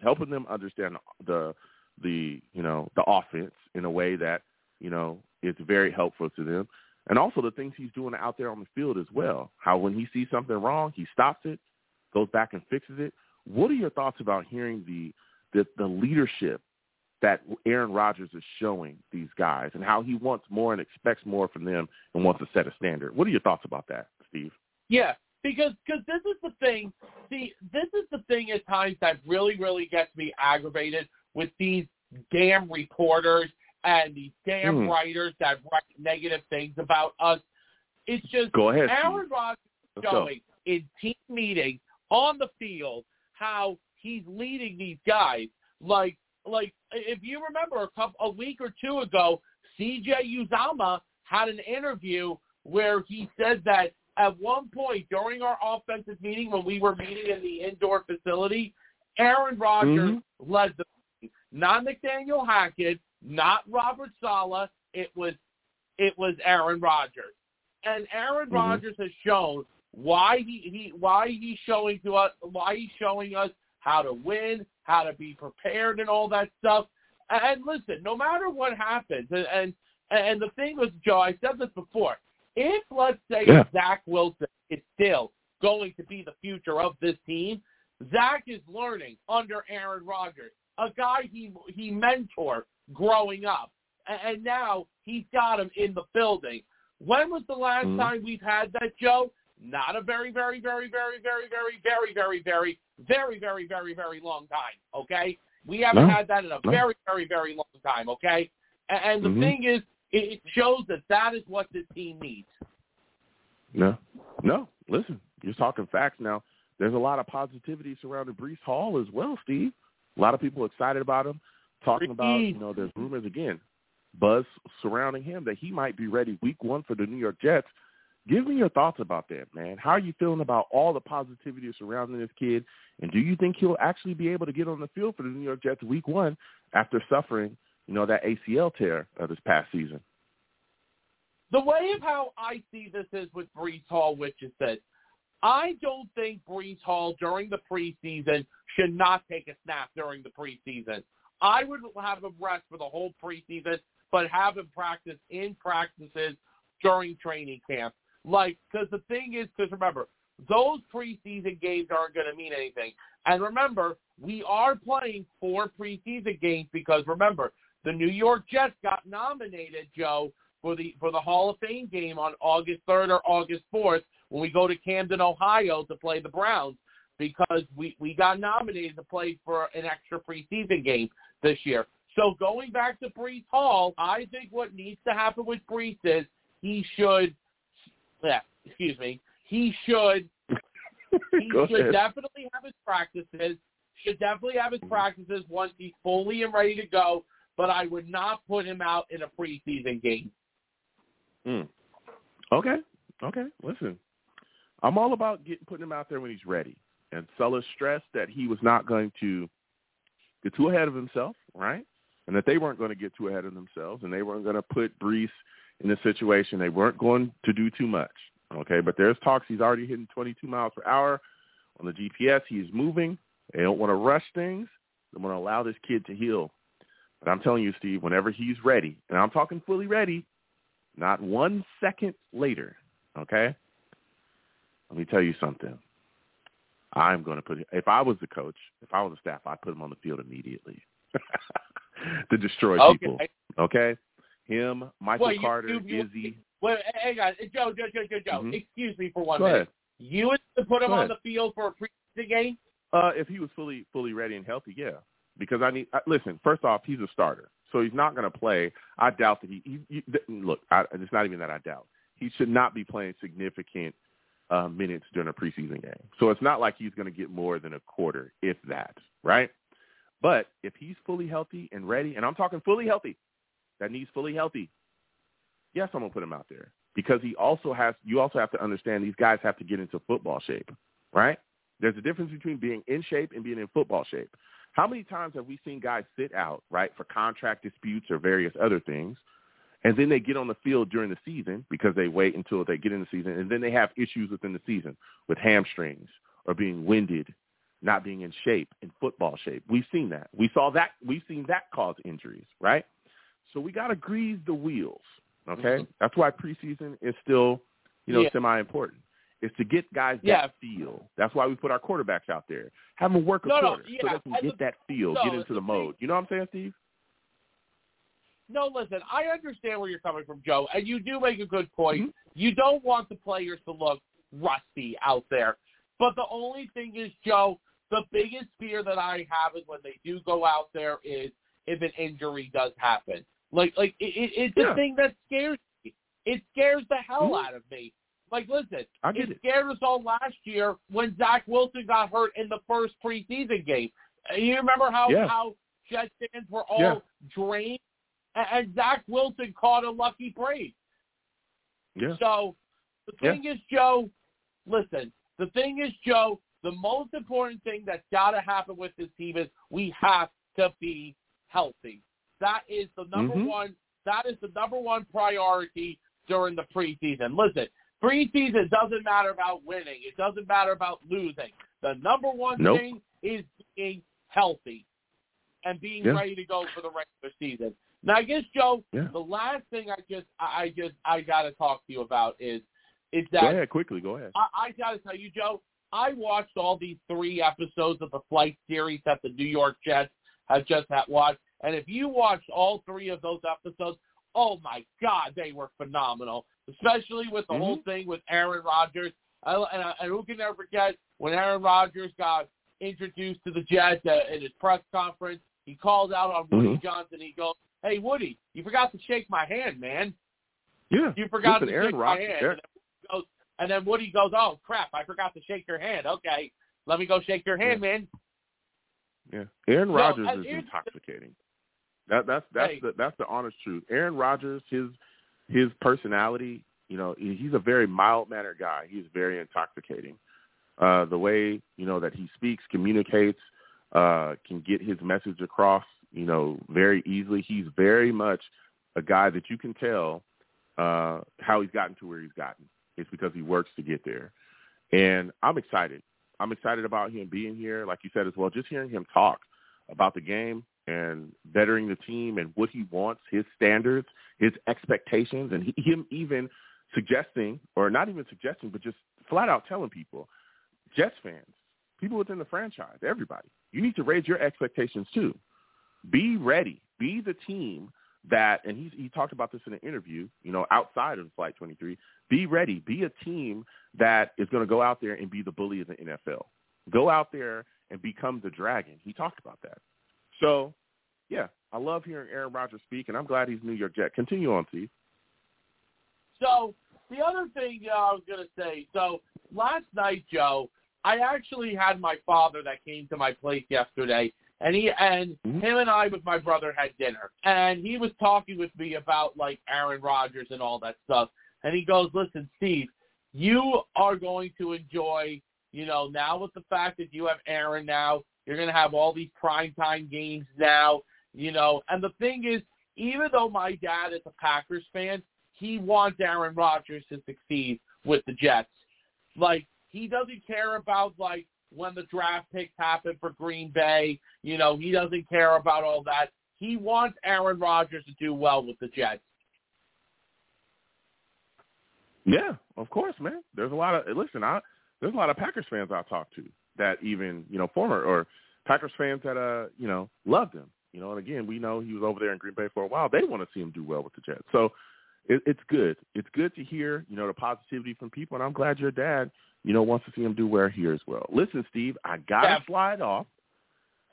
helping them understand the the you know the offense in a way that you know it's very helpful to them, and also the things he's doing out there on the field as well. How when he sees something wrong, he stops it, goes back and fixes it. What are your thoughts about hearing the the, the leadership that Aaron Rodgers is showing these guys, and how he wants more and expects more from them, and wants to set a standard? What are your thoughts about that, Steve? Yeah, because because this is the thing. See, this is the thing at times that really really gets me aggravated with these damn reporters and these damn Hmm. writers that write negative things about us. It's just Go ahead, Aaron. Rodgers showing in team meetings on the field how he's leading these guys. Like like if you remember a couple a week or two ago, CJ Uzomah had an interview where he said that at one point during our offensive meeting when we were meeting in the indoor facility, Aaron Rodgers Mm-hmm. led the not Nathaniel Hackett, not Robert Saleh. It was it was Aaron Rodgers. And Aaron Mhm. Rodgers has shown why he, he why he's showing to us why he's showing us how to win, how to be prepared and all that stuff. And listen, no matter what happens, and and, and the thing was, Joe, I said this before. If let's say Yeah. Zach Wilson is still going to be the future of this team, Zach is learning under Aaron Rodgers, a guy he he mentored growing up, and, and now he's got him in the building. When was the last Mhm. time we've had that, Joe? Not a very, very, very, very, very, very, very, very, very, very, very, very, very long time. Okay, we haven't No. had that in a No. very, very, very long time. Okay, and, and the Mhm. thing is, it, it shows that that is what this team needs. No, no. Listen, you're talking facts now. There's a lot of positivity surrounding Breece Hall as well, Steve. A lot of people excited about him, talking about you know there's rumors again, buzz surrounding him that he might be ready week one for the New York Jets. Give me your thoughts about that, man. How are you feeling about all the positivity surrounding this kid, and do you think he'll actually be able to get on the field for the New York Jets week one after suffering, you know, that ACL tear uh, this past season? The way of how I see this is with Breece Hall, which is this. I don't think Breece Hall during the preseason should not take a snap during the preseason. I would have him rest for the whole preseason, but have him practice in practices during training camp. Like, because the thing is, because remember, those preseason games aren't going to mean anything. And remember, we are playing four preseason games because remember, the New York Jets got nominated, Joe, for the for the Hall of Fame game on August 3rd or August 4th when we go to Camden, Ohio to play the Browns because we we got nominated to play for an extra preseason game this year. So going back to Breece Hall, I think what needs to happen with Breece is he should yeah, excuse me, he should he should ahead. definitely have his practices. Should definitely have his practices once he's fully and ready to go. But I would not put him out in a preseason game. Mm. Okay. Okay. Listen, I'm all about getting putting him out there when he's ready. And Saleh stressed that he was not going to get too ahead of himself, right? And that they weren't going to get too ahead of themselves, and they weren't going to put Breece in a situation they weren't going to do too much. Okay, but there's talks he's already hitting 22 miles per hour on the GPS. He's moving. They don't want to rush things. They want to allow this kid to heal. But I'm telling you, Steve, whenever he's ready, and I'm talking fully ready, not one second later, okay? Let me tell you something. I'm going to put if I was the coach, if I was the staff, I'd put him on the field immediately to destroy Okay. people. Okay? Him, Michael Well, you- Carter, you- you- Izzy. Wait, hang on, Joe, Joe, Joe, Joe, Joe. Mhm. Excuse me for one Go minute. ahead. You would put him Go on ahead. the field for a preseason game? Uh, if he was fully fully ready and healthy, yeah. Because I need I, listen. First off, he's a starter, so he's not going to play. I doubt that he. he, he look, I, it's not even that I doubt. He should not be playing significant uh, minutes during a preseason game. So it's not like he's going to get more than a quarter, if that, right? But if he's fully healthy and ready, and I'm talking fully healthy, that needs fully healthy. Yes, I'm gonna put him out there because he also has. You also have to understand these guys have to get into football shape, right? There's a difference between being in shape and being in football shape. How many times have we seen guys sit out, right, for contract disputes or various other things, and then they get on the field during the season because they wait until they get in the season, and then they have issues within the season with hamstrings or being winded, not being in shape, in football shape. We've seen that. We saw that. We've seen that cause injuries, right? So we got to grease the wheels. Okay, that's why preseason is still, you know, Yeah. semi-important. Is to get guys Yeah. that feel. That's why we put our quarterbacks out there. Have them work a No, no, quarter so yeah, they can get that feel, no, get into the mode. You know what I'm saying, Steve? No, listen, I understand where you're coming from, Joe, and you do make a good point. Mhm. You don't want the players to look rusty out there. But the only thing is, Joe, the biggest fear that I have is when they do go out there is if an injury does happen. Like, like it, it, it's Yeah. the thing that scares me. It scares the hell Mhm. out of me. Like, listen, I get it it. scared us all last year when Zach Wilson got hurt in the first preseason game. You remember how Yeah. how Jets fans were all Yeah. drained, and, Zach Wilson caught a lucky break. Yeah. So the Yeah. thing is, Joe, listen, the thing is, Joe, the most important thing that's got to happen with this team is we have to be healthy. That is the number Mhm. one. That is the number one priority during the preseason. Listen, preseason doesn't matter about winning. It doesn't matter about losing. The number one Nope. thing is being healthy and being Yeah. ready to go for the regular season. Now, I guess Joe, Yeah. the last thing I just I I just I got to talk to you about is is Go that ahead, quickly. Go ahead. I, I got to tell you, Joe, I watched all these three episodes of the flight series that the New York Jets have just had watched, and if you watched all three of those episodes, oh my God, they were phenomenal. Especially with the whole mm-hmm. thing with Aaron Rodgers, I, and, I- and who can ever forget when Aaron Rodgers got introduced to the Jets at, at his press conference? He calls out on Woody Mhm. Johnson. He goes, "Hey Woody, you forgot to shake my hand, man." Yeah. You forgot Listen, to Aaron shake my hand. Aaron- And, then goes, and then Woody goes, "Oh crap! I forgot to shake your hand. Okay, let me go shake your hand, man." Yeah, Aaron Rodgers and is intoxicating. That that's that's Hey. the that's the honest truth. Aaron Rodgers, his his personality, you know, he's a very mild mannered guy. He's very intoxicating. Uh, the way you know that he speaks, communicates, uh, can get his message across, you know, very easily. He's very much a guy that you can tell uh, how he's gotten to where he's gotten. It's because he works to get there, and I'm excited. I'm excited about him being here, like you said as well. Just hearing him talk about the game and bettering the team and what he wants, his standards, his expectations, and he, him even suggesting, or not even suggesting, but just flat out telling people, Jets fans, people within the franchise, everybody, you need to raise your expectations too. Be ready. Be the team that, and he he talked about this in an interview, you know, outside of Flight 23. Be ready. Be a team that is going to go out there and be the bully of the NFL. Go out there and become the dragon. He talked about that. So, yeah, I love hearing Aaron Rodgers speak, and I'm glad he's New York Jet. Continue on, Steve. So the other thing uh, I was going to say, so last night, Joe, I actually had my father that came to my place yesterday, and he and Mhm. him and I with my brother had dinner, and he was talking with me about like Aaron Rodgers and all that stuff, and he goes, "Listen, Steve, you are going to enjoy, you know, now with the fact that you have Aaron now, you're going to have all these primetime games now, you know, and the thing is, even though my dad is a Packers fan, he wants Aaron Rodgers to succeed with the Jets. Like he doesn't care about like when the draft picks happen for Green Bay. You know, he doesn't care about all that. He wants Aaron Rodgers to do well with the Jets. Yeah, of course, man. There's a lot of listen. I there's a lot of Packers fans I talk to that even you know former or Packers fans that uh you know loved him. You know, and again, we know he was over there in Green Bay for a while. They want to see him do well with the Jets. So it, it's good. It's good to hear, you know, the positivity from people, and I'm glad your dad, you know, wants to see him do well here as well. Listen, Steve, I got to Yeah. slide off.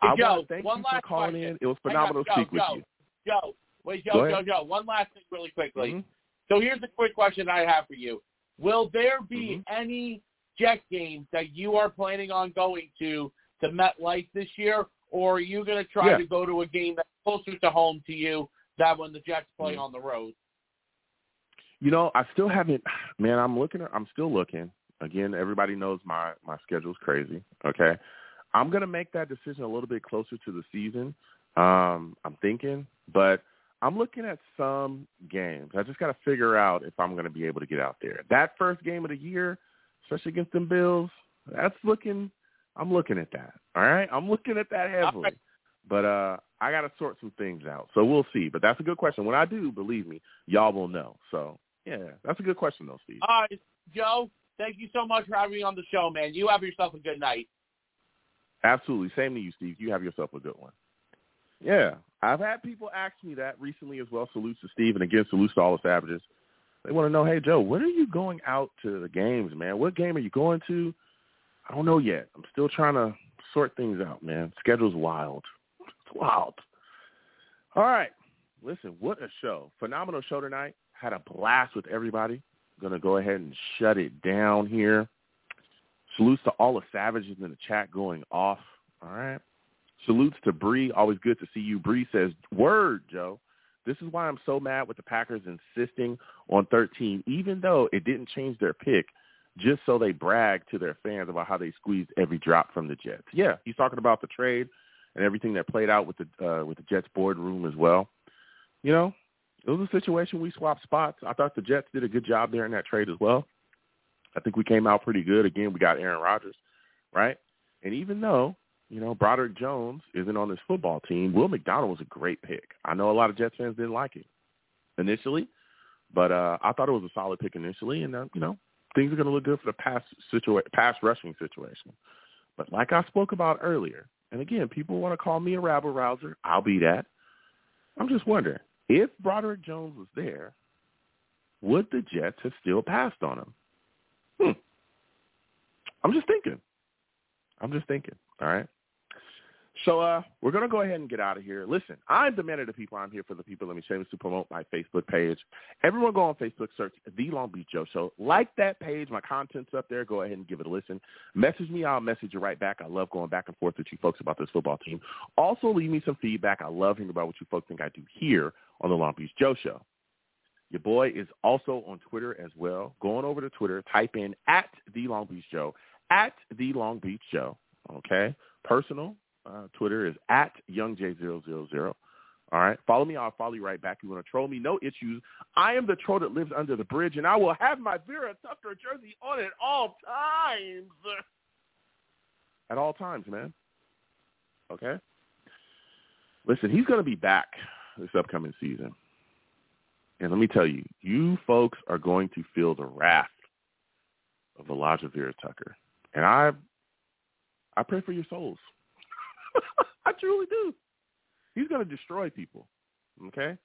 Hey, I Joe, want to thank you for calling question. in. It was phenomenal to Joe, speak with Joe, you. Joe, wait, Joe, ahead. Joe, Joe. One last thing, really quickly. Mhm. So here's a quick question I have for you: Will there be Mm-hmm. any Jet games that you are planning on going to to MetLife this year, or are you going to try Yeah. to go to a game that's closer to home to you that when the Jets play Mhm. on the road? You know, I still haven't. Man, I'm looking. I'm still looking. Again, everybody knows my my schedule's crazy. Okay, I'm gonna make that decision a little bit closer to the season. Um, I'm thinking, but I'm looking at some games. I just got to figure out if I'm gonna be able to get out there. That first game of the year, especially against them Bills, that's looking. I'm looking at that. All right, I'm looking at that heavily. right. But uh, I got to sort some things out. So we'll see. But that's a good question. When I do, believe me, y'all will know. So yeah, that's a good question though, Steve. All right, Joe. Thank you so much for having me on the show, man. You have yourself a good night. Absolutely. Same to you, Steve. You have yourself a good one. Yeah. I've had people ask me that recently as well. Salutes to Steve and again salutes to all the savages. They want to know, hey Joe, when are you going out to the games, man? What game are you going to? I don't know yet. I'm still trying to sort things out, man. Schedule's wild. It's wild. All right. Listen, what a show. Phenomenal show tonight. Had a blast with everybody. Gonna go ahead and shut it down here. Salutes to all the savages in the chat going off. All right. Salutes to Bree. Always good to see you. Bree says, "Word, Joe. This is why I'm so mad with the Packers insisting on 13, even though it didn't change their pick, just so they brag to their fans about how they squeezed every drop from the Jets." Yeah, he's talking about the trade and everything that played out with the uh, with the Jets boardroom as well. You know, it was a situation we swapped spots. I thought the Jets did a good job there in that trade as well. I think we came out pretty good. Again, we got Aaron Rodgers, right? And even though, you know, Broderick Jones isn't on this football team, Will McDonald was a great pick. I know a lot of Jets fans didn't like it initially, but uh, I thought it was a solid pick initially. And, uh, you know, things are going to look good for the pass, situa- pass rushing situation. But like I spoke about earlier, and again, people want to call me a rabble rouser. I'll be that. I'm just wondering, if Broderick Jones was there, would the Jets have still passed on him? Hmm. I'm just thinking. I'm just thinking. All right. So uh, we're going to go ahead and get out of here. Listen, I'm the man of the people. I'm here for the people. Let me shameless to promote my Facebook page. Everyone go on Facebook, search The Long Beach Joe Show. Like that page. My content's up there. Go ahead and give it a listen. Message me. I'll message you right back. I love going back and forth with you folks about this football team. Also, leave me some feedback. I love hearing about what you folks think I do here on The Long Beach Joe Show. Your boy is also on Twitter as well. Go on over to Twitter. Type in at The Long Beach Joe. At The Long Beach Joe. Okay? Personal. Uh, Twitter is at YoungJ000. All right. Follow me. I'll follow you right back. You want to troll me? No issues. I am the troll that lives under the bridge, and I will have my Vera Tucker jersey on at all times. At all times, man. Okay? Listen, he's going to be back this upcoming season. And let me tell you, you folks are going to feel the wrath of Elijah Vera Tucker. And I I pray for your souls. I truly do. He's going to destroy people. Okay?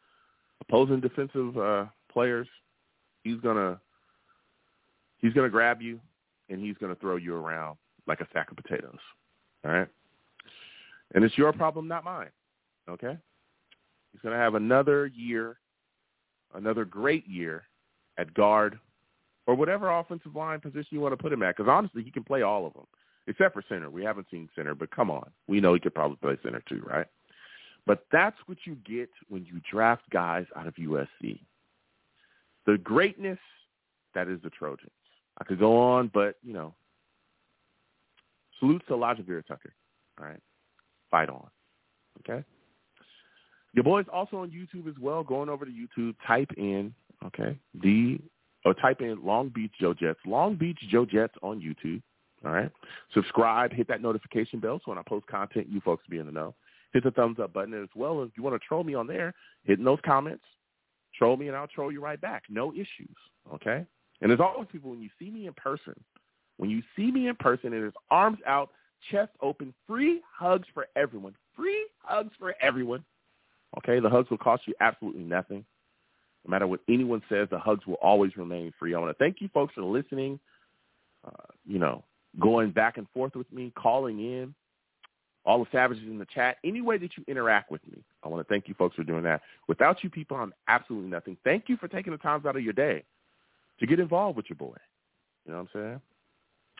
Opposing defensive uh, players, he's to he's to grab you and he's to throw you around like a sack of potatoes. All right? And it's your problem, not mine. Okay? He's going to have another year, another great year at guard or whatever offensive line position you want to put him at. Because honestly, he can play all of them, except for center. We haven't seen center, but come on, we know he could probably play center too, right? But that's what you get when you draft guys out of USC. The greatness that is the Trojans. I could go on, but you know, salute to Elijah Vera Tucker. All right, fight on. Okay. Your boy's also on YouTube as well. Going over to YouTube, type in okay the or type in Long Beach Joe Jets. Long Beach Joe Jets on YouTube. All right. Subscribe, hit that notification bell so when I post content, you folks be in the know. Hit the thumbs up button as well. If you want to troll me on there, hit those comments. Troll me and I'll troll you right back. No issues. Okay. And as always people when you see me in person, when you see me in person and it's arms out, chest open, free hugs for everyone. Free hugs for everyone. Okay, the hugs will cost you absolutely nothing. No matter what anyone says, the hugs will always remain free. I want to thank you folks for listening, uh, you know, going back and forth with me, calling in, all the savages in the chat, any way that you interact with me. I want to thank you folks for doing that. Without you people, I'm absolutely nothing. Thank you for taking the time out of your day to get involved with your boy. You know what I'm saying?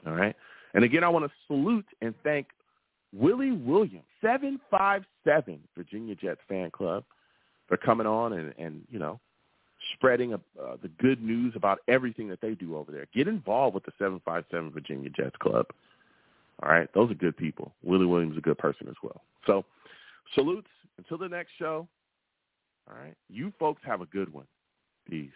All right. And again, I want to salute and thank Willie Williams, 757 Virginia Jets fan club for coming on and, and you know, spreading uh, uh, the good news about everything that they do over there. Get involved with the 757 Virginia Jets Club. All right, those are good people. Willie Williams is a good person as well. So, salutes until the next show. All right, you folks have a good one. Peace.